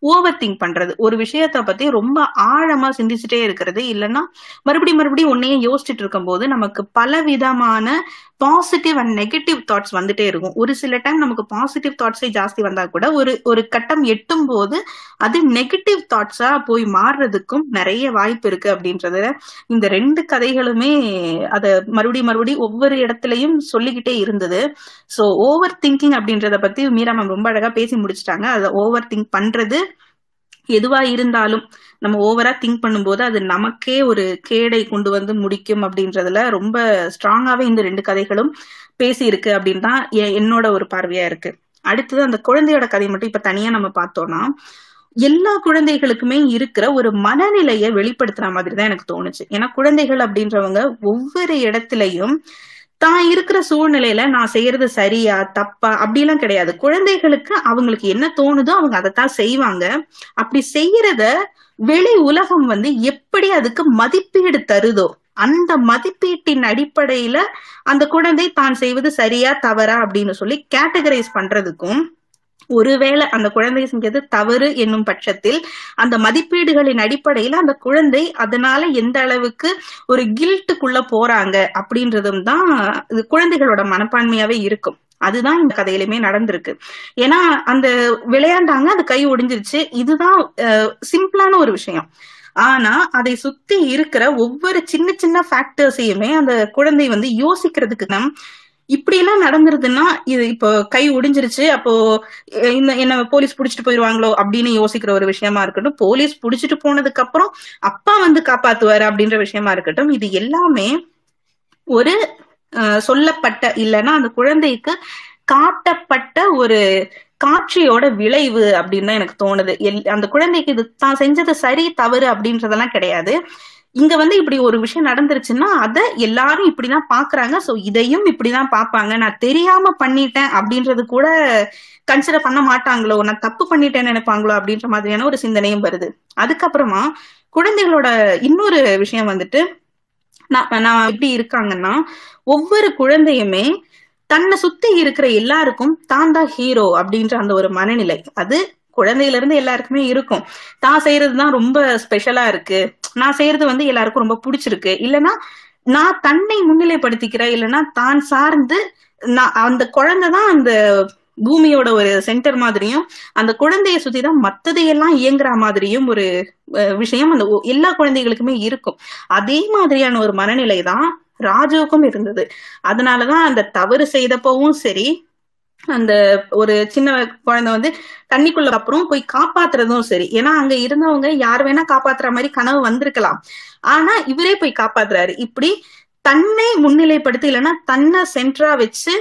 ஓவர் திங்க் பண்றது. ஒரு விஷயத்த பத்தி ரொம்ப ஆழமா சிந்திச்சுட்டே இருக்கிறது. இல்லைன்னா மறுபடியும் மறுபடியும் ஒன்னையே யோசிச்சுட்டு இருக்கும் போது நமக்கு பல விதமான பாசிட்டிவ் அண்ட் நெகட்டிவ் தாட்ஸ் வந்துட்டே இருக்கும். ஒரு சில டைம் நமக்கு பாசிட்டிவ் தாட்ஸே ஜாஸ்தி வந்தா கூட ஒரு ஒரு கட்டம் எட்டும் போது அது நெகட்டிவ் தாட்ஸா போய் மாறுறதுக்கும் நிறைய வாய்ப்பு இருக்கு அப்படின்றத இந்த ரெண்டு கதைகளுமே அதை மறுபடியும் மறுபடியும் ஒவ்வொரு இடத்துலயும் சொல்லிக்கிட்டே இருந்தது. சோ ஓவர் திங்கிங் அப்படின்றத பத்தி மீரா மேம் ரொம்ப அழகா பேசி முடிச்சிட்டாங்க. அதை ஓவர் திங்க் பண்றது எதுவா இருந்தாலும் நம்ம ஓவரா திங்க் பண்ணும்போது அது நமக்கே ஒரு கேடை கொண்டு வந்து முடிக்கும் அப்படின்றதுல ரொம்ப ஸ்ட்ராங்காவே இந்த ரெண்டு கதைகளும் பேசி இருக்கு அப்படின்னு தான் என்னோட ஒரு பார்வையா இருக்கு. அடுத்தது அந்த குழந்தையோட கதை மட்டும் இப்ப தனியா நம்ம பார்த்தோம்னா எல்லா குழந்தைகளுக்குமே இருக்கிற ஒரு மனநிலையை வெளிப்படுத்துற மாதிரி தான் எனக்கு தோணுச்சு. ஏன்னா குழந்தைகள் அப்படின்றவங்க ஒவ்வொரு இடத்துலயும் தான் இருக்கிற சூழ்நிலையில நான் செய்யறது சரியா தப்பா அப்படிலாம் கிடையாது. குழந்தைகளுக்கு அவங்களுக்கு என்ன தோணுதோ அவங்க அதைத்தான் செய்வாங்க. அப்படி செய்யறத வெளி உலகம் வந்து எப்படி அதுக்கு மதிப்பீடு தருதோ அந்த மதிப்பீட்டின் அடிப்படையில அந்த குழந்தை தான் செய்வது சரியா தவறா அப்படின்னு சொல்லி கேட்டகரைஸ் பண்றதுக்கும் ஒருவேளை அந்த குழந்தை செஞ்சது தவறு என்னும் பட்சத்தில் அந்த மதிப்பீடுகளின் அடிப்படையில அந்த குழந்தை அதனால எந்த அளவுக்கு ஒரு கில்ட்டுக்குள்ள போறாங்க அப்படின்றதும் தான் இது குழந்தைகளோட மனப்பான்மையாவே இருக்கும். அதுதான் இந்த கதையிலுமே நடந்திருக்கு. ஏன்னா அந்த விளையாண்டாங்க அது கை ஒடிஞ்சிருச்சு. இதுதான் சிம்பிளான ஒரு விஷயம். ஆனா அதை சுத்தி இருக்கிற ஒவ்வொரு சின்ன சின்ன ஃபேக்டர்ஸையுமே அந்த குழந்தை வந்து யோசிக்கிறதுக்கு நம் இப்படி எல்லாம் நடந்துருதுன்னா இது இப்போ கை ஒடிஞ்சிருச்சு அப்போ இந்த என்ன போலீஸ் புடிச்சிட்டு போயிருவாங்களோ அப்படின்னு யோசிக்கிற ஒரு விஷயமா இருக்கட்டும் போலீஸ் புடிச்சிட்டு போனதுக்கு அப்புறம் அப்பா வந்து காப்பாத்துவாரு அப்படின்ற விஷயமா இருக்கட்டும் இது எல்லாமே ஒரு அஹ், சொல்லப்பட்ட இல்லைன்னா அந்த குழந்தைக்கு காட்டப்பட்ட ஒரு காட்சியோட விளைவு அப்படின்னு தான் எனக்கு தோணுது. எல்- அந்த குழந்தைக்கு இது தான் செஞ்சது சரி தவறு அப்படின்றதெல்லாம் கிடையாது. இங்க வந்து இப்படி ஒரு விஷயம் நடந்துருச்சுன்னா அதை எல்லாரும் இப்படிதான் பாக்குறாங்க. சோ இதையும் இப்படிதான் பாப்பாங்க. நான் தெரியாம பண்ணிட்டேன் அப்படின்றது கூட கன்சிடர் பண்ண மாட்டாங்களோ? நான் தப்பு பண்ணிட்டேன்னு நினைப்பாங்களோ? அப்படின்ற மாதிரியான ஒரு சிந்தனையும் வருது. அதுக்கப்புறமா குழந்தைகளோட இன்னொரு விஷயம் வந்துட்டு நான் நான் எப்படி இருக்காங்கன்னா ஒவ்வொரு குழந்தையுமே தன்னை சுத்தி இருக்கிற எல்லாருக்கும் தான் தான் ஹீரோ அப்படின்ற அந்த ஒரு மனநிலை. அது குழந்தையில இருந்து எல்லாருக்குமே இருக்கும். தான் செய்யறதுதான் ரொம்ப ஸ்பெஷலா இருக்கு. நான் செய்யறது வந்து எல்லாருக்கும் ரொம்ப பிடிச்சிருக்கு. இல்லைன்னா நான் தன்னை முன்னிலைப்படுத்திக்கிறேன். இல்லைன்னா தான் சார்ந்து நான் அந்த குழந்தை தான் அந்த பூமியோட ஒரு சென்டர் மாதிரியும் அந்த குழந்தைய சுத்தி தான் மத்ததையெல்லாம் இயங்குற மாதிரியும் ஒரு அஹ், விஷயம் அந்த எல்லா குழந்தைகளுக்குமே இருக்கும். அதே மாதிரியான ஒரு மனநிலை தான் ராஜுவுக்கும் இருந்தது. அதனாலதான் அந்த தவறு செய்தப்பவும் சரி அந்த ஒரு சின்ன குழந்தை வந்து தண்ணிக்குள்ள அப்புறம் போய் காப்பாத்துறதும் சரி. ஏன்னா அங்க இருந்தவங்க யார் வேணா காப்பாத்துற மாதிரி கனவு வந்திருக்கலாம். ஆனா இவரே போய் காப்பாத்துறாரு. இப்படி தன்னை முன்னிலைப்படுத்தி இல்லைன்னா தன்னை சென்டரா வச்சு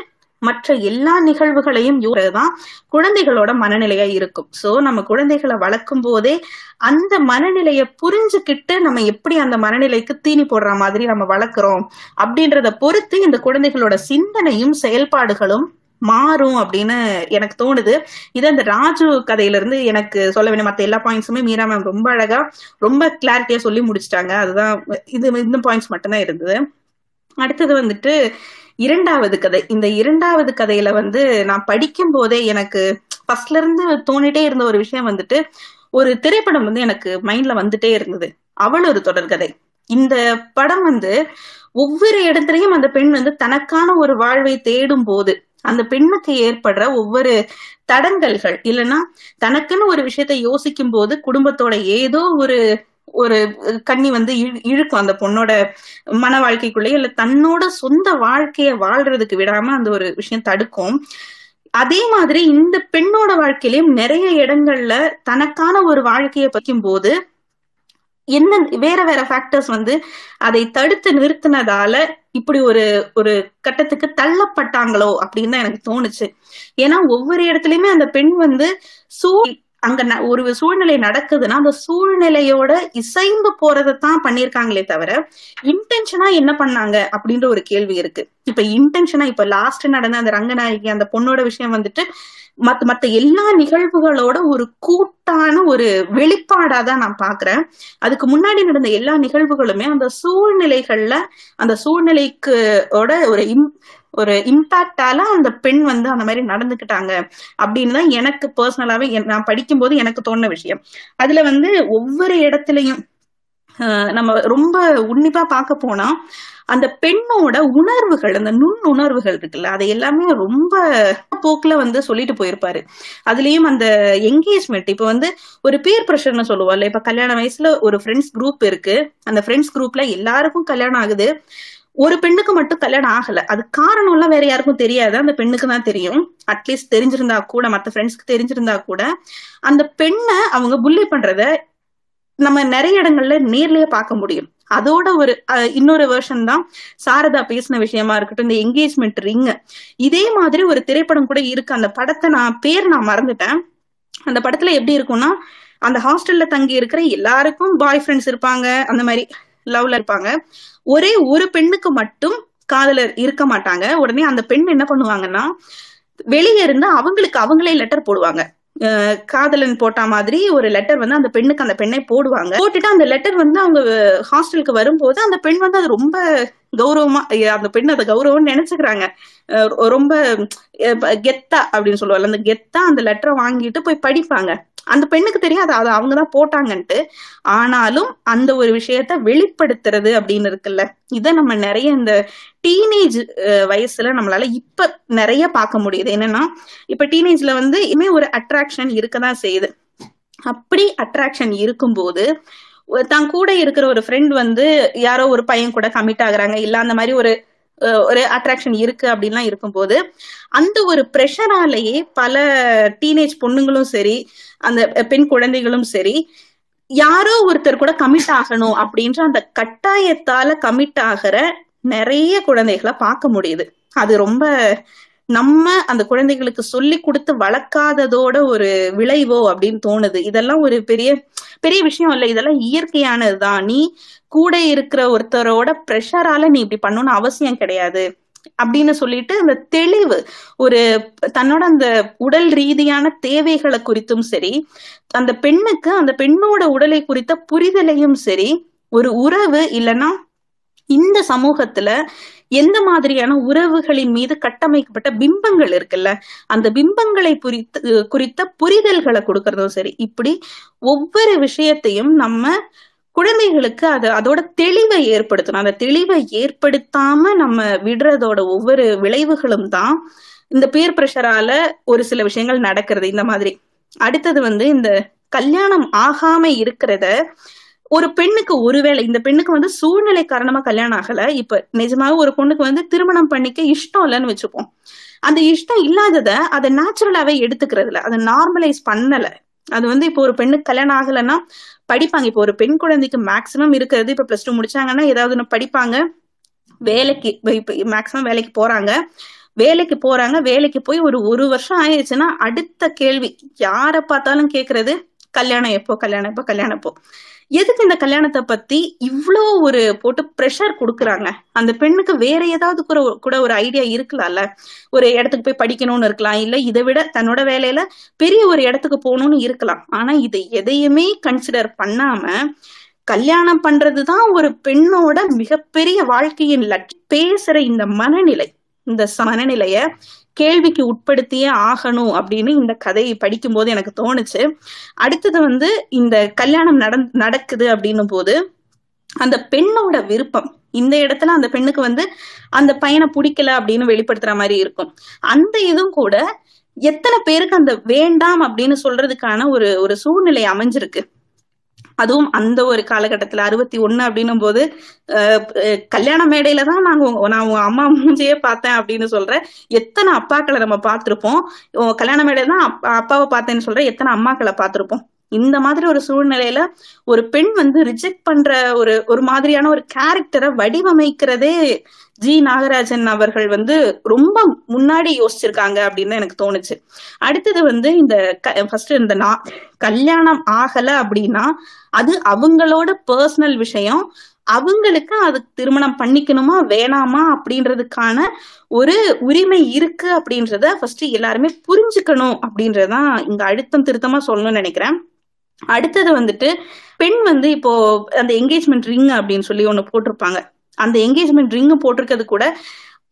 மற்ற எல்லா நிகழ்வுகளையும் தான் குழந்தைகளோட மனநிலையா இருக்கும். சோ நம்ம குழந்தைகளை வளர்க்கும் போதே அந்த மனநிலைய புரிஞ்சுக்கிட்டு நம்ம எப்படி அந்த மனநிலைக்கு தீனி போடுற மாதிரி நம்ம வளர்க்குறோம் அப்படின்றத பொறுத்து இந்த குழந்தைகளோட சிந்தனையும் செயல்பாடுகளும் மாறும் அப்படின்னு எனக்கு தோணுது. இது அந்த ராஜு கதையில இருந்து எனக்கு சொல்ல வேண்டிய மத்த எல்லா பாயிண்ட்ஸுமே மீரா மேம் ரொம்ப அழகா ரொம்ப கிளாரிட்டியா சொல்லி முடிச்சிட்டாங்க. அதுதான் இது இந்த பாயிண்ட்ஸ் மட்டும்தான் இருந்தது. அடுத்தது வந்துட்டு இரண்டாவது கதை. இந்த இரண்டாவது கதையில வந்து நான் படிக்கும் போதே எனக்கு ஃபர்ஸ்ட்ல இருந்து தோணிட்டே இருந்த ஒரு விஷயம் வந்துட்டு ஒரு திரைப்படம் வந்து எனக்கு மைண்ட்ல வந்துட்டே இருந்தது. அவள் ஒரு தொடர்கதை இந்த படம் வந்து ஒவ்வொரு இடத்துலயும் அந்த பெண் வந்து தனக்கான ஒரு வாழ்வை தேடும் போது அந்த பெண்ணுக்கு ஏற்படுற ஒவ்வொரு தடங்கல்கள். இல்லைன்னா தனக்குன்னு ஒரு விஷயத்த யோசிக்கும் போது குடும்பத்தோட ஏதோ ஒரு ஒரு கண்ணி வந்து இழு- இழுக்கும். அந்த பொண்ணோட மன வாழ்க்கைக்குள்ளேயே இல்ல தன்னோட சொந்த வாழ்க்கைய வாழ்றதுக்கு விடாம அந்த ஒரு விஷயம் தடுக்கும். அதே மாதிரி இந்த பெண்ணோட வாழ்க்கையிலயும் நிறைய இடங்கள்ல தனக்கான ஒரு வாழ்க்கையை பற்றும் போது என்ன வேற வேற ஃபேக்டர்ஸ் வந்து அதை தடுத்து நிறுத்தினதால இப்படி ஒரு ஒரு கட்டத்துக்கு தள்ளப்பட்டாங்களோ அப்படின்னு தான் எனக்கு தோணுச்சு. ஏன்னா ஒவ்வொரு இடத்துலயுமே அந்த பெண் வந்து சூ அங்க ந- ஒரு சூழ்நிலை நடக்குதுன்னா அந்த சூழ்நிலையோட இசைந்து போறதைத்தான் பண்ணிருக்காங்களே தவிர இன்டென்ஷனா என்ன பண்ணாங்க அப்படின்ற ஒரு கேள்வி இருக்கு. இப்ப இன்டென்ஷனா இப்ப லாஸ்ட் நடந்த அந்த ரங்கநாயகி அந்த பொண்ணோட விஷயம் வந்துட்டு மத்த மத்த எல்லா நிகழ்வுகளோட ஒரு கூட்டான ஒரு வெளிப்பாடா தான் நான் பாக்குறேன். அதுக்கு முன்னாடி நடந்த எல்லா நிகழ்வுகளுமே அந்த சூழ்நிலைகள்ல அந்த சூழ்நிலைக்கு ஓட ஒரு இம் ஒரு இம்பாக்டால அந்த பெண் வந்து அந்த மாதிரி நடந்துக்கிட்டாங்க அப்படின்னு தான் எனக்கு பர்சனலாவே நான் படிக்கும்போது எனக்கு தோணுன விஷயம். அதுல வந்து ஒவ்வொரு இடத்துலயும் நம்ம ரொம்ப உன்னிப்பா பார்க்க போனா அந்த பெண்ணோட உணர்வுகள் அந்த நுண் உணர்வுகள் இருக்குல்ல அதை எல்லாமே ரொம்ப போக்குல வந்து சொல்லிட்டு போயிருப்பாரு. அதுலயும் அந்த என்கேஜ்மெண்ட் இப்ப வந்து ஒரு பேர் ப்ரெஷர்னு சொல்லுவோம்ல இப்ப கல்யாண வயசுல ஒரு ஃப்ரெண்ட்ஸ் குரூப் இருக்கு. அந்த ஃப்ரெண்ட்ஸ் குரூப்ல எல்லாருக்கும் கல்யாணம் ஆகுது. ஒரு பெண்ணுக்கு மட்டும் கல்யாணம் ஆகல. அது காரணம் எல்லாம் வேற யாருக்கும் தெரியாது. அந்த பெண்ணுக்கு தான் தெரியும். அட்லீஸ்ட் தெரிஞ்சிருந்தா கூட மத்த ஃப்ரெண்ட்ஸ்க்கு தெரிஞ்சிருந்தா கூட அந்த பெண்ணை அவங்க புள்ளி பண்றத நம்ம நிறைய இடங்கள்ல நேர்லயே பார்க்க முடியும். அதோட ஒரு இன்னொரு வெர்ஷன் தான் சாரதா பேசின விஷயமா இருக்கட்டும் இந்த என்கேஜ்மெண்ட் ரிங் இதே மாதிரி ஒரு திரைப்படம் கூட இருக்கு. அந்த படத்தை நான் பேர் நான் மறந்துட்டேன். அந்த படத்துல எப்படி இருக்கும்னா அந்த ஹாஸ்டல்ல தங்கி இருக்கிற எல்லாருக்கும் பாய் ஃப்ரெண்ட்ஸ் இருப்பாங்க. அந்த மாதிரி லவ்ல இருப்பாங்க. ஒரே ஒரு பெண்ணுக்கு மட்டும் காதலர் இருக்க மாட்டாங்க. உடனே அந்த பெண் என்ன பண்ணுவாங்கன்னா வெளியே இருந்து அவங்களுக்கு அவங்களே லெட்டர் போடுவாங்க. காதலன் போட்ட மாதிரி ஒரு லெட்டர் வந்து அந்த பெண்ணுக்கு அந்த பெண்ணை போடுவாங்க. போட்டுட்டு அந்த லெட்டர் வந்து அவங்க ஹாஸ்டலுக்கு வரும்போது அந்த பெண் வந்து அது ரொம்ப கௌரவமா அந்த பெண் அதை கௌரவம்னு நினைச்சுக்கிறாங்க. அஹ் ரொம்ப கெத்தா அப்படின்னு சொல்லுவாங்க அந்த கெத்தா அந்த லெட்டரை வாங்கிட்டு போய் படிப்பாங்க. அந்த பெண்ணுக்கு தெரியும் அதை அதை அவங்க தான் போட்டாங்கன்ட்டு. ஆனாலும் அந்த ஒரு விஷயத்த வெளிப்படுத்துறது அப்படின்னு இருக்குல்ல இதை நம்ம நிறைய இந்த டீனேஜ் வயசுல நம்மளால இப்ப நிறைய பார்க்க முடியுது. என்னன்னா இப்ப டீனேஜ்ல வந்து இனிமே ஒரு அட்ராக்ஷன் இருக்கதான் செய்யுது. அப்படி அட்ராக்ஷன் இருக்கும்போது தான் கூட இருக்கிற ஒரு ஃப்ரெண்ட் வந்து யாரோ ஒரு பையன் கூட கமிட் ஆகுறாங்க. இல்ல அந்த மாதிரி ஒரு அஹ், ஒரு அட்ராக்ஷன் இருக்கு அப்படின்லாம் இருக்கும்போது அந்த ஒரு ப்ரெஷராலேயே பல டீனேஜ் பொண்ணுங்களும் சரி அந்த பெண் குழந்தைகளும் சரி யாரோ ஒருத்தர் கூட கமிட் ஆகணும் அப்படின்ற அந்த கட்டாயத்தால கமிட் ஆகிற நிறைய குழந்தைகளை பார்க்க முடியுது. அது ரொம்ப நம்ம அந்த குழந்தைகளுக்கு சொல்லி கொடுத்து வளர்க்காததோட ஒரு விளைவோ அப்படின்னு தோணுது. இதெல்லாம் ஒரு பெரிய பெரிய விஷயம் இல்ல. இதெல்லாம் இயற்கையானதுதான். நீ கூட இருக்கிற ஒருத்தரோட ப்ரெஷரால நீ இப்படி பண்ணணும்னு அவசியம் கிடையாது. அப்படின்னு சொல்லிட்டு அந்த தெளிவு ஒரு தன்னோட அந்த உடல் ரீதியான தேவைகளை குறித்தும் சரி அந்த பெண்ணுக்கு அந்த பெண்ணோட உடலை குறித்த புரிதலையும் சரி ஒரு உறவு இல்லைன்னா இந்த சமூகத்துல எந்த மாதிரியான உறவுகளின் மீது கட்டமைக்கப்பட்ட பிம்பங்கள் இருக்குல்ல அந்த பிம்பங்களை குறித்து குறித்த புரிதல்களை கொடுக்கறதும் சரி இப்படி ஒவ்வொரு விஷயத்தையும் நம்ம குழந்தைகளுக்கு அது அதோட தெளிவை ஏற்படுத்தணும். அந்த தெளிவை ஏற்படுத்தாம நம்ம விடுறதோட ஒவ்வொரு விளைவுகளும் தான் இந்த பேர் பிரஷரால ஒரு சில விஷயங்கள் நடக்கிறது. இந்த மாதிரி. அடுத்தது வந்து இந்த கல்யாணம் ஆகாம இருக்கிறத ஒரு பெண்ணுக்கு ஒருவேளை இந்த பெண்ணுக்கு வந்து சூழ்நிலை காரணமா கல்யாணம் ஆகல. இப்ப நிஜமாக ஒரு பொண்ணுக்கு வந்து திருமணம் பண்ணிக்க இஷ்டம் இல்லைன்னு வச்சுப்போம். அந்த இஷ்டம் இல்லாதத அதை நேச்சுரலாவே எடுத்துக்கிறதுல அதை நார்மலைஸ் பண்ணல. அது வந்து இப்போ ஒரு பெண்ணுக்கு கல்யாணம் ஆகலைன்னா படிப்பாங்க. இப்போ ஒரு பெண் குழந்தைக்கு மேக்சிமம் இருக்கிறது இப்ப பிளஸ் டூ முடிச்சாங்கன்னா ஏதாவது ஒன்று படிப்பாங்க. வேலைக்கு இப்ப மேக்சிமம் வேலைக்கு போறாங்க. வேலைக்கு போறாங்க. வேலைக்கு போய் ஒரு ஒரு வருஷம் ஆயிடுச்சுன்னா அடுத்த கேள்வி யாரை பார்த்தாலும் கேக்குறது கல்யாணம் எப்போ கல்யாணம் எப்போ கல்யாணம் எப்போ? எதுக்கு இந்த கல்யாணத்தை பத்தி இவ்வளோ ஒரு போட்டு ப்ரெஷர் கொடுக்குறாங்க? அந்த பெண்ணுக்கு வேற ஏதாவது கூட கூட ஒரு ஐடியா இருக்கலாம்ல? ஒரு இடத்துக்கு போய் படிக்கணும்னு இருக்கலாம். இல்ல இதை விட தன்னோட வேலையில பெரிய ஒரு இடத்துக்கு போகணும்னு இருக்கலாம். ஆனா இதை எதையுமே கன்சிடர் பண்ணாம கல்யாணம் பண்றதுதான் ஒரு பெண்ணோட மிகப்பெரிய வாழ்க்கையின் லட்சம் பேசுற இந்த மனநிலை. இந்த மனநிலைய கேள்விக்கு உட்படுத்தியே ஆகணும் அப்படின்னு இந்த கதையை படிக்கும் போது எனக்கு தோணுச்சு. அடுத்தது வந்து இந்த கல்யாணம் நட நடக்குது அப்படின்னும் போது அந்த பெண்ணோட விருப்பம் இந்த இடத்துல அந்த பெண்ணுக்கு வந்து அந்த பையனை பிடிக்கல அப்படின்னு வெளிப்படுத்துற மாதிரி இருக்கும். அந்த இதுவும் கூட எத்தனை பேருக்கு அந்த வேண்டாம் அப்படின்னு சொல்றதுக்கான ஒரு ஒரு சூழ்நிலை அமைஞ்சிருக்கு. அதுவும் அந்த ஒரு காலகட்டத்துல அறுபத்தி ஒண்ணு அப்படின்னும் போது கல்யாண மேடையில தான் நாங்க நான் உங்க அம்மா மூஞ்சியே பார்த்தேன் அப்படின்னு சொல்றேன் எத்தனை அப்பாக்களை நம்ம பார்த்திருப்போம். கல்யாண மேடையில தான் அப்பாவை பார்த்தேன்னு சொல்றேன் எத்தனை அம்மாக்களை பார்த்திருப்போம். இந்த மாதிரி ஒரு சூழ்நிலையில ஒரு பெண் வந்து ரிஜெக்ட் பண்ற ஒரு ஒரு மாதிரியான ஒரு கேரக்டரை வடிவமைக்கிறதே ஜி நாகராஜன் அவர்கள் வந்து ரொம்ப முன்னாடி யோசிச்சிருக்காங்க அப்படின்னு எனக்கு தோணுச்சு. அடுத்தது வந்து இந்த ஃபர்ஸ்ட் இந்த நா கல்யாணம் ஆகல அப்படின்னா அது அவங்களோட பர்சனல் விஷயம். அவங்களுக்கு அது திருமணம் பண்ணிக்கணுமா வேணாமா அப்படின்றதுக்கான ஒரு உரிமை இருக்கு அப்படின்றத ஃபர்ஸ்ட் எல்லாருமே புரிஞ்சுக்கணும் அப்படின்றதான் இங்க அழுத்தம் திருத்தமா சொல்லணும்னு நினைக்கிறேன். அடுத்தது வந்துட்டு பெண் வந்து இப்போ அந்த என்கேஜ்மெண்ட் ரிங் அப்படின்னு சொல்லி ஒண்ணு போட்டிருப்பாங்க. அந்த என்கேஜ்மெண்ட் ரிங் போட்டிருக்கிறது கூட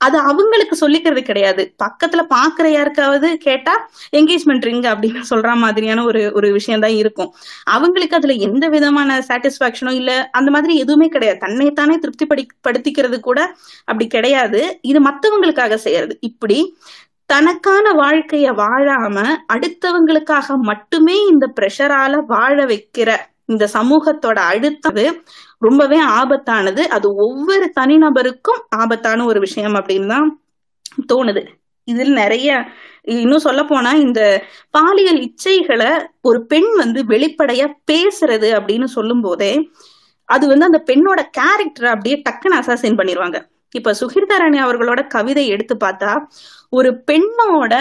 அது அவங்களுக்கு சொல்லிக்கிறது கிடையாது. பக்கத்துல பாக்குற யாருக்காவது கேட்டா என்கேஜ்மெண்ட் ரிங் அப்படின்னு சொல்ற மாதிரியான ஒரு ஒரு விஷயம் தான் இருக்கும். அவங்களுக்கு அதுல எந்த விதமான சாட்டிஸ்பாக்சனோ இல்ல அந்த மாதிரி எதுவுமே கிடையாது. தன்னைத்தானே திருப்தி படி படுத்திக்கிறது கூட அப்படி கிடையாது. இது மத்தவங்களுக்காக செய்யறது. இப்படி தனக்கான வாழ்க்கைய வாழாம அடுத்தவங்களுக்காக மட்டுமே இந்த பிரஷரால வாழ வைக்கிற இந்த சமூகத்தோட அழுத்தது ரொம்பவே ஆபத்தானது. அது ஒவ்வொரு தனிநபருக்கும் ஆபத்தான ஒரு விஷயம் அப்படின்னு தான் தோணுது. இதில் நிறைய இன்னும் சொல்ல போனா இந்த பாலியல் இச்சைகளை ஒரு பெண் வந்து வெளிப்படையா பேசுறது அப்படின்னு சொல்லும் போதே அது வந்து அந்த பெண்ணோட கேரக்டரை அப்படியே டக்குன்னு அசாசின் பண்ணிடுவாங்க இப்ப சுகிர்தாராணி அவர்களோட கவிதை எடுத்து பார்த்தா ஒரு பெண்ணோட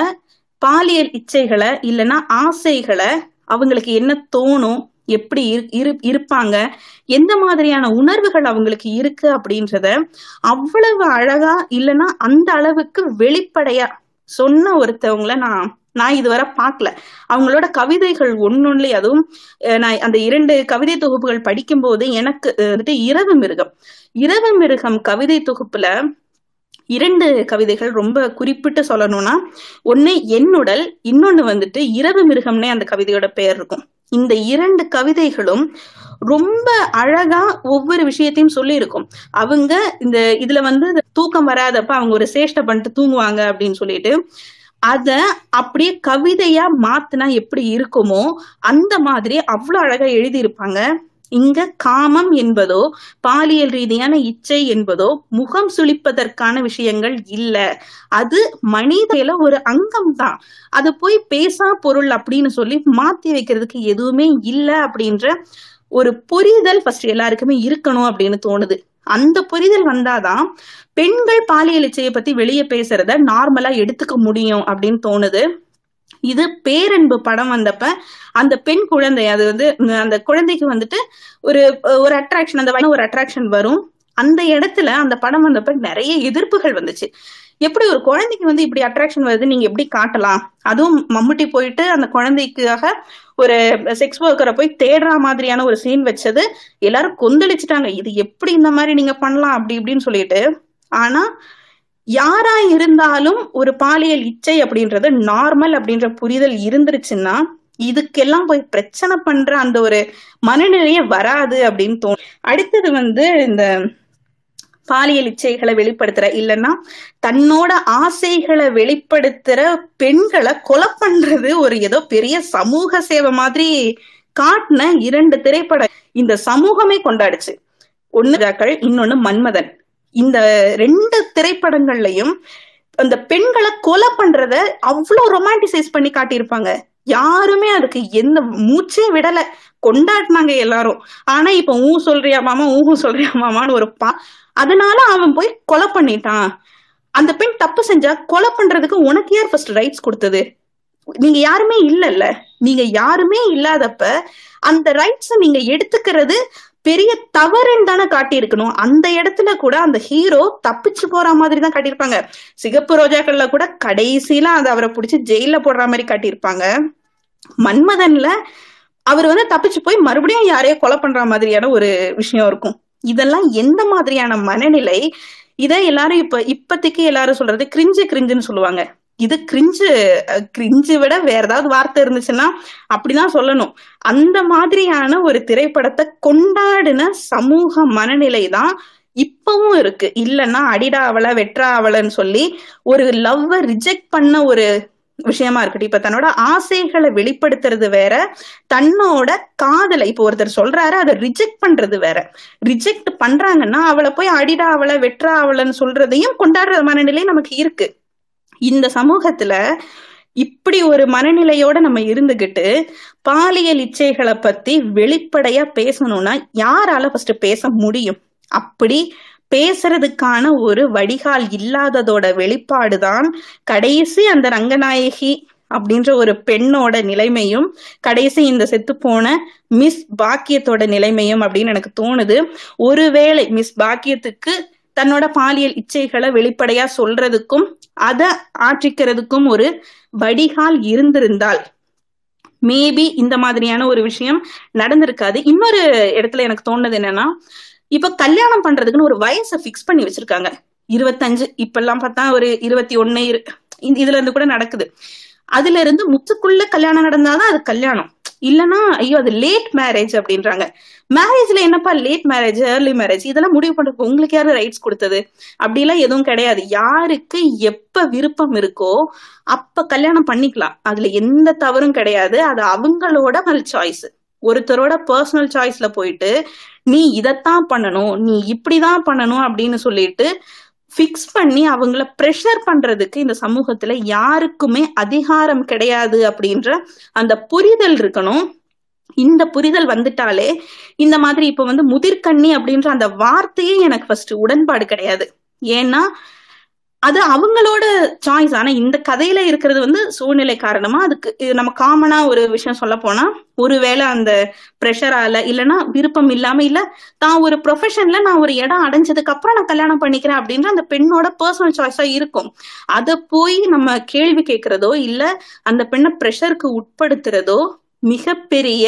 பாலியல் இச்சைகளை இல்லைன்னா ஆசைகளை அவங்களுக்கு என்ன தோணும் எப்படி இரு இருப்பாங்க எந்த மாதிரியான உணர்வுகள் அவங்களுக்கு இருக்கு அப்படின்றத அவ்வளவு அழகா இல்லைன்னா அந்த அளவுக்கு வெளிப்படையா சொன்ன ஒருத்தவங்கள நான் நான் இதுவரை பார்க்கல. அவங்களோட கவிதைகள் ஒன்னொன்னு அதுவும் நான் அந்த இரண்டு கவிதை தொகுப்புகள் படிக்கும்போது எனக்கு வந்துட்டு இரவு மிருகம். இரவு மிருகம் கவிதை தொகுப்புல இரண்டு கவிதைகள் ரொம்ப குறிப்பிட்டு சொல்லணும்னா ஒன்னு என்னுடல் இன்னொன்னு வந்துட்டு இரவு மிருகம்னே அந்த கவிதையோட பெயர் இருக்கும். இந்த இரண்டு கவிதைகளும் ரொம்ப அழகா ஒவ்வொரு விஷயத்தையும் சொல்லி இருக்கும் அவங்க இந்த இதுல வந்து தூக்கம் வராதப்ப அவங்க ஒரு சேஷ்டை பண்ணிட்டு தூங்குவாங்க அப்படின்னு சொல்லிட்டு அத அப்படியே கவிதையா மாத்தினா எப்படி இருக்குமோ அந்த மாதிரி அவ்வளவு அழகா எழுதியிருப்பாங்க. இங்க காமம் என்பதோ பாலியல் ரீதியான இச்சை என்பதோ முகம் சுளிப்பதற்கான விஷயங்கள் இல்ல. அது மனிதையில ஒரு அங்கம் தான். அது போய் பேசா பொருள் அப்படின்னு சொல்லி மாத்தி வைக்கிறதுக்கு எதுவுமே இல்ல அப்படின்ற ஒரு புரிதல் ஃபர்ஸ்ட் எல்லாருக்குமே இருக்கணும் அப்படின்னு தோணுது. அந்த புரிதல் வந்தாதான் பெண்கள் பாலியல் இச்சையை பத்தி வெளியே பேசுறத நார்மலா எடுத்துக்க முடியும் அப்படின்னு தோணுது. இது பேரன்பு படம் வந்தப்ப அந்த பெண் குழந்தை அது வந்து அந்த குழந்தைக்கு வந்துட்டு ஒரு ஒரு அட்ராக்ஷன் அந்த வயசுல ஒரு அட்ராக்ஷன் வரும். அந்த இடத்துல அந்த படம் வந்தப்ப நிறைய எதிர்ப்புகள் வந்துச்சு. எப்படி ஒரு குழந்தைக்கு வந்து இப்படி அட்ராக்ஷன் வருது நீங்க எப்படி காட்டலாம்? அதுவும் மம்முட்டி போயிட்டு அந்த குழந்தைக்காக ஒரு செக்ஸ் ஒர்க்கரை போய் தேடுற மாதிரியான ஒரு சீன் வச்சது. எல்லாரும் கொந்தளிச்சுட்டாங்க. இது எப்படி இந்த மாதிரி நீங்க பண்ணலாம் அப்படி இப்படின்னு சொல்லிட்டு. ஆனா யாரா இருந்தாலும் ஒரு பாலியல் இச்சை அப்படின்றது நார்மல் அப்படின்ற புரிதல் இருந்துருச்சுன்னா இதுக்கெல்லாம் போய் பிரச்சனை பண்ற அந்த ஒரு மனநிலையே வராது அப்படின்னு தோணும். அடுத்தது வந்து இந்த பாலியல் இச்சைகளை வெளிப்படுத்துற இல்லைன்னா தன்னோட ஆசைகளை வெளிப்படுத்துற பெண்களை கொலை பண்றது ஒரு ஏதோ பெரிய சமூக சேவை மாதிரி காட்டின இரண்டு திரைப்படம் இந்த சமூகமே கொண்டாடுச்சு. ஒன்னு ராக்கள் இன்னொன்னு மன்மதன். இந்த ரெண்டு திரைப்படங்கள்லயும் அந்த பெண்களை கொலை பண்றத அவ்வளவு ரொமான்டிசைஸ் பண்ணி காட்டியிருப்பாங்க. யாருமே அதுக்கு எந்த மூச்சே விடல. கொண்டாடினாங்க எல்லாரும். ஆனா இப்ப ஊ சொல்றியா மாமா ஊஹு சொல்றியா மாமான்னு ஒரு பா அதனால அவன் போய் கொலை பண்ணிட்டான். அந்த பெண் தப்பு செஞ்சா கொலை பண்றதுக்கு உனக்கு யார் ஃபர்ஸ்ட் ரைட்ஸ் கொடுத்தது? நீங்க யாருமே இல்லல்ல. நீங்க யாருமே இல்லாதப்ப அந்த ரைட்ஸ் நீங்க எடுத்துக்கிறது பெரிய தவறுன்னு தானே காட்டியிருக்கணும். அந்த இடத்துல கூட அந்த ஹீரோ தப்பிச்சு போற மாதிரி தான் காட்டியிருப்பாங்க. சிகப்பு ரோஜாக்கள்ல கூட கடைசியில அதை அவரை பிடிச்சி ஜெயில போடுற மாதிரி காட்டியிருப்பாங்க. மன்மதன்ல அவர் வந்து தப்பிச்சு போய் மறுபடியும் யாரையோ கொலை பண்ற மாதிரியான ஒரு விஷயம் இருக்கும். இதெல்லாம் எந்த மாதிரியான மனநிலை? இதை எல்லாரும் இப்ப இப்பத்திக்கு எல்லாரும் சொல்றது கிரிஞ்சு கிரிஞ்சுன்னு சொல்லுவாங்க. இது கிரிஞ்சு கிரிஞ்சு விட வேற ஏதாவது வார்த்தை இருந்துச்சுன்னா அப்படிதான் சொல்லணும். அந்த மாதிரியான ஒரு திரைப்படத்தை கொண்டாடின சமூக மனநிலை தான் இப்பவும் இருக்கு. இல்லைன்னா அடிடா அவள வெற்றா அவளன்னு சொல்லி ஒரு லவ்வ ரிஜெக்ட் பண்ண ஒரு விஷயமா இருக்கட்டும். இப்ப தன்னோட ஆசைகளை வெளிப்படுத்துறது வேற தன்னோட காதலை இப்ப ஒருத்தர் சொல்றாரு அதை ரிஜெக்ட் பண்றது வேற. ரிஜெக்ட் பண்றாங்கன்னா அவளை போய் அடிடா அவளை வெற்றா அவளன்னு சொல்றதையும் கொண்டாடுற மனநிலை நமக்கு இருக்கு. இந்த சமூகத்துல இப்படி ஒரு மனநிலையோட நம்ம இருந்துகிட்டு பாலியல் இச்சைகளை பத்தி வெளிப்படையா பேசணும்னா யாரால ஃபர்ஸ்ட் பேச முடியும்? அப்படி பேசுறதுக்கான ஒரு வடிகால் இல்லாததோட வெளிப்பாடுதான் கடைசி அந்த ரங்கநாயகி அப்படின்ற ஒரு பெண்ணோட நிலைமையும் கடைசி இந்த செத்து போன மிஸ் பாக்கியத்தோட நிலைமையும் அப்படின்னு எனக்கு தோணுது. ஒருவேளை மிஸ் பாக்கியத்துக்கு தன்னோட பாலியல் இச்சைகளை வெளிப்படையா சொல்றதுக்கும் அதை ஆற்றிக்கிறதுக்கும் ஒரு வடிகால் இருந்திருந்தால். மேபி இந்த மாதிரியான ஒரு விஷயம் நடந்திருக்காது. இன்னொரு இடத்துல எனக்கு தோணுது என்னன்னா இப்ப கல்யாணம் பண்றதுக்குன்னு ஒரு வயசை பிக்ஸ் பண்ணி வச்சிருக்காங்க. இருபத்தஞ்சு இப்ப எல்லாம் பார்த்தா ஒரு இருபத்தி ஒன்னு இதுல இருந்து கூட நடக்குது. அதுல இருந்து முத்துக்குள்ள கல்யாணம் நடந்தாதான் அது கல்யாணம். இல்லனா ஐயோ அது லேட் மேரேஜ் அப்படின்றாங்க. மேரேஜ்ல என்னப்பா லேட் மேரேஜ் ஏர்லி மேரேஜ் இதெல்லாம் முடிவு பண்றதுக்கு உங்களுக்கு யாரு ரைட்ஸ் கொடுத்தது? அப்படிலாம் எதுவும் கிடையாது. யாருக்கு எப்ப விருப்பம் இருக்கோ அப்ப கல்யாணம் பண்ணிக்கலாம். அதுல எந்த தவறும் கிடையாது. அது அவங்களோட சாய்ஸ் ஒருத்தரோட பர்சனல் சாய்ஸ்ல போயிட்டு நீ இதத்தான் பண்ணணும் நீ இப்படிதான் பண்ணணும் அப்படின்னு சொல்லிட்டு ஃபிக்ஸ் பண்ணி அவங்கள ப்ரெஷர் பண்றதுக்கு இந்த சமூகத்துல யாருக்குமே அதிகாரம் கிடையாது அப்படின்ற அந்த புரிதல் இருக்கணும். இந்த புரிதல் வந்துட்டாலே இந்த மாதிரி இப்ப வந்து முதிர்கண்ணி அப்படின்ற அந்த வார்த்தையே எனக்கு ஃபர்ஸ்ட் உடன்பாடு கிடையாது. ஏன்னா அது அவங்களோட சாய்ஸ் ஆனா இந்த கதையில இருக்கிறது வந்து சூழ்நிலை காரணமா அதுக்கு நம்ம காமனா ஒரு விஷயம் சொல்ல போனா ஒருவேளை அந்த ப்ரெஷரால இல்லைன்னா விருப்பம் இல்லாம இல்ல தான் ஒரு ப்ரொஃபஷன்ல நான் ஒரு இடம் அடைஞ்சதுக்கு அப்புறம் நான் கல்யாணம் பண்ணிக்கிறேன் அப்படின்ற அந்த பெண்ணோட பர்சனல் சாய்ஸா இருக்கும். அதை போய் நம்ம கேள்வி கேட்கறதோ இல்ல அந்த பெண்ணை ப்ரெஷருக்கு உட்படுத்துறதோ மிகப்பெரிய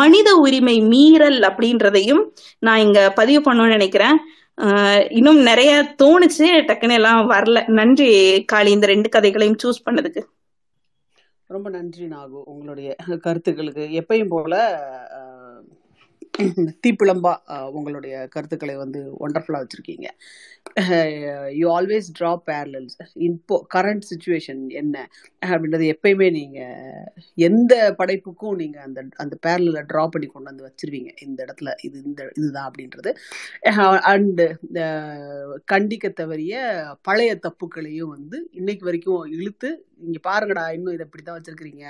மனித உரிமை மீறல் அப்படின்றதையும் நான் இங்க பதிவு பண்ணணும்னு நினைக்கிறேன். இன்னும் நிறைய தோணுச்சு டக்குன்னு எல்லாம் வரல. நன்றி காளி இந்த ரெண்டு கதைகளையும் சூஸ் பண்ணதுக்கு. ரொம்ப நன்றி நாகு உங்களுடைய கருத்துக்களுக்கு. எப்பயும் போல தீப்பிளம்பா உங்களுடைய கருத்துக்களை வந்து ஒண்டர்ஃபுல்லாக வச்சுருக்கீங்க. யூ ஆல்வேஸ் ட்ரா பேரலல்ஸ் இப்போ கரண்ட் சுச்சுவேஷன் என்ன? அப்படின்றது எப்பயுமே நீங்கள் எந்த படைப்புக்கும் நீங்கள் அந்த அந்த பேரலில் ட்ரா பண்ணி கொண்டு வந்து வச்சிருவீங்க. இந்த இடத்துல இது இந்த இதுதான் அப்படின்றது. அண்டு கண்டிக்க தவறிய பழைய தப்புக்களையும் வந்து இன்னைக்கு வரைக்கும் இழுத்து நீங்கள் பாருங்கடா இன்னும் இதை இப்படி தான் வச்சுருக்கிறீங்க.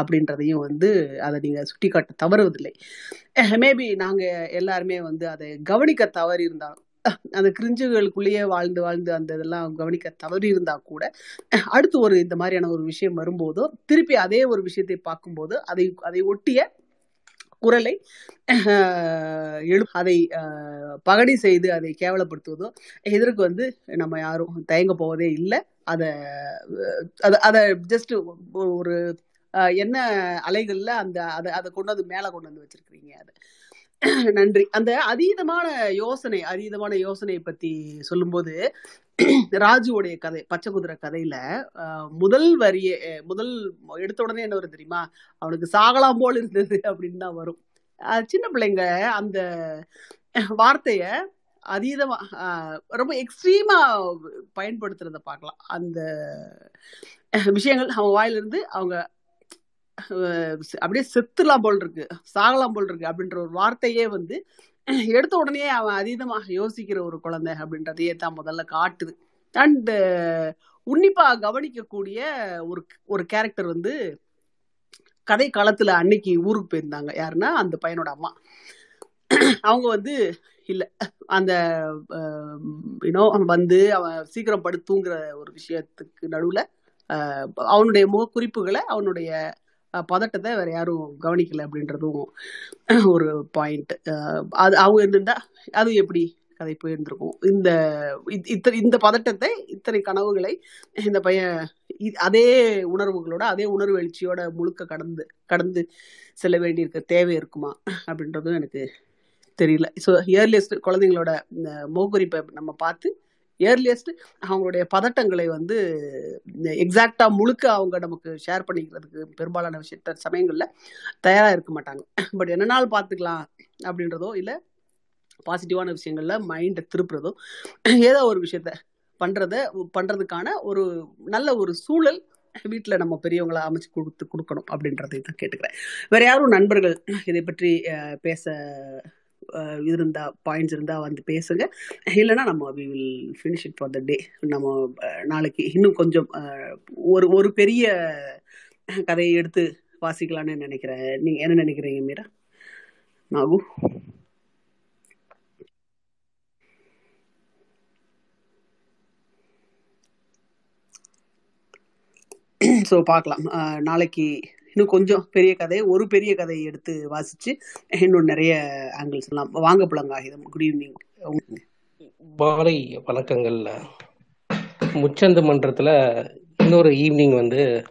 அப்படின்றதையும் வந்து அதை நீங்க சுட்டி காட்ட தவறுவதில்லை. மேபி நாங்க எல்லாருமே வந்து அதை கவனிக்க தவறி இருந்தாலும் அந்த கிரிஞ்சுகளுக்குள்ளேயே வாழ்ந்து வாழ்ந்து அந்த இதெல்லாம் கவனிக்க தவறி இருந்தா கூட அடுத்து ஒரு இந்த மாதிரியான ஒரு விஷயம் வரும்போதோ திருப்பி அதே ஒரு விஷயத்தை பார்க்கும்போது அதை அதை ஒட்டிய குரலை எழு அதை பகடி செய்து அதை கேவலப்படுத்துவதோ இதற்கு வந்து நம்ம யாரும் தயங்க போவதே இல்லை. அதை அதை அதை ஜஸ்ட் ஒரு என்ன அலைகளில் அந்த அதை அதை கொண்டு வந்து மேலே கொண்டு வந்து வச்சிருக்கிறீங்க அதை. நன்றி. அந்த அதீதமான யோசனை அதீதமான யோசனை பத்தி சொல்லும்போது ராஜுவோடைய கதை பச்சை குதிரை கதையில முதல் வரிய முதல் எடுத்த உடனே என்ன வரும் தெரியுமா? அவனுக்கு சாகலாம் போல் இருந்தது அப்படின்னு தான் வரும். சின்ன பிள்ளைங்க அந்த வார்த்தைய அதீதமா ரொம்ப எக்ஸ்ட்ரீமா பயன்படுத்துறத பார்க்கலாம். அந்த விஷயங்கள் அவன் வாயிலிருந்து அவங்க அப்படியே செத்துலாம் போல் இருக்கு சாகலாம் போல் இருக்கு அப்படின்ற ஒரு வார்த்தையே வந்து எடுத்த உடனே அவன் அதீதமாக யோசிக்கிற ஒரு குழந்தை அப்படின்றதையே தான் முதல்ல காட்டுது. அண்ட் உன்னிப்பா கவனிக்கக்கூடிய ஒரு ஒரு கேரக்டர் வந்து கதை காலத்துல அன்னைக்கு ஊருக்கு போயிருந்தாங்க. யாருன்னா அந்த பையனோட அம்மா. அவங்க வந்து இல்ல அந்த யூனோ வந்து அவன் சீக்கிரம் படுத்து தூங்குற ஒரு விஷயத்துக்கு நடுவுல அவனுடைய முகக்குறிப்புகளை அவனுடைய பதட்டத்தை வேற யாரும் கவனிக்கல அப்படின்றதும் ஒரு பாயிண்ட் அது அவங்க இருந்திருந்தா அது எப்படி கதை போயிருந்திருக்கும்? இந்த இத்தனை இந்த பதட்டத்தை இத்தனை கனவுகளை இந்த பையன் அதே உணர்வுகளோட அதே உணர்வு எழுச்சியோட முழுக்க கடந்து கடந்து செல்ல வேண்டியிருக்க தேவை இருக்குமா? அப்படின்றதும் எனக்கு தெரியல. ஸோ இயர்லியஸ்ட் குழந்தைங்களோட இந்த முகக்குறிப்பை நம்ம பார்த்து ஏர்லியஸ்ட் அவங்களுடைய பதட்டங்களை வந்து எக்ஸாக்டா முழுக்க அவங்க நமக்கு ஷேர் பண்ணிக்கிறதுக்கு பெரும்பாலான விஷயத்த சமயங்கள்ல தயாரா இருக்க மாட்டாங்க. பட் என்ன நாள் பார்த்துக்கலாம் அப்படின்றதோ இல்ல பாசிட்டிவான விஷயங்கள்ல மைண்டை திருப்புறதோ ஏதோ ஒரு விஷயத்த பண்றத பண்றதுக்கான ஒரு நல்ல ஒரு சூழல் வீட்டில் நம்ம பெரியவங்களை அமைச்சு கொடுத்து கொடுக்கணும் அப்படின்றதை தான் கேட்டுக்கிறேன். வேற யாரும் நண்பர்கள் இதை பற்றி பேச இது இருந்தால் பாயிண்ட்ஸ் இருந்தால் வந்து பேசுங்க. இல்லைன்னா நம்ம we will finish it for the day நம்ம நாளைக்கு இன்னும் கொஞ்சம் ஒரு ஒரு பெரிய கதையை எடுத்து வாசிக்கலாம்னு நினைக்கிறேன் நீங்கள் என்ன நினைக்கிறீங்க மீரா? நாகு? ஸோ பார்க்கலாம். நாளைக்கு இன்னும் கொஞ்சம் பெரிய கதை ஒரு பெரிய கதையை எடுத்து வாசிச்சு இன்னும் நிறைய ஆங்கிள்ஸ் எல்லாம். வாங்க புலங்காகிதம் குட் ஈவினிங் மாலை வணக்கங்கள்ல முச்சந்து மன்றத்துல இன்னொரு ஈவினிங் வந்து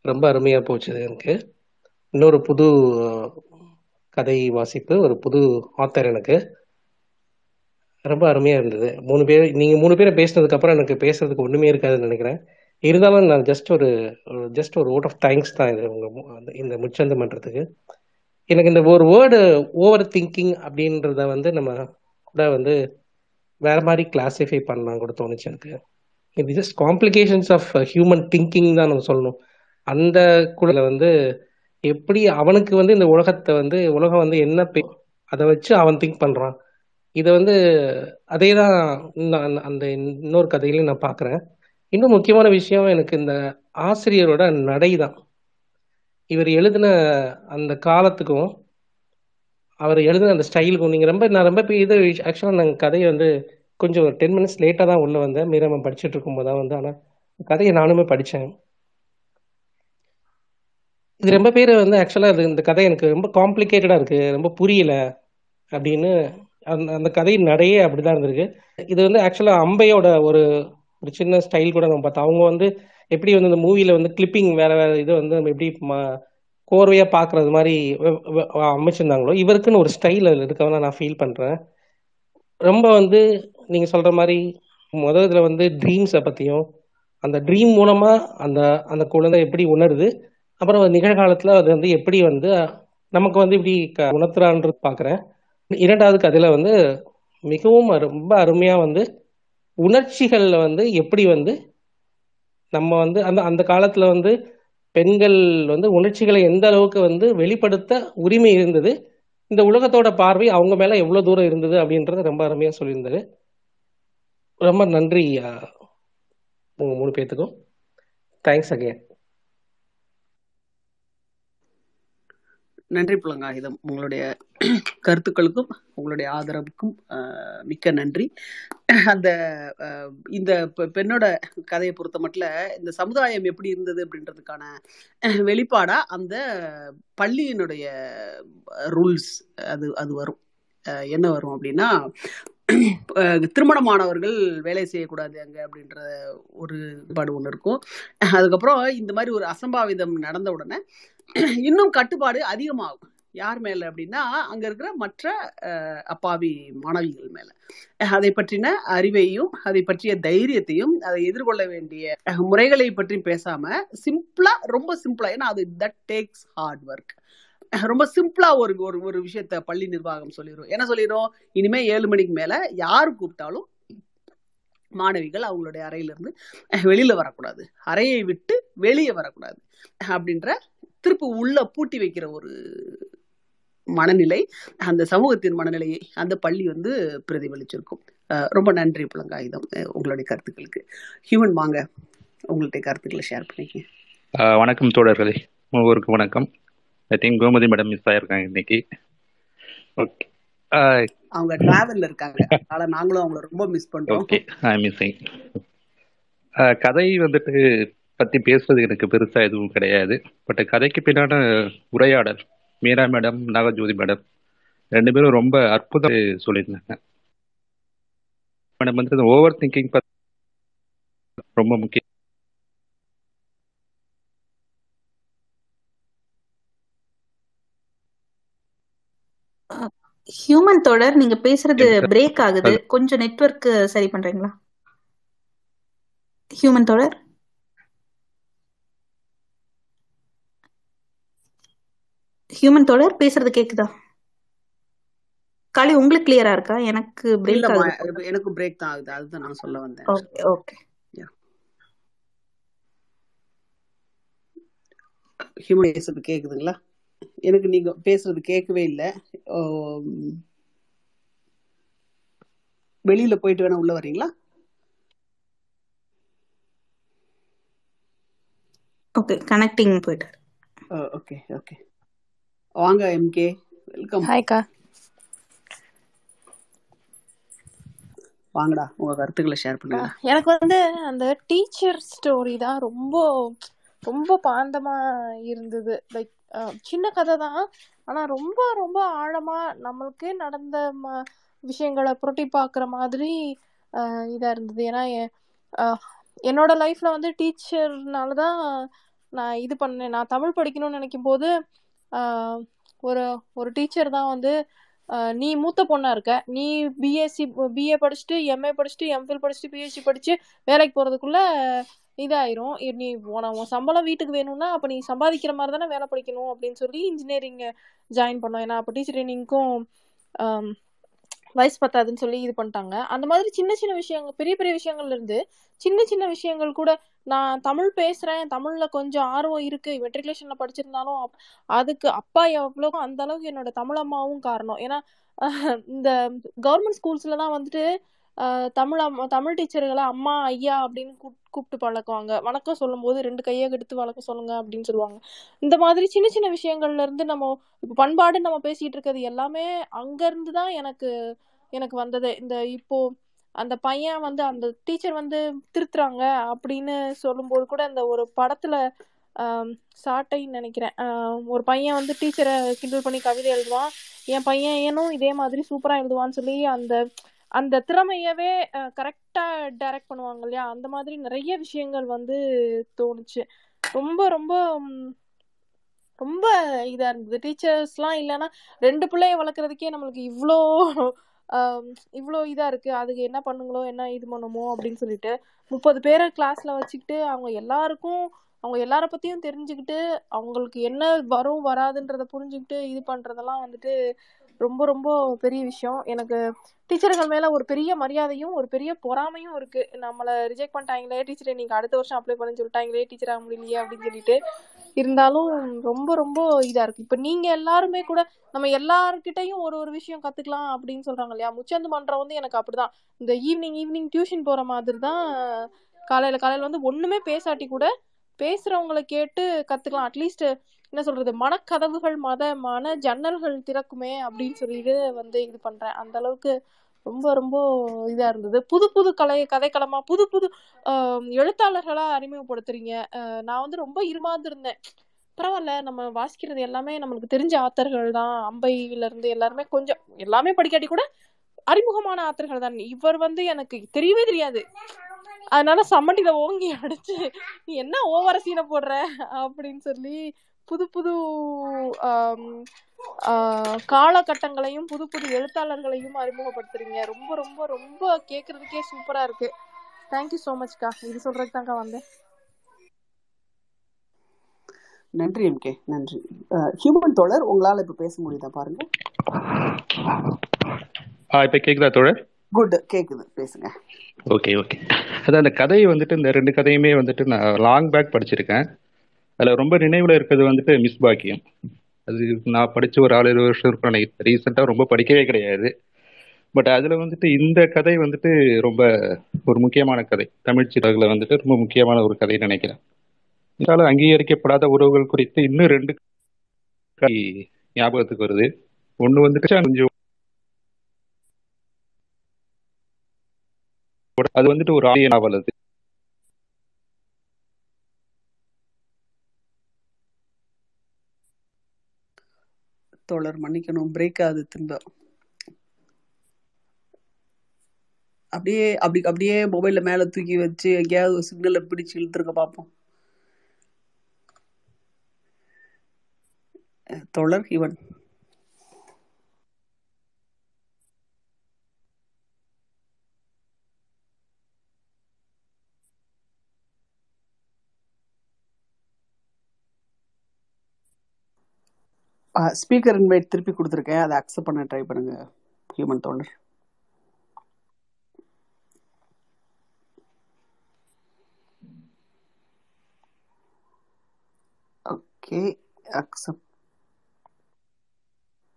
ரொம்ப அருமையா போச்சு எனக்கு. இன்னொரு புது கதை வாசிப்பு ஒரு புது ஆத்தர் எனக்கு. ரொம்ப அருமையா இருந்தது. மூணு பேர் நீங்க மூணு பேரை பேசினதுக்கு அப்புறம் எனக்கு பேசுறதுக்கு ஒண்ணுமே இருக்காதுன்னு நினைக்கிறேன். இருந்தாலும் நான் ஜஸ்ட் ஒரு ஜஸ்ட் ஒரு ஓட் ஆஃப் தேங்க்ஸ் தான் இது உங்கள் இந்த முச்சந்தம் பண்ணுறதுக்கு எனக்கு இந்த ஒரு வேர்டு ஓவர் திங்கிங் அப்படின்றத வந்து நம்ம கூட வந்து வேற மாதிரி கிளாஸிஃபை பண்ணலாம் கூட தோணுச்சு எனக்கு. இது just complications of human thinking தான் நம்ம சொல்லணும். அந்த கூட வந்து எப்படி அவனுக்கு வந்து இந்த உலகத்தை வந்து உலகம் வந்து என்ன அதை வச்சு அவன் திங்க் பண்ணுறான் இதை வந்து அதே தான் அந்த இன்னொரு கதையிலையும் நான் பார்க்குறேன் இன்னும் முக்கியமான விஷயம் எனக்கு இந்த ஆசிரியரோட நடை தான். இவர் எழுதின அந்த காலத்துக்கும் அவர் எழுதின அந்த ஸ்டைலுக்கும் நீங்கள் ரொம்ப நான் ரொம்ப இது ஆக்சுவலாக நாங்கள் கதையை வந்து கொஞ்சம் ஒரு டென் மினிட்ஸ் லேட்டாக தான் உள்ளே வந்தேன். மீராமன் படிச்சுட்டு இருக்கும்போது தான் வந்து ஆனால் கதையை நானுமே படித்தேன் இது ரொம்ப பேர் வந்து ஆக்சுவலாக அது இந்த கதை எனக்கு ரொம்ப காம்ப்ளிகேட்டடாக இருக்குது ரொம்ப புரியல அப்படின்னு அந்த அந்த கதை நடையே அப்படிதான் இருந்திருக்கு. இது வந்து ஆக்சுவலாக அம்பையோட ஒரு ஒரு சின்ன ஸ்டைல் கூட நம்ம பார்த்தோம் அவங்க வந்து எப்படி வந்து இந்த மூவியில் வந்து கிளிப்பிங் வேற வேற இது வந்து நம்ம எப்படி கோர்வையாக கோர்வையா மாதிரி அமைச்சிருந்தாங்களோ இவருக்குன்னு ஒரு ஸ்டைல் அதில் இருக்கவங்க நான் ஃபீல் பண்றேன். ரொம்ப வந்து நீங்க சொல்ற மாதிரி முதல் இதுல வந்து ட்ரீம்ஸை பத்தியும் அந்த ட்ரீம் மூலமா அந்த அந்த குழந்தை எப்படி உணருது அப்புறம் நிகழ்காலத்துல அது வந்து எப்படி வந்து நமக்கு வந்து இப்படி க- உணர்த்துறான்றது பாக்குறேன் இரண்டாவது கதையில வந்து மிகவும் ரொம்ப அருமையா வந்து உணர்ச்சிகள்ல வந்து எப்படி வந்து நம்ம வந்து அந்த அந்த காலத்துல வந்து பெண்கள் வந்து உணர்ச்சிகளை எந்த அளவுக்கு வந்து வெளிப்படுத்த உரிமை இருந்தது இந்த உலகத்தோட பார்வை அவங்க மேல எவ்வளவு தூரம் இருந்தது அப்படின்றத ரொம்ப அருமையா சொல்லியிருந்தாரு. ரொம்ப நன்றி உங்கள் உங்க மூணு பேர்த்துக்கும் தேங்க்ஸ் அகேன் நன்றி புலங்காயுதம் உங்களுடைய கருத்துக்களுக்கும் உங்களுடைய ஆதரவுக்கும் மிக்க நன்றி. அந்த இந்த பெண்ணோட கதையை பொறுத்த மட்டும் இந்த சமுதாயம் எப்படி இருந்தது அப்படின்றதுக்கான வெளிப்பாடா அந்த பள்ளியினுடைய ரூல்ஸ் அது அது வரும். என்ன வரும் அப்படின்னா திருமணமானவர்கள் வேலை செய்யக்கூடாது அங்கே அப்படின்ற ஒரு பாடு ஒன்று இருக்கும். அதுக்கப்புறம் இந்த மாதிரி ஒரு அசம்பாவிதம் நடந்த உடனே இன்னும் கட்டுப்பாடு அதிகமாகும். யார் மேல அப்படின்னா அங்க இருக்கிற மற்ற அப்பாவி மாணவிகள் மேல. அதை பற்றின அறிவையும் அதை பற்றிய தைரியத்தையும் அதை எதிர்கொள்ள வேண்டிய முறைகளை பற்றி பேசாம சிம்பிளா ரொம்ப சிம்பிளா ஏன்னா அது தட் டேக்ஸ் ஹார்ட் ஒர்க் ரொம்ப சிம்பிளா ஒரு ஒரு ஒரு விஷயத்த பள்ளி நிர்வாகம் சொல்லிடும் என்ன சொல்லிடும் இனிமே ஏழு மணிக்கு மேல யார் கூப்பிட்டாலும் மாணவிகள் அவங்களுடைய அறையிலிருந்து வெளியில வரக்கூடாது. அறையை விட்டு வெளியே வரக்கூடாது. அப்படின்ற திருப்பு உள்ள பூட்டி வைக்கிற ஒரு மனநிலை அந்த சமூகத்தின் மனநிலையை அந்த பள்ளி வந்து பிரதிபலிச்சிருக்கும். ரொம்ப நன்றி புலங்காயுதம் உங்களுடைய கருத்துக்களுக்கு. ஹியூமன் வாங்க உங்களுடைய கருத்துக்களை ஷேர் பண்ணிக்கங்க. ஆஹ் வணக்கம் தோழர்களே. ஒவ்வொருக்கும் வணக்கம். I think Gomathi madam miss ஆயிருக்காங்க இன்னைக்கு. ஓகே அவங்க டிராவல்ல இருக்காங்க. அதனால நாங்களும் அவங்கள ரொம்ப மிஸ் பண்றோம். ஓகே ஐ மிஸ்ஸிங் கதை வந்துட்டு பத்தி பேசுறது எனக்கு பெருசா எதுவும் கிடையாது. பட் கதைக்கு பின்னான உரையாடல் மீரா மேடம் நாகஜோதி மேடம் ரெண்டு பேரும் ரொம்ப அற்புதம் சொல்லியிருந்தாங்க. மேடம் வந்து ஓவர் திங்கிங் ரொம்ப முக்கியம் ஹியூமன் தொடர் நீங்க பேசுறது பிரேக் ஆகுது. கொஞ்சம் நெட்வொர்க் சரி பண்றீங்களா? ஹியூமன் தொடர்? ஹியூமன் தொடர் பேசுறது கேக்குதா? காளி உங்களுக்கு கிளியரா இருக்கா? எனக்கு பிரேக் ஆகுது. எனக்கு பிரேக் தான் ஆகுது. அதுதான் நான் சொல்ல வந்தேன். ஓகே ஓகே ஹியூமன் பேசுறது கேக்குதுங்களா? எனக்கு நீங்க பேசுறது கேட்கவே இல்லை. வெளியில போயிட்டு வேணா உள்ள வரீங்களா ஓகே கனெக்டிங் போயிட்டு ஓகே ஓகே வாங்க எம்கே வெல்கம் ஹாய்க்கா வாங்கடா உங்க கருத்துக்களை ஷேர் பண்ணுங்க எனக்கு வந்து அந்த டீச்சர் ஸ்டோரி தான் ரொம்ப ரொம்ப பாந்தமா இருந்தது. லைக் சின்ன கதை தான். ஆனா ரொம்ப ரொம்ப ஆழமா நம்மளுக்கே நடந்த விஷயங்களை புரட்டி பார்க்குற மாதிரி அஹ், இதா இருந்தது. ஏன்னா என்னோட லைஃப்ல வந்து டீச்சர்னால தான் நான் இது பண்ணேன். நான் தமிழ் படிக்கணும்னு நினைக்கும் போது ஒரு ஒரு டீச்சர் தான் வந்து நீ மூத்த பொண்ணா இருக்க. நீ பிஎஸ்சி பிஏ படிச்சுட்டு எம்ஏ படிச்சுட்டு எம்ஃபில் படிச்சுட்டு பிஹெச்டி படிச்சு வேலைக்கு போறதுக்குள்ள இதாயிரும். நீ உன உன் சம்பளம் வீட்டுக்கு வேணும்னா அப்ப நீ சம்பாதிக்கிற மாதிரி தானே வேலை படிக்கணும் அப்படின்னு சொல்லி இன்ஜினியரிங் ஜாயின் பண்ணோம். ஏன்னா அப்போ டீச்சர் ட்ரைனிங்க்கும் வயசு பத்தாதுன்னு சொல்லி இது பண்ணிட்டாங்க. அந்த மாதிரி சின்ன சின்ன விஷயங்கள் பெரிய பெரிய விஷயங்கள்ல இருந்து சின்ன சின்ன விஷயங்கள் கூட நான் தமிழ் பேசுறேன் தமிழ்ல கொஞ்சம் ஆர்வம் இருக்கு மெட்ரிகுலேஷன்ல படிச்சிருந்தாலும் அதுக்கு அப்பா எவ்வளவோ அந்த அளவுக்கு என்னோட தமிழ் அம்மாவும் காரணம். ஏன்னா இந்த கவர்மெண்ட் ஸ்கூல்ஸ்ல தான் வந்துட்டு தமிழ் அம்மா தமிழ் டீச்சர்களை அம்மா ஐயா அப்படின்னு கூப்பிட்டு பழக்குவாங்க. வணக்கம் சொல்லும்போது ரெண்டு கையை எடுத்து வணக்கம் சொல்லுங்க அப்படின்னு சொல்லுவாங்க. இந்த மாதிரி சின்ன சின்ன விஷயங்கள்ல இருந்து நம்ம இப்போ பண்பாடு நம்ம பேசிட்டு இருக்கிறது எல்லாமே அங்கேருந்து தான் எனக்கு எனக்கு வந்தது. இந்த இப்போ அந்த பையன் வந்து அந்த டீச்சர் வந்து திருத்துறாங்க அப்படின்னு சொல்லும்போது கூட அந்த ஒரு படத்துல சாட்டைன்னு நினைக்கிறேன். ஒரு பையன் வந்து டீச்சரை கிண்டல் பண்ணி கவிதை எழுதுவான். என் பையன் ஏனும் இதே மாதிரி சூப்பராக எழுதுவான்னு சொல்லி அந்த அந்த திறமையவே கரெக்டா டைரக்ட் பண்ணுவாங்க இல்லையா? அந்த மாதிரி நிறைய விஷயங்கள் வந்து தோணுச்சு. ரொம்ப ரொம்ப ரொம்ப இதா இருந்தது. டீச்சர்ஸ்லாம் இல்லைன்னா ரெண்டு பிள்ளைய வளர்க்குறதுக்கே நம்மளுக்கு இவ்வளோ இவ்வளோ இதா இருக்கு. அதுக்கு என்ன பண்ணுங்களோ என்ன இது பண்ணுமோ அப்படின்னு சொல்லிட்டு முப்பது பேரை கிளாஸ்ல வச்சுக்கிட்டு அவங்க எல்லாருக்கும் அவங்க எல்லார பத்தியும் தெரிஞ்சுக்கிட்டு அவங்களுக்கு என்ன வரும் வராதுன்றத புரிஞ்சுக்கிட்டு இது பண்றதெல்லாம் வந்துட்டு ரொம்ப ரொம்ப பெரிய விஷயம். எனக்கு டீச்சர்கள் மேல ஒரு பெரிய மரியாதையும் ஒரு பெரிய பொறாமையும் இருக்கு. நம்மள ரிஜெக்ட் பண்ணிட்டாங்களே டீச்சரை நீங்க அடுத்த வருஷம் அப்ளை பண்ண சொல்லிட்டாங்களே டீச்சர் ஆக முடியலையே அப்படின்னு சொல்லிட்டு இருந்தாலும் ரொம்ப ரொம்ப இதா இருக்கு. இப்ப நீங்க எல்லாருமே கூட நம்ம எல்லார்கிட்டையும் ஒரு ஒரு விஷயம் கத்துக்கலாம் அப்படின்னு சொல்றாங்க இல்லையா? முச்சந்து மன்றம் வந்து எனக்கு அப்படிதான். இந்த ஈவினிங் ஈவினிங் டியூஷன் போற மாதிரி தான் காலையில காலையில வந்து ஒண்ணுமே பேசாட்டி கூட பேசுறவங்கள கேட்டு கத்துக்கலாம். அட்லீஸ்ட் என்ன சொல்றது மனக்கதவுகள் மத மன ஜன்னல்கள் திறக்குமே அப்படின்னு சொல்லிட்டு வந்து இது பண்றேன். அந்த அளவுக்கு ரொம்ப ரொம்ப இதா இருந்தது. புது புது கலை கதைக்களமா புது புது ஆஹ் எழுத்தாளர்களா அறிமுகப்படுத்துறீங்க. நான் வந்து ரொம்ப இருமாந்திருந்தேன் பரவாயில்ல நம்ம வாசிக்கிறது எல்லாமே நம்மளுக்கு தெரிஞ்ச ஆத்தர்கள் தான். அம்பையில இருந்து எல்லாருமே கொஞ்சம் எல்லாமே படிக்காட்டி கூட அறிமுகமான ஆத்தர்கள் தான். இவர் வந்து எனக்கு தெரியவே தெரியாது. அதனால சம்மட்டில ஓங்கி அடிச்சு நீ என்ன ஓவர சீனை போடுற? அப்படின்னு சொல்லி புது புது காலகட்டங்களையும் புது புது எழுத்தாளர்களையும் அறிமுகப்படுத்துறீங்க. ரொம்ப ரொம்ப ரொம்ப கேக்குறதுக்கே சூப்பரா இருக்கு. தேங்க்யூ ஸோ மச்க்கா இது சொல்றதுக்கு தான்க்கா வந்தேன். நன்றி எம்கே நன்றி. ஹியூமன் தோழர் உங்களால இப்ப பேச முடியுதா பாருங்க. ஆ இப்போ கேட்குதா தோழர்? குட் கேக்குது. பேசுங்க. ஓகே ஓகே அதான் அந்த கதையை வந்துட்டு இந்த ரெண்டு கதையுமே வந்துட்டு நான் லாங் பேக் படிச்சிருக்கேன். அதில் ரொம்ப நினைவில் இருக்கிறது வந்துட்டு மிஸ் பாக்கியம். அது நான் படித்த ஒரு ஆறு ஏழு வருஷம் இருக்கும் நினைக்கிறேன் ரீசெண்டாக ரொம்ப படிக்கவே கிடையாது. பட் அதில் வந்துட்டு இந்த கதை வந்துட்டு ரொம்ப ஒரு முக்கியமான கதை. தமிழ் சிறகுல வந்துட்டு ரொம்ப முக்கியமான ஒரு கதை நினைக்கிறேன். இதனால அங்கீகரிக்கப்படாத உறவுகள் குறித்து இன்னும் ரெண்டு கதை ஞாபகத்துக்கு வருது. ஒன்று வந்துட்டு கொஞ்சம் அது வந்துட்டு ஒரு ஆரிய நாவல் அது. தோழர் மன்னிக்கணும். பிரேக் ஆகுது திரும்ப. அப்படியே அப்படி அப்படியே மொபைல்ல மேல தூக்கி வச்சு எங்கேயாவது சிக்னலை பிடிச்சு இழுத்துருக்க பார்ப்போம் அஹ் தோழர் இவன் ஸ்பீக்கர் இன்வைட் திருப்பி கொடுத்துருக்கேன். அதை அக்செப்ட் பண்ண ட்ரை பண்ணுங்க ஹியூமன் தோழர். ஓகே அக்செப்ட்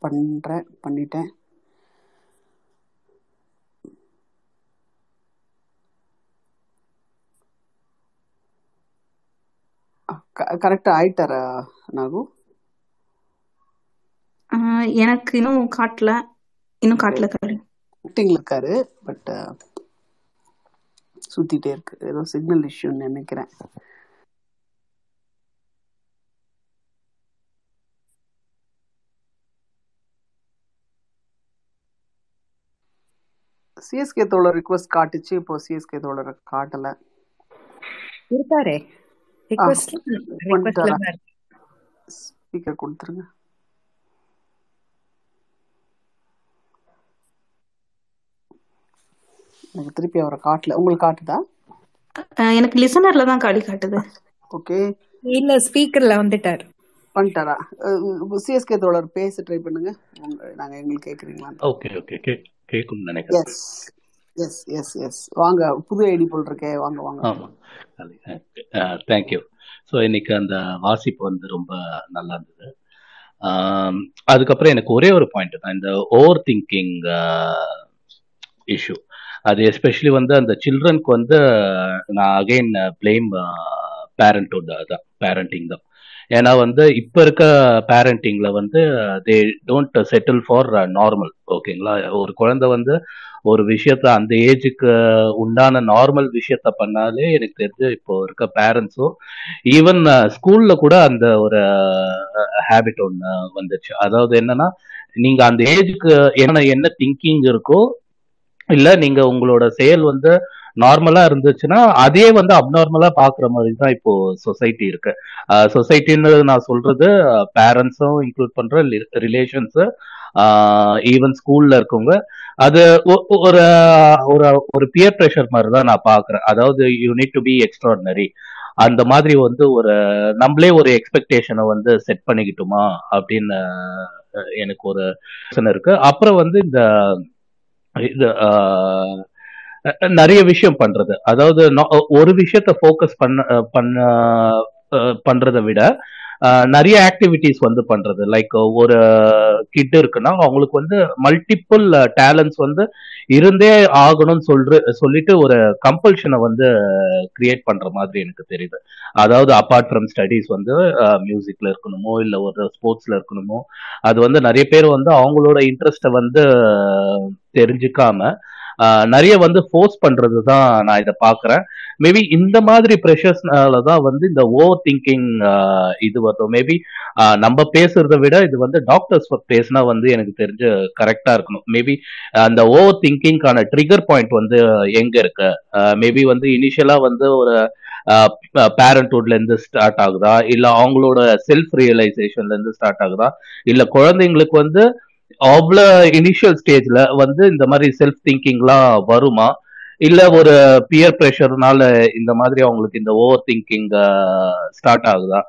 பண்ணுறேன் பண்ணிட்டேன். கரெக்டாக ஆயிட்டாரா நாகு? எனக்கு இன்னும் காட்டல. இன்னும் காட்டல காலு மீட்டிங்ல இருக்காரு பட் சுத்திட்டே இருக்கு. ஏதோ சிக்னல் இஷ்யூன்னு நினைக்கிறேன். சிஎஸ்கே தோழர் ரிக்வஸ்ட் காட்டுச்சு. இப்போ சிஎஸ்கே தோழரை காட்டல. இருக்காரே. ரிக்வெஸ்ட் ஸ்பீக்கர் கொடுத்துருங்க. திருப்பி அவரை காட்டல. உங்களுக்கு காட்டுதா? எனக்கு லிசனர்ல தான் காலி காட்டுது. ஓகே. இல்ல ஸ்பீக்கர்ல வந்துட்டார். பண்ணிட்டாரா சிஎஸ்கே தோழர் பேச ட்ரை பண்ணுங்க. நாங்க எங்களுக்கு கேக்குறீங்களான்னு ஓகே ஓகே. கே கேட்கும்னு நினைக்கிறேன். எஸ் எஸ் எஸ் எஸ் வாங்க புது ஐடி போல் இருக்கே. வாங்க வாங்க. ஆமாம் தேங்க்யூ ஸோ இன்னைக்கு அந்த வாசிப்பு வந்து ரொம்ப நல்லா இருந்தது. ஆம், அதுக்கப்புறம் எனக்கு ஒரே ஒரு பாயிண்ட் தான். இந்த ஓவர் திங்கிங் இஷ்யூ அது எஸ்பெஷலி வந்து அந்த சில்ட்ரனுக்கு வந்து நான் அகைன் பிளேம் பேரண்ட்ஹுட் தான் பேரண்டிங் தான். ஏன்னா வந்து இப்போ இருக்க பேரண்டிங்கில் வந்து they don't settle for normal ஓகேங்களா? ஒரு குழந்தை வந்து ஒரு விஷயத்த அந்த ஏஜுக்கு உண்டான நார்மல் விஷயத்த பண்ணாலே எனக்கு தெரிஞ்சு இப்போ இருக்க பேரண்ட்ஸும் ஈவன் ஸ்கூல்ல கூட அந்த ஒரு uh, ஹேபிட் ஒன்று வந்துச்சு. அதாவது என்னன்னா நீங்க அந்த ஏஜுக்கு என்ன என்ன திங்கிங் இருக்கோ இல்ல நீங்க உங்களோட செயல் வந்து நார்மலா இருந்துச்சுன்னா அதே வந்து அப்நார்மலா பாக்குற மாதிரி தான் இப்போ சொசைட்டி இருக்கு. சொசைட்டின்னு நான் சொல்றது பேரண்ட்ஸும் இன்க்ளூட் பண்ற ரிலேஷன்ஸ் ஈவன் ஸ்கூல்ல இருக்கவங்க. அது ஒ- ஒரு ஒரு ஒரு பியர் ப்ரெஷர் மாதிரி தான் நான் பாக்குறேன். அதாவது you need to be extraordinary அந்த மாதிரி வந்து ஒரு நம்மளே ஒரு எக்ஸ்பெக்டேஷனை வந்து செட் பண்ணிக்கிட்டோமா? அப்படின்னு எனக்கு ஒரு யோசனை இருக்கு. அப்புறம் வந்து இந்த இது நிறைய விஷயம் பண்றது. அதாவது ஒரு விஷயத்த ஃபோக்கஸ் பண்ண பண்ண பண்றதை விட நிறைய ஆக்டிவிட்டிஸ் வந்து பண்றது. லைக் ஒரு கிட் இருக்குன்னா அவங்களுக்கு வந்து மல்டிப்புள் டேலண்ட்ஸ் வந்து இருந்தே ஆகணும்னு சொல்ற சொல்லிட்டு ஒரு கம்பல்ஷனை வந்து கிரியேட் பண்ற மாதிரி எனக்கு தெரியுது. அதாவது அப்பார்ட் ஃப்ரம் ஸ்டடீஸ் வந்து மியூசிக்ல இருக்கணுமோ இல்லை ஒரு ஸ்போர்ட்ஸ்ல இருக்கணுமோ அது வந்து நிறைய பேர் வந்து அவங்களோட இன்ட்ரெஸ்ட்டை வந்து தெரிஞ்சுக்காம நிறைய வந்து ஃபோர்ஸ் பண்றது தான் நான் இதை பாக்குறேன் மேபி இந்த மாதிரி ப்ரெஷர்ஸ்னால தான் வந்து இந்த ஓவர் திங்கிங் இது வரும். மேபி நம்ம பேசுறத விட இது வந்து டாக்டர்ஸ் பேசினா வந்து எனக்கு தெரிஞ்சு கரெக்டா இருக்கணும். மேபி அந்த ஓவர் திங்கிங்கான ட்ரிகர் பாயிண்ட் வந்து எங்க இருக்கு? மேபி வந்து இனிஷியலா வந்து ஒரு பேரண்ட்ஹுட்ல இருந்து ஸ்டார்ட் ஆகுதா? இல்ல அவங்களோட செல்ஃப் ரியலைசேஷன்ல இருந்து ஸ்டார்ட் ஆகுதா? இல்ல குழந்தைங்களுக்கு வந்து அவ்வளோ இனிஷியல் ஸ்டேஜ்ல வந்து இந்த மாதிரி செல்ஃப் திங்கிங்லாம் வருமா? இல்ல ஒரு பியர் ப்ரெஷர்னால இந்த மாதிரி அவங்களுக்கு இந்த ஓவர் திங்கிங் ஸ்டார்ட் ஆகுதா?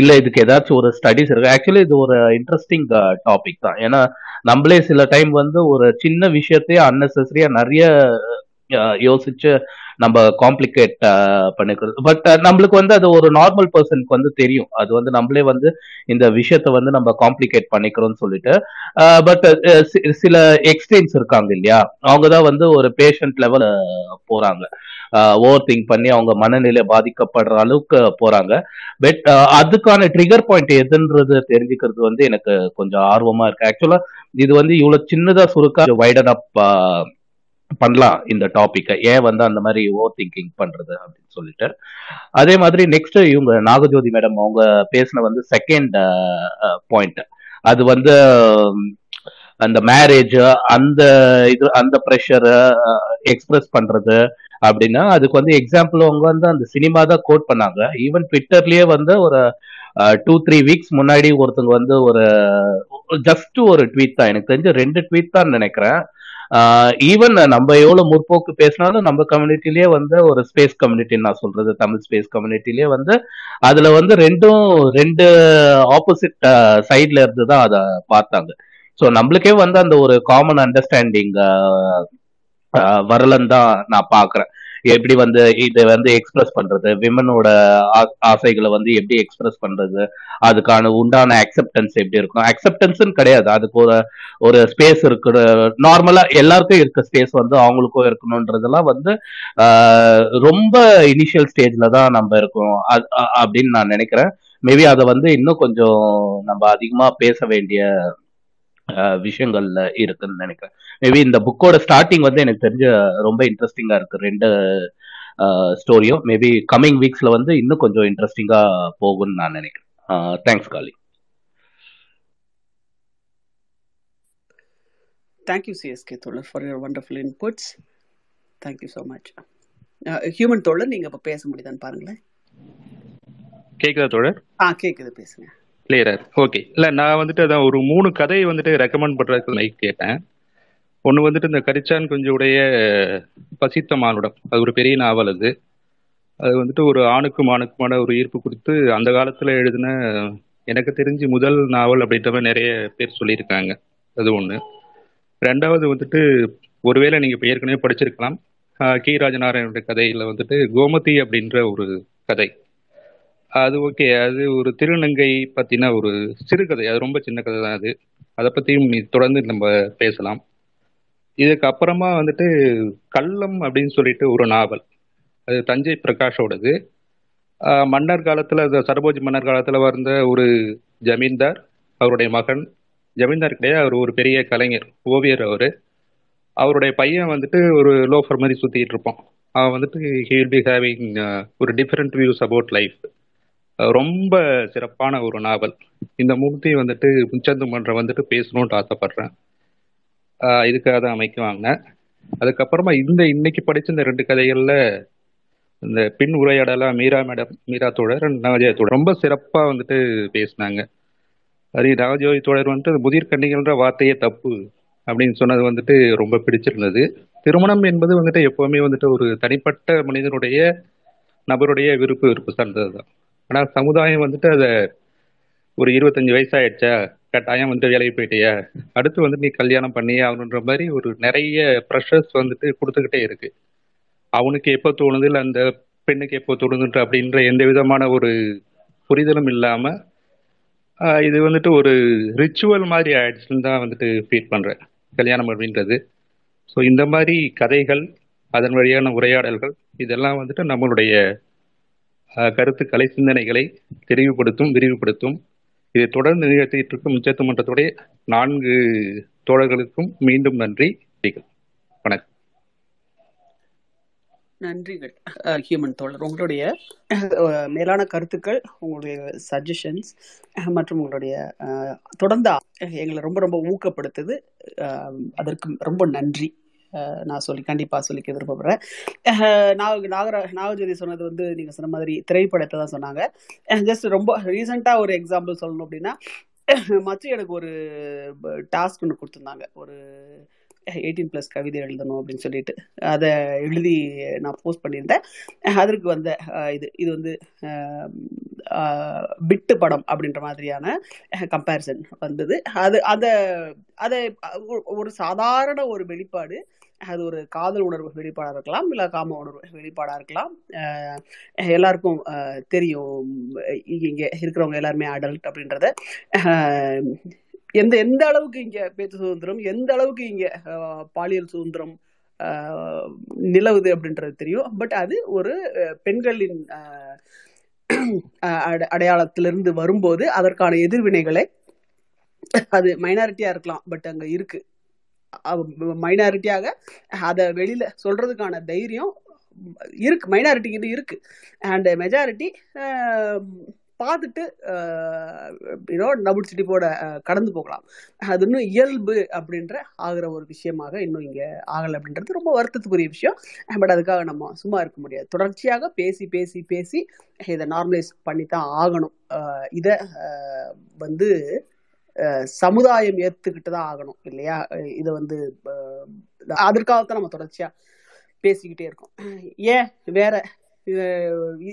இல்ல இதுக்கு ஏதாச்சும் ஒரு ஸ்டடிஸ் இருக்கு. ஆக்சுவலி இது ஒரு இன்ட்ரெஸ்டிங் டாபிக் தான். ஏன்னா நம்மளே சில டைம் வந்து ஒரு சின்ன விஷயத்தையே அன்னெசரியா நிறைய யோசிச்சு நம்ம காம்ப்ளிகேட் பண்ணிக்கிறது. பட் நம்மளுக்கு வந்து அது ஒரு நார்மல் பர்சனுக்கு வந்து தெரியும். அது வந்து நம்மளே வந்து இந்த விஷயத்த வந்து நம்ம காம்ப்ளிகேட் பண்ணிக்கிறோம்னு சொல்லிட்டு. பட் சில எக்ஸ்ட்ரீம்ஸ் இருக்காங்க இல்லையா? அவங்க தான் வந்து ஒரு பேஷண்ட் லெவல் போறாங்க. ஓவர் திங்க் பண்ணி அவங்க மனநிலை பாதிக்கப்படுற அளவுக்கு போறாங்க. பட் அதுக்கான ட்ரிகர் பாயிண்ட் எதுன்றது தெரிஞ்சுக்கிறது வந்து எனக்கு கொஞ்சம் ஆர்வமா இருக்கு. ஆக்சுவலா இது வந்து இவ்வளவு சின்னதா சுருக்கா வைடன் அப் பண்ணலாம் இந்த டாப்பிக்கை ஏன் வந்து அந்த மாதிரி ஓவர் திங்கிங் பண்றது அப்படின்னு சொல்லிட்டு. அதே மாதிரி நெக்ஸ்ட் இவங்க நாகஜோதி மேடம் அவங்க பேசின வந்து செகண்ட் பாயிண்ட் அது வந்து அந்த மேரேஜ் அந்த இது அந்த ப்ரெஷர் எக்ஸ்பிரஸ் பண்றது அப்படின்னா அதுக்கு வந்து எக்ஸாம்பிள் அவங்க வந்து அந்த சினிமா தான் கோட் பண்ணாங்க. ஈவன் ட்விட்டர்லயே வந்து ஒரு டூ த்ரீ வீக்ஸ் முன்னாடி ஒருத்தங்க வந்து ஒரு ஜஸ்ட் ஒரு ட்வீட் தான். எனக்கு தெரிஞ்சு ரெண்டு ட்வீட் தான் நினைக்கிறேன். ஈவன் நம்ம எவ்வளவு முற்போக்கு பேசினாலும் நம்ம கம்யூனிட்டிலேயே வந்து ஒரு ஸ்பேஸ் கம்யூனிட்டின்னு நான் சொல்றது தமிழ் ஸ்பேஸ் கம்யூனிட்டிலேயே வந்து அதுல வந்து ரெண்டும் ரெண்டு ஆப்போசிட் சைட்ல இருந்து தான் அதை பார்த்தாங்க. ஸோ நம்மளுக்கே வந்து அந்த ஒரு காமன் அண்டர்ஸ்டாண்டிங் வரலன்னு தான் நான் பாக்குறேன் எப்படி வந்து இதை வந்து எக்ஸ்பிரஸ் பண்றது? விமனோட ஆசைகளை வந்து எப்படி எக்ஸ்பிரஸ் பண்றது? அதுக்கான உண்டான அக்செப்டன்ஸ் எப்படி இருக்கும்? அக்செப்டன்ஸ்னு கிடையாது. அதுக்கு ஒரு ஒரு ஸ்பேஸ் இருக்கிற நார்மலா எல்லாருக்கும் இருக்க ஸ்பேஸ் வந்து அவங்களுக்கும் இருக்கணும்ன்றதெல்லாம் வந்து ரொம்ப இனிஷியல் ஸ்டேஜ்ல தான் நம்ம இருக்கோம். அப்படின்னு நான் நினைக்கிறேன். மேபி அதை வந்து இன்னும் கொஞ்சம் நம்ம அதிகமா பேச வேண்டிய விஷயங்கள்ல இருக்குன்னு நினைக்கிறேன். மேபி இந்த புக்கோட ஸ்டார்டிங் வந்து எனக்கு தெரிஞ்ச ரொம்ப இன்ட்ரெஸ்டிங்கா இருக்கு. ரெண்டு ஸ்டோரியும் மேபி கம்மிங் வீக்ஸ்ல வந்து இன்னும் கொஞ்சம் இன்ட்ரெஸ்டிங்கா போகும்னு நான் நினைக்கிறேன். தேங்க்ஸ் காலி Thank you, CSK Tholar, for your wonderful inputs. Thank you so much. Human தோழர் நீங்க இப்ப பேச முடியுதான்னு பாருங்களேன். கேக்குதா தோழர்? ஆ கேக்குது பேசுங்க. கிளியரா ஓகே இல்ல நான் வந்துட்டு அதான் ஒரு மூணு கதையை வந்துட்டு ரெக்கமெண்ட் பண்றதுக்கு லைக் கேட்டேன். ஒன்று வந்துட்டு இந்த கரிச்சான் குஞ்சுடைய பசித்த மானுடம் அது ஒரு பெரிய நாவல் அது. அது வந்துட்டு ஒரு ஆணுக்கும் ஆணுக்குமான ஒரு ஈர்ப்பு கொடுத்து அந்த காலத்தில் எழுதின எனக்கு தெரிஞ்சு முதல் நாவல் அப்படின்ற மாதிரி நிறைய பேர் சொல்லியிருக்காங்க. அது ஒன்று ரெண்டாவது வந்துட்டு ஒருவேளை நீங்கள் இப்போ ஏற்கனவே படிச்சிருக்கலாம். ஆஹ் கி. ராஜநாராயணோட கதையில் வந்துட்டு கோமதி அப்படின்ற ஒரு கதை. அது ஓகே. அது ஒரு திருநங்கை பத்தின ஒரு சிறுகதை. அது ரொம்ப சின்ன கதை தான் அது அதை பற்றியும் தொடர்ந்து நம்ம பேசலாம். இதுக்கு அப்புறமா வந்துட்டு கள்ளம் அப்படின்னு சொல்லிட்டு ஒரு நாவல். அது தஞ்சை பிரகாஷோடது. மன்னர் காலத்தில் அந்த சரபோஜி மன்னர் காலத்தில் வந்த ஒரு ஜமீன்தார் அவருடைய மகன். ஜமீன்தார் கிடையாது அவர் ஒரு பெரிய கலைஞர் ஓவியர் அவர். அவருடைய பையன் வந்துட்டு ஒரு லோஃபர் மாதிரி சுற்றிட்டு இருப்பான். அவன் வந்துட்டு ஹி வில் பி ஹேவிங் ஒரு டிஃப்ரெண்ட் வியூஸ் அபவுட் லைஃப் ரொம்ப சிறப்பான ஒரு நாவல். இந்த மூர்த்தி வந்துட்டு முச்சந்து மன்றம் வந்துட்டு பேசணும்னு ஆசைப்படுறேன். இதுக்காக தான் அமைக்குவாங்க அதுக்கப்புறமா இந்த இன்னைக்கு படிச்ச இந்த ரெண்டு கதைகள்ல இந்த பின் உரையாடலாம் மீரா மேடம் மீரா தோழர் அண்ட் நாகஜய தோழர். ரொம்ப சிறப்பா வந்துட்டு பேசினாங்க. அது நாகஜோதி தோழர் வந்துட்டு முதிர் கன்னிகள்ன்ற வார்த்தையே தப்பு அப்படின்னு சொன்னது வந்துட்டு ரொம்ப பிடிச்சிருந்தது. திருமணம் என்பது வந்துட்டு எப்பவுமே வந்துட்டு ஒரு தனிப்பட்ட மனிதனுடைய நபருடைய விருப்பு விருப்பு சார்ந்தது தான் ஆனால் சமுதாயம் வந்துட்டு அதை ஒரு இருபத்தஞ்சு வயசாயிடுச்சா கட்டாயம் வந்து வேலைக்கு போயிட்டியா. அடுத்து வந்து நீ கல்யாணம் பண்ணியே ஆகணுன்ற மாதிரி ஒரு நிறைய ப்ரெஷர்ஸ் வந்துட்டு கொடுத்துக்கிட்டே இருக்கு. அவனுக்கு எப்போ தோணுது இல்லை அந்த பெண்ணுக்கு எப்போ தோணுதுன்ற அப்படின்ற எந்த விதமான ஒரு புரிதலும் இல்லாம இது வந்துட்டு ஒரு ரிச்சுவல் மாதிரி ஆயிடுச்சுன்னு தான் வந்துட்டு ஃபீல் பண்ணுறேன் கல்யாணம் அப்படின்றது. ஸோ இந்த மாதிரி கதைகள் அதன் வழியான உரையாடல்கள் இதெல்லாம் வந்துட்டு நம்மளுடைய கருத்துக்களை சிந்தனைகளை தெளிவுபடுத்தும் விரிவுபடுத்தும். இதை தொடர்ந்து நிகழ்த்திட்டு இருக்கும் உச்சத்துமன்றத்துடைய நான்கு தோழர்களுக்கும் மீண்டும் நன்றி. வணக்கம். நன்றிகள். ஹியூமன் தோழர் உங்களுடைய மேலான கருத்துக்கள் உங்களுடைய சஜஷன்ஸ் மற்றும் உங்களுடைய அஹ், தொடர்ந்து எங்களை ரொம்ப ரொம்ப ஊக்கப்படுத்துது. அதற்கு ரொம்ப நன்றி. நான் சொல்லி கண்டிப்பா சொல்லிக்க விருப்பப்படுறேன். அஹ், நாக நாகர நாகஜோதி சொன்னது வந்து நீங்க சொன்ன மாதிரி திரைப்படத்தை தான் சொன்னாங்க. ஜஸ்ட் ரொம்ப ரீசெண்டா ஒரு எக்ஸாம்பிள் சொல்லணும் அப்படின்னா மச்சு எனக்கு ஒரு டாஸ்க் ஒன்று கொடுத்துருந்தாங்க. ஒரு எயிட்டீன் ப்ளஸ் கவிதை எழுதணும் அப்படின்னு சொல்லிட்டு. அதை எழுதி நான் போஸ்ட் பண்ணியிருந்தேன். அதற்கு வந்த இது இது வந்து பிட்டு படம் அப்படின்ற மாதிரியான கம்பேரிசன் வந்தது. அது அதை அதை ஒரு சாதாரண ஒரு வெளிப்பாடு அது ஒரு காதல் உணர்வு வெளிப்பாடாக இருக்கலாம் இல்லை காம உணர்வு வெளிப்பாடாக இருக்கலாம். எல்லாருக்கும் தெரியும் இங்கே இருக்கிறவங்க எல்லாருமே அடல்ட் அப்படின்றத. எந்த எந்த அளவுக்கு இங்கே பேச்சு சுதந்திரம் எந்த அளவுக்கு இங்கே பாலியல் சுதந்திரம் நிலவுது அப்படின்றது தெரியும். பட் அது ஒரு பெண்களின் அட- அடையாளத்திலிருந்து வரும்போது அதற்கான எதிர்வினைகளை அது மைனாரிட்டியா இருக்கலாம் பட் அங்க இருக்கு. மைனாரிட்டியாக அதை வெளியில சொல்றதுக்கான தைரியம் இருக்கு. மைனாரிட்டிக்கு இருக்கு. அண்ட் மெஜாரிட்டி பார்த்துட்டு யூனோ டபுள் சிட்டி போட கடந்து போகலாம். அது இன்னும் இயல்பு அப்படின்ற ஆகிற ஒரு விஷயமாக இன்னும் இங்கே ஆகலை அப்படின்றது ரொம்ப வருத்தத்துக்குரிய விஷயம். பட் அதுக்காக நம்ம சும்மா இருக்க முடியாது. தொடர்ச்சியாக பேசி பேசி பேசி இதை நார்மலைஸ் பண்ணி தான் ஆகணும் இதை வந்து சமுதாயம் ஏத்துக்கிட்டு தான் ஆகணும் இல்லையா? இது இதை வந்து அஹ், அதற்காகத்தான் நம்ம தொடர்ச்சியா பேசிக்கிட்டே இருக்கோம். ஏன் வேற? இது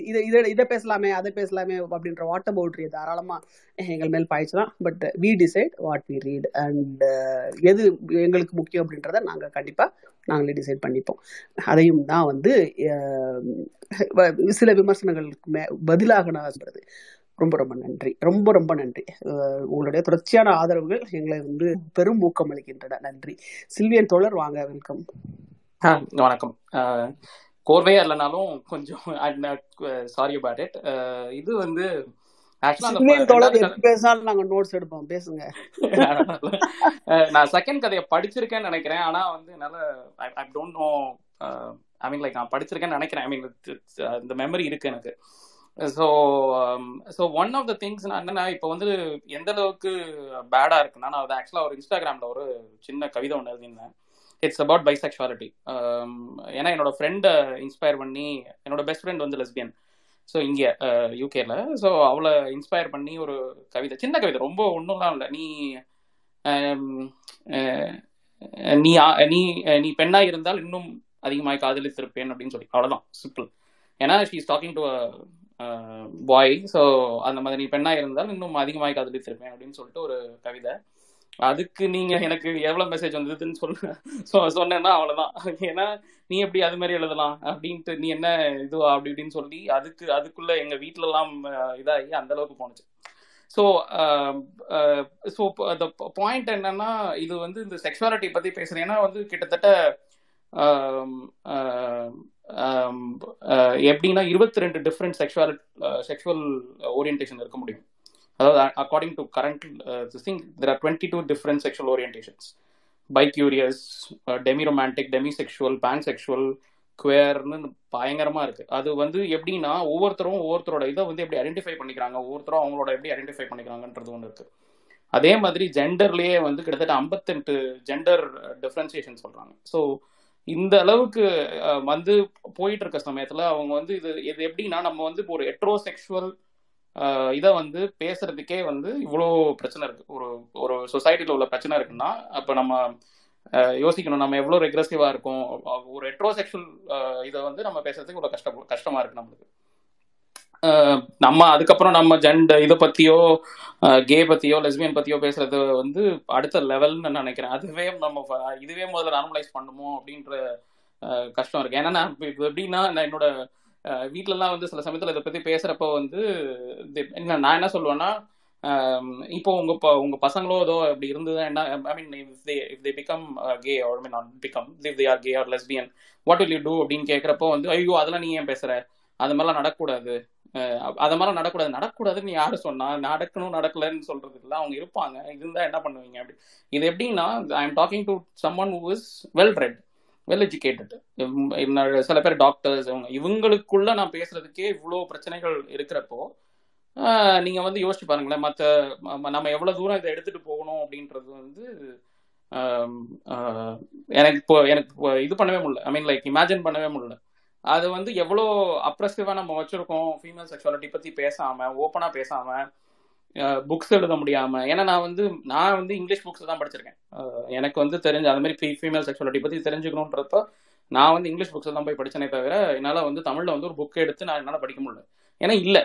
இதை இதை இதை பேசலாமே அதை பேசலாமே அப்படின்ற வாட்டர் பவுட்ரி தாராளமா எங்கள் மேல் பாய்ச்சலாம். But we decide what we read and எது எங்களுக்கு முக்கியம் அப்படின்றத நாங்க கண்டிப்பா நாங்களே டிசைட் பண்ணிப்போம். அதையும் தான் வந்து சில விமர்சனங்களுக்கு மே பதிலாக நான் சொல்றது. ரொம்ப ரொம்ப நன்றி. ரொம்ப ரொம்ப நன்றி. உங்களுடைய தொடர்ச்சியான ஆதரவுகள் எங்களை வந்து பெரும் ஊக்கம் அளிக்கின்றன. நன்றி. சில்வியன் தோழர் வாங்க வெல்கம். வணக்கம். கோர்வையா இல்லைனாலும் கொஞ்சம் சாரி அபவுட் இட் இது வந்து நான் செகண்ட் கதையை படிச்சிருக்கேன்னு நினைக்கிறேன். ஆனா வந்து என்னால I don't know I mean like நான் படிச்சிருக்கேன்னு நினைக்கிறேன். ஐ மீன் இந்த மெமரி இருக்கு எனக்கு. So so one of the things நான் என்னன்னா இப்போ வந்து எந்த அளவுக்கு பேடா இருக்குன்னா நான் அதை ஆக்சுவலாக ஒரு இன்ஸ்டாகிராமில் ஒரு சின்ன கவிதை ஒன்று எழுதியிருந்தேன். இட்ஸ் அபவுட் பைசெக்சுவாலிட்டி ஏன்னா என்னோட ஃப்ரெண்டை இன்ஸ்பயர் பண்ணி என்னோட பெஸ்ட் ஃப்ரெண்ட் வந்து லெஸ்பியன் ஸோ இங்கே யூகேல ஸோ அவளை இன்ஸ்பயர் பண்ணி ஒரு கவிதை சின்ன கவிதை ரொம்ப ஒன்றும்லாம் இல்லை. Um, uh, நீ நீ நீ நீ பெண்ணாக இருந்தால் இன்னும் அதிகமாக காதலித்திருப்பேன் அப்படின்னு சொல்லி. அவ்வளோதான் சிம்பிள் ஏன்னா she is talking to boy so அந்த மாதிரி நீ பெண்ணாக இருந்தால் இன்னும் அதிகமாக காதலித்திருப்பேன் அப்படின்னு சொல்லிட்டு ஒரு கவிதை. அதுக்கு நீங்க எனக்கு எவ்வளவு மெசேஜ் வந்ததுன்னு சொல்ல சொன்னேன்னா அவ்வளவுதான். ஏன்னா நீ எப்படி அது மாதிரி எழுதலாம் அப்படின்ட்டு நீ என்ன இதுவா அப்படி இப்படின்னு சொல்லி அதுக்கு அதுக்குள்ள எங்க வீட்டிலலாம் எல்லாம் இதாகி அந்த அளவுக்கு போனுச்சு ஸோ ஸோ த பாயிண்ட் என்னன்னா இது வந்து இந்த செக்ஷுவாலிட்டி பத்தி பேசுறேன். ஏன்னா வந்து கிட்டத்தட்ட எப்படின்னா இருபத்தி ரெண்டு டிஃப்ரெண்ட் செக்ஷுவல் செக்ஷுவல் ஓரியன்டேஷன் இருக்க முடியும். அதாவது according to current thing there are twenty two different sexual orientations bicurious demiromantic demisexual pansexual குவேர்னு பயங்கரமா இருக்கு. அது வந்து எப்படின்னா ஒவ்வொருத்தரும் ஒவ்வொருத்தரோட இதை வந்து எப்படி ஐடென்டிஃபை பண்ணிக்கிறாங்க ஒவ்வொருத்தரும் அவங்களோட எப்படி ஐடென்டிஃபை பண்ணிக்கிறாங்கன்றது ஒன்று இருக்கு. அதே மாதிரி ஜெண்டர்லேயே வந்து கிட்டத்தட்ட ஐம்பத்தெட்டு ஜெண்டர் டிஃப்ரென்சியேஷன் சொல்றாங்க. ஸோ இந்த அளவுக்கு வந்து போயிட்டு இருக்க சமயத்துல அவங்க வந்து இது இது எப்படின்னா நம்ம வந்து இப்போ ஒரு எட்ரோசெக்ஷுவல் இதை வந்து பேசுறதுக்கே வந்து இவ்வளோ பிரச்சனை இருக்கு. ஒரு ஒரு சொசைட்டில உள்ள பிரச்சனை இருக்குன்னா அப்ப நம்ம யோசிக்கணும் நம்ம எவ்வளோ ரெக்ரெசிவா இருக்கும். ஒரு எட்ரோசெக்ஷுவல் இதை வந்து நம்ம பேசுறதுக்கு இவ்வளோ கஷ்டம் கஷ்டமா இருக்கு நம்மளுக்கு. நம்ம அதுக்கப்புறம் நம்ம ஜெண்ட் இதை பத்தியோ கே பத்தியோ லெஸ்பியன் பத்தியோ பேசுறது வந்து அடுத்த லெவல்னு நான் நினைக்கிறேன். அதுவே நம்ம இதுவே முதல்ல நார்மலைஸ் பண்ணுமோ அப்படின்ற கஷ்டம் இருக்கு. ஏன்னா நான் இப்போ எப்படின்னா நான் என்னோட வீட்டிலலாம் வந்து சில சமயத்தில் இதை பத்தி பேசுறப்ப வந்து என்ன நான் என்ன சொல்லுவேன்னா இப்போ உங்க ப- உங்க பசங்களோ ஏதோ அப்படி இருந்தது என்ன I mean if they if they become gay or mean not become if they are gay or lesbian what will you do அப்படின்னு கேட்குறப்போ வந்து ஐயோ அதெல்லாம் நீ ஏன் பேசுற? அது மாதிரிலாம் நடக்கக்கூடாது. அதை மாதிரி நடக்கூடாது. நடக்கூடாதுன்னு நடக்கக்கூடாதுன்னு யாரு சொன்னா நடக்கணும் நடக்கலன்னு இல்லை அவங்க இருப்பாங்க. இருந்தா என்ன பண்ணுவீங்க அப்படி? இது எப்படின்னா I am talking to someone who is well read well educated சில பேர் டாக்டர்ஸ் இவங்க இவங்களுக்குள்ள நான் பேசுறதுக்கே இவ்வளோ பிரச்சனைகள் இருக்கிறப்போ நீங்க வந்து யோசிச்சு பாருங்களேன் மற்ற நம்ம எவ்வளவு தூரம் இதை எடுத்துட்டு போகணும் அப்படின்றது வந்து எனக்கு இப்போ எனக்கு இப்போ இது பண்ணவே முடியல. ஐ மீன் லைக் இமேஜின் பண்ணவே முடியல. அது வந்து எவ்வளோ அப்ரெசிவாக நம்ம வச்சுருக்கோம் ஃபீமேல் செக்ஷுவாலிட்டி பற்றி பேசாமல் ஓப்பனாக பேசாமல் புக்ஸ் எழுத முடியாமல் ஏன்னா நான் வந்து நான் வந்து இங்கிலீஷ் புக்ஸ் தான் படிச்சிருக்கேன். எனக்கு வந்து தெரிஞ்ச அது மாதிரி ஃபீமேல் செக்ஷுவாலிட்டி பற்றி தெரிஞ்சுக்கணுன்றப்ப நான் வந்து இங்கிலீஷ் புக்ஸ் தான் போய் படிச்சேனே தவிர என்னால் வந்து தமிழில் வந்து ஒரு புக் எடுத்து நான் என்னால் படிக்க முடியல. ஏன்னா இல்லை.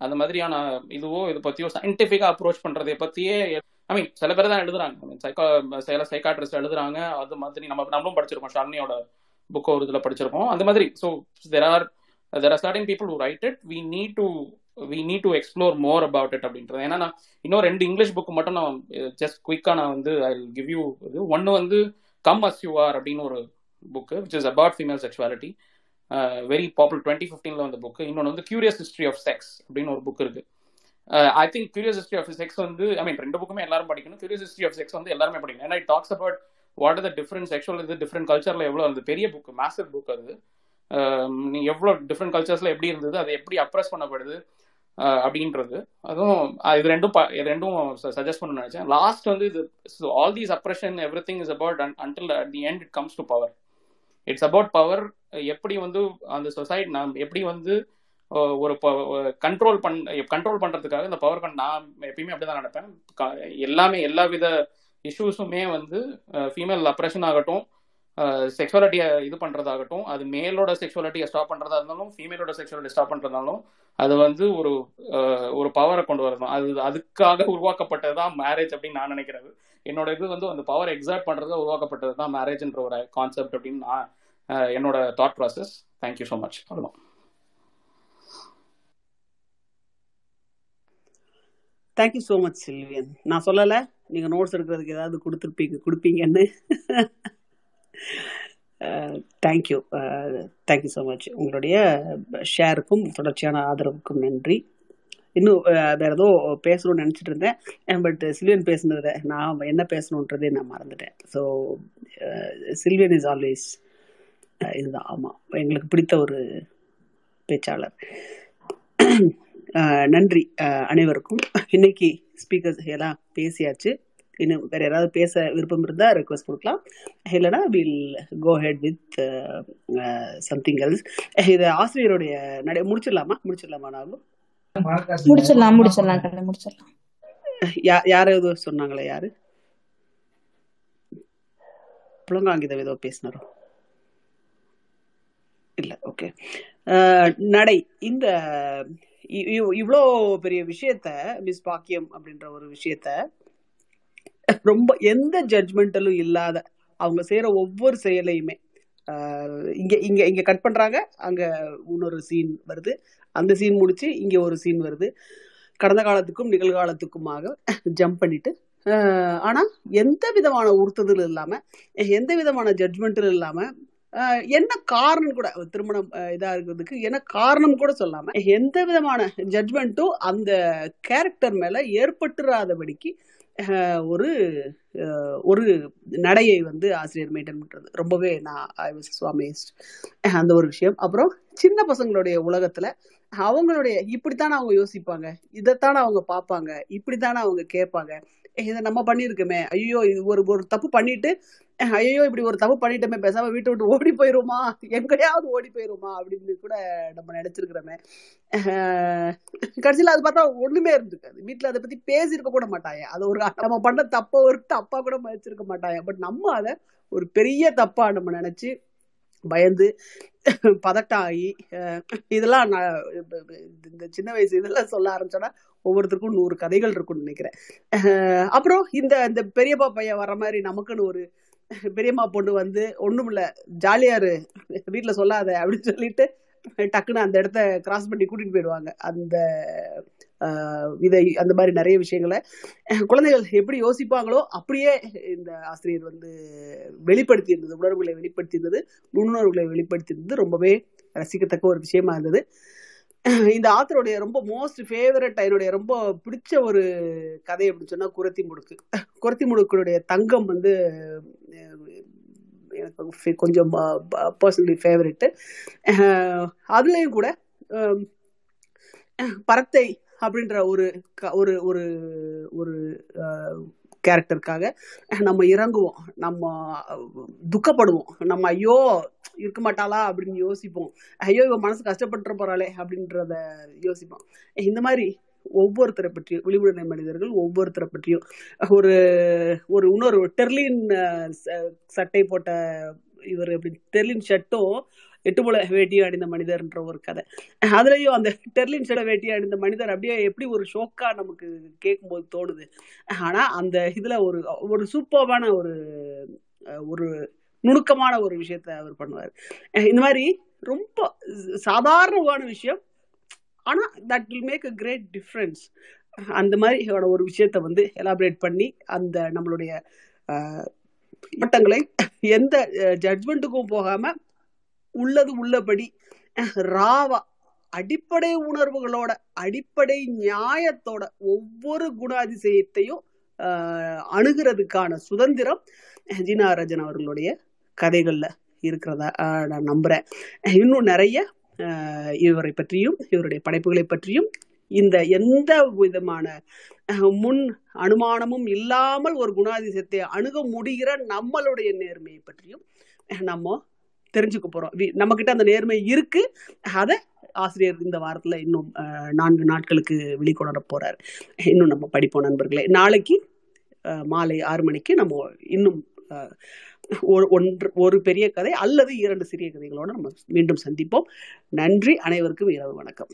அந்த மாதிரியான இதுவோ இது பற்றியோ சயின்டிஃபிக்காக அப்ரோச் பண்ணுறதை பற்றியே ஐ மீன் சில பேர் தான் எழுதுறாங்க. சைக்கா சில சைக்காட்ரிஸ்ட் எழுதுறாங்க. அது மாதிரி நம்ம நம்மளும் படிச்சிருக்கோம். ஷாலினியோட புக் ஒரு இதில் படிச்சிருக்கோம் அந்த மாதிரி so there are there are certain people who write it we need to we need to explore more about it அப்படின்றது. ஏன்னா நான் இன்னும் ரெண்டு இங்கிலீஷ் புக் மட்டும் நான் ஜஸ்ட் குயிக்காக நான் வந்து ஐ கிவ் யூ இது. ஒன்று வந்து கம் அஸ் யூ ஆர் அப்படின்னு ஒரு book which is about female sexuality very popular twenty ஃபிஃப்டீனில் வந்த புக்கு இன்னொன்று வந்து கியூரியஸ் ஹிஸ்ட்ரி ஆஃப் செக்ஸ் அப்படின்னு ஒரு புக் இருக்கு. I think curious history of sex வந்து ஐ மீன் ரெண்டு புக்குமே எல்லாரும் படிக்கணும். கியூரியஸ் ஹிஸ்ட்ரி ஆஃப் செக்ஸ் வந்து எல்லாருமே படிக்கணும். ஏன்னா it talks about what are the different sexual இது டிஃப்ரெண்ட் கல்ச்சரில் எவ்வளோ அந்த பெரிய புக் மாஸ்டர் புக் அது. நீ எவ்வளோ டிஃப்ரெண்ட் கல்ச்சர்ஸில் எப்படி இருந்தது? அதை எப்படி அப்ரெஸ் பண்ணப்படுது? அப்படின்றது. அதுவும் இது ரெண்டும் ப- இது ரெண்டும் சஜஸ்ட் பண்ண நினைச்சேன். லாஸ்ட் வந்து இது all these oppression everything is about until at the end it comes to power it's about power எப்படி வந்து அந்த சொசைட்டி நாம் எப்படி வந்து ஒரு கண்ட்ரோல் பண் கண்ட்ரோல் பண்ணுறதுக்காக இந்த பவர் நான் எப்பயுமே அப்படிதான் நடப்பேன் எல்லாமே எல்லா வித இஷ்யூஸுமே வந்து ஃபீமேல் அப்ரேஷன் ஆகட்டும் செக்ஷுவாலிட்டியை இது பண்ணுறதாகட்டும் அது மேலோட செக்ஷுவாலிட்டியை ஸ்டாப் பண்ணுறதா இருந்தாலும் ஃபீமேலோட செக்ஷுவாலிட்டி ஸ்டாப் பண்ணுறதாலும் அது வந்து ஒரு ஒரு பவரை கொண்டு வரணும். அது அதுக்காக உருவாக்கப்பட்டது தான் மேரேஜ் அப்படின்னு நான் நினைக்கிறது. என்னோட இது வந்து அந்த பவர் எக்ஸாக்ட் பண்றதா உருவாக்கப்பட்டது தான் மேரேஜ்ன்ற ஒரு கான்செப்ட் அப்படின்னு நான் என்னோட thought process thank you so much அவ்வளோ தேங்க்யூ ஸோ மச் சில்வியன் நான் சொல்லலை. நீங்கள் நோட்ஸ் எடுக்கிறதுக்கு ஏதாவது கொடுத்துருப்பீங்க கொடுப்பீங்கன்னு. Thank you thank you so much உங்களுடைய ஷேருக்கும் தொடர்ச்சியான ஆதரவுக்கும் நன்றி. இன்னும் வேறு வேற ஏதோ பேசணும்னு நினச்சிட்டு இருந்தேன். பட் சில்வியன் பேசுனதுல நான் என்ன பேசணுன்றதே நான் மறந்துட்டேன். ஸோ சில்வியன் இஸ் ஆல்வேஸ் இதுதான். ஆமாம் எங்களுக்கு பிடித்த ஒரு பேச்சாளர். நன்றி அனைவருக்கும். இன்னைக்கு ஸ்பீக்கர்ஸ் எல்லாம் பேசியாச்சு. இன்னும் வேற யாராவது பேச விருப்பம் இருந்தால் ரெக்வஸ்ட் கொடுக்கலாம். இல்லைன்னா will go ahead with something else இது ஆசிரியருடைய நடை முடிச்சிடலாமா? முடிச்சிடலாமா நாகும் முடிச்சிடலாம் முடிச்சிடலாம் கண்ணு முடிச்சிடலாம். யா யாராவது சொன்னாங்களே யாரு? புலங்காங்கிதம் ஏதோ பேசினாரோ? இல்ல ஓகே நடை இந்த இ- பெரிய விஷயத்த மிஸ் பாக்கியம் அப்படின்ற ஒரு விஷயத்த ரொம்ப எந்த ஜட்மெண்டலும் இல்லாத அவங்க செய்கிற ஒவ்வொரு செயலையுமே இங்கே இங்கே இங்கே கட் பண்ணுறாங்க அங்கே இன்னொரு சீன் வருது. அந்த சீன் முடிச்சு இங்கே ஒரு சீன் வருது. கடந்த காலத்துக்கும் நிகழ்காலத்துக்குமாக ஜம்ப் பண்ணிட்டு ஆனால் எந்த விதமான உறுத்துதல் இல்லாமல் எந்த விதமான ஜட்மெண்ட்டும் இல்லாமல் என்ன காரணம் கூட திருமணம் இதா இருக்கிறதுக்கு என்ன காரணம் கூட சொல்லாம எந்த விதமான ஜட்ஜ்மெண்ட்டும் அந்த கேரக்டர் மேல ஏற்பட்டுறாதபடிக்கு ஒரு ஒரு நடையை வந்து ஆசிரியர் மெயின்டைன் பண்றது. ரொம்பவே நான் ஐ வாஸ் சுவாமிஸ்ட் அந்த ஒரு விஷயம். அப்புறம் சின்ன பசங்களுடைய உலகத்துல அவங்களுடைய இப்படித்தானே அவங்க யோசிப்பாங்க. இதைத்தானே அவங்க பார்ப்பாங்க. இப்படித்தானே அவங்க கேட்பாங்க. இதை நம்ம பண்ணியிருக்கோமே. ஐயோ இது ஒரு ஒரு தப்பு பண்ணிட்டு ஐயோ இப்படி ஒரு தப்பு பண்ணிட்டோமே பேசாம வீட்டை விட்டு ஓடி போயிருமா எங்கேயாவது ஓடி போயிருமா அப்படின்னு கூட நம்ம நினைச்சிருக்கிறோமே. அஹ் கடைசியில அது பார்த்தா ஒண்ணுமே இருந்திருக்காது. வீட்டுல அதை பத்தி பேசியிருக்க கூட மாட்டாங்க அது ஒரு நம்ம பண்ண தப்ப ஒரு தப்பா கூட மதிச்சிருக்க மாட்டாங்க பட் நம்ம அதை ஒரு பெரிய தப்பா நம்ம நினைச்சு பயந்து பதட்டம் ஆகி அஹ் இதெல்லாம் நான் இந்த சின்ன வயசு இதெல்லாம் சொல்ல ஆரம்பிச்சோன்னா ஒவ்வொருத்தருக்கும் நூறு கதைகள் இருக்கும்னு நினைக்கிறேன். அஹ் அப்புறம் இந்த இந்த பெரியப்பா பையன் வர மாதிரி நமக்குன்னு ஒரு பெரியம்மா பொண்ணு வந்து ஒண்ணுமில்ல ஜாலியாரு வீட்டுல சொல்லாத அப்படின்னு சொல்லிட்டு டக்குன்னு அந்த இடத்த கிராஸ் பண்ணி கூட்டிட்டு போயிடுவாங்க. அந்த இதை அந்த மாதிரி நிறைய விஷயங்களை. குழந்தைகள் எப்படி யோசிப்பாங்களோ அப்படியே இந்த ஆசிரியர் வந்து வெளிப்படுத்தி இருந்தது உணர்வுகளை வெளிப்படுத்தி இருந்தது நுண்ணுணர்வுகளை வெளிப்படுத்தி இருந்தது ரொம்பவே ரசிக்கத்தக்க ஒரு விஷயமா இருந்தது. இந்த ஆத்தருடைய ரொம்ப மோஸ்ட் ஃபேவரட் என்னுடைய ரொம்ப பிடிச்ச ஒரு கதை அப்படின்னு சொன்னால் குரத்தி முடுக்கு குரத்தி முடுக்குடைய தங்கம் வந்து எனக்கு கொஞ்சம் பர்சனலி ஃபேவரெட்டு அதுலேயும் கூட பரத்தை அப்படின்ற ஒரு க- ஒரு ஒரு ஒரு கேரக்டருக்காக நம்ம இறங்குவோம். நம்ம துக்கப்படுவோம். நம்ம ஐயோ இருக்க மாட்டாளா அப்படின்னு யோசிப்போம். ஐயோ இவன் மனசு கஷ்டப்பட்டு போறாளே அப்படின்றத யோசிப்போம். இந்த மாதிரி ஒவ்வொருத்தரை பற்றியும் விழிப்புணர்வு மனிதர்கள் ஒவ்வொருத்தரை பற்றியும் ஒரு ஒரு இன்னொரு டெர்லின் ச- சட்டை போட்ட இவர் அப்படி டெர்லின் ஷர்ட்டும் எட்டு போல வேட்டியும் அணிந்த மனிதர்ன்ற ஒரு கதை. அதுலயும் அந்த டெர்லின் சில வேட்டியை அணிந்த மனிதர் அப்படியே எப்படி ஒரு ஷோக்கா நமக்கு கேட்கும்போது தோணுது. ஆனா அந்த இதுல ஒரு ஒரு சூப்பர்வான ஒரு ஒரு நுணுக்கமான ஒரு விஷயத்த அவர் பண்ணுவார். இந்த மாதிரி ரொம்ப சாதாரணமான விஷயம். ஆனா that will make a great difference அந்த மாதிரி ஒரு விஷயத்த வந்து எலாபரேட் பண்ணி அந்த நம்மளுடைய அஹ், மட்டங்களை எந்த ஜட்மெண்ட்டுக்கும் போகாமல் உள்ளது உள்ளபடி ராவா அடிப்படை உணர்வுகளோட அடிப்படை நியாயத்தோட ஒவ்வொரு குணாதிசயத்தையும் அணுகிறதுக்கான சுதந்திரம் ஜீனா ரஜன் அவர்களுடைய கதைகள்ல இருக்கிறதா நான் நம்புறேன். இன்னும் நிறைய இவரை பற்றியும் இவருடைய படைப்புகளை பற்றியும் இந்த எந்த விதமான அஹ், முன் அனுமானமும் இல்லாமல் ஒரு குணாதிசயத்தை அணுக முடிகிற நம்மளுடைய நேர்மையை பற்றியும் நம்ம தெரிஞ்சுக்க போறோம். நம்ம கிட்ட அந்த நேர்மை இருக்கு. அதை ஆசிரியர் இந்த வாரத்துல இன்னும் நான்கு நாட்களுக்கு வெளிக்கொணர போறாரு. இன்னும் நம்ம படிப்போம் நண்பர்களே. நாளைக்கு மாலை ஆறு மணிக்கு நம்ம இன்னும் ஒரு ஒன்று ஒரு பெரிய கதை அல்லது இரண்டு சிறிய கதைகளோடு நம்ம மீண்டும் சந்திப்போம். நன்றி. அனைவருக்கும் இரவு வணக்கம்.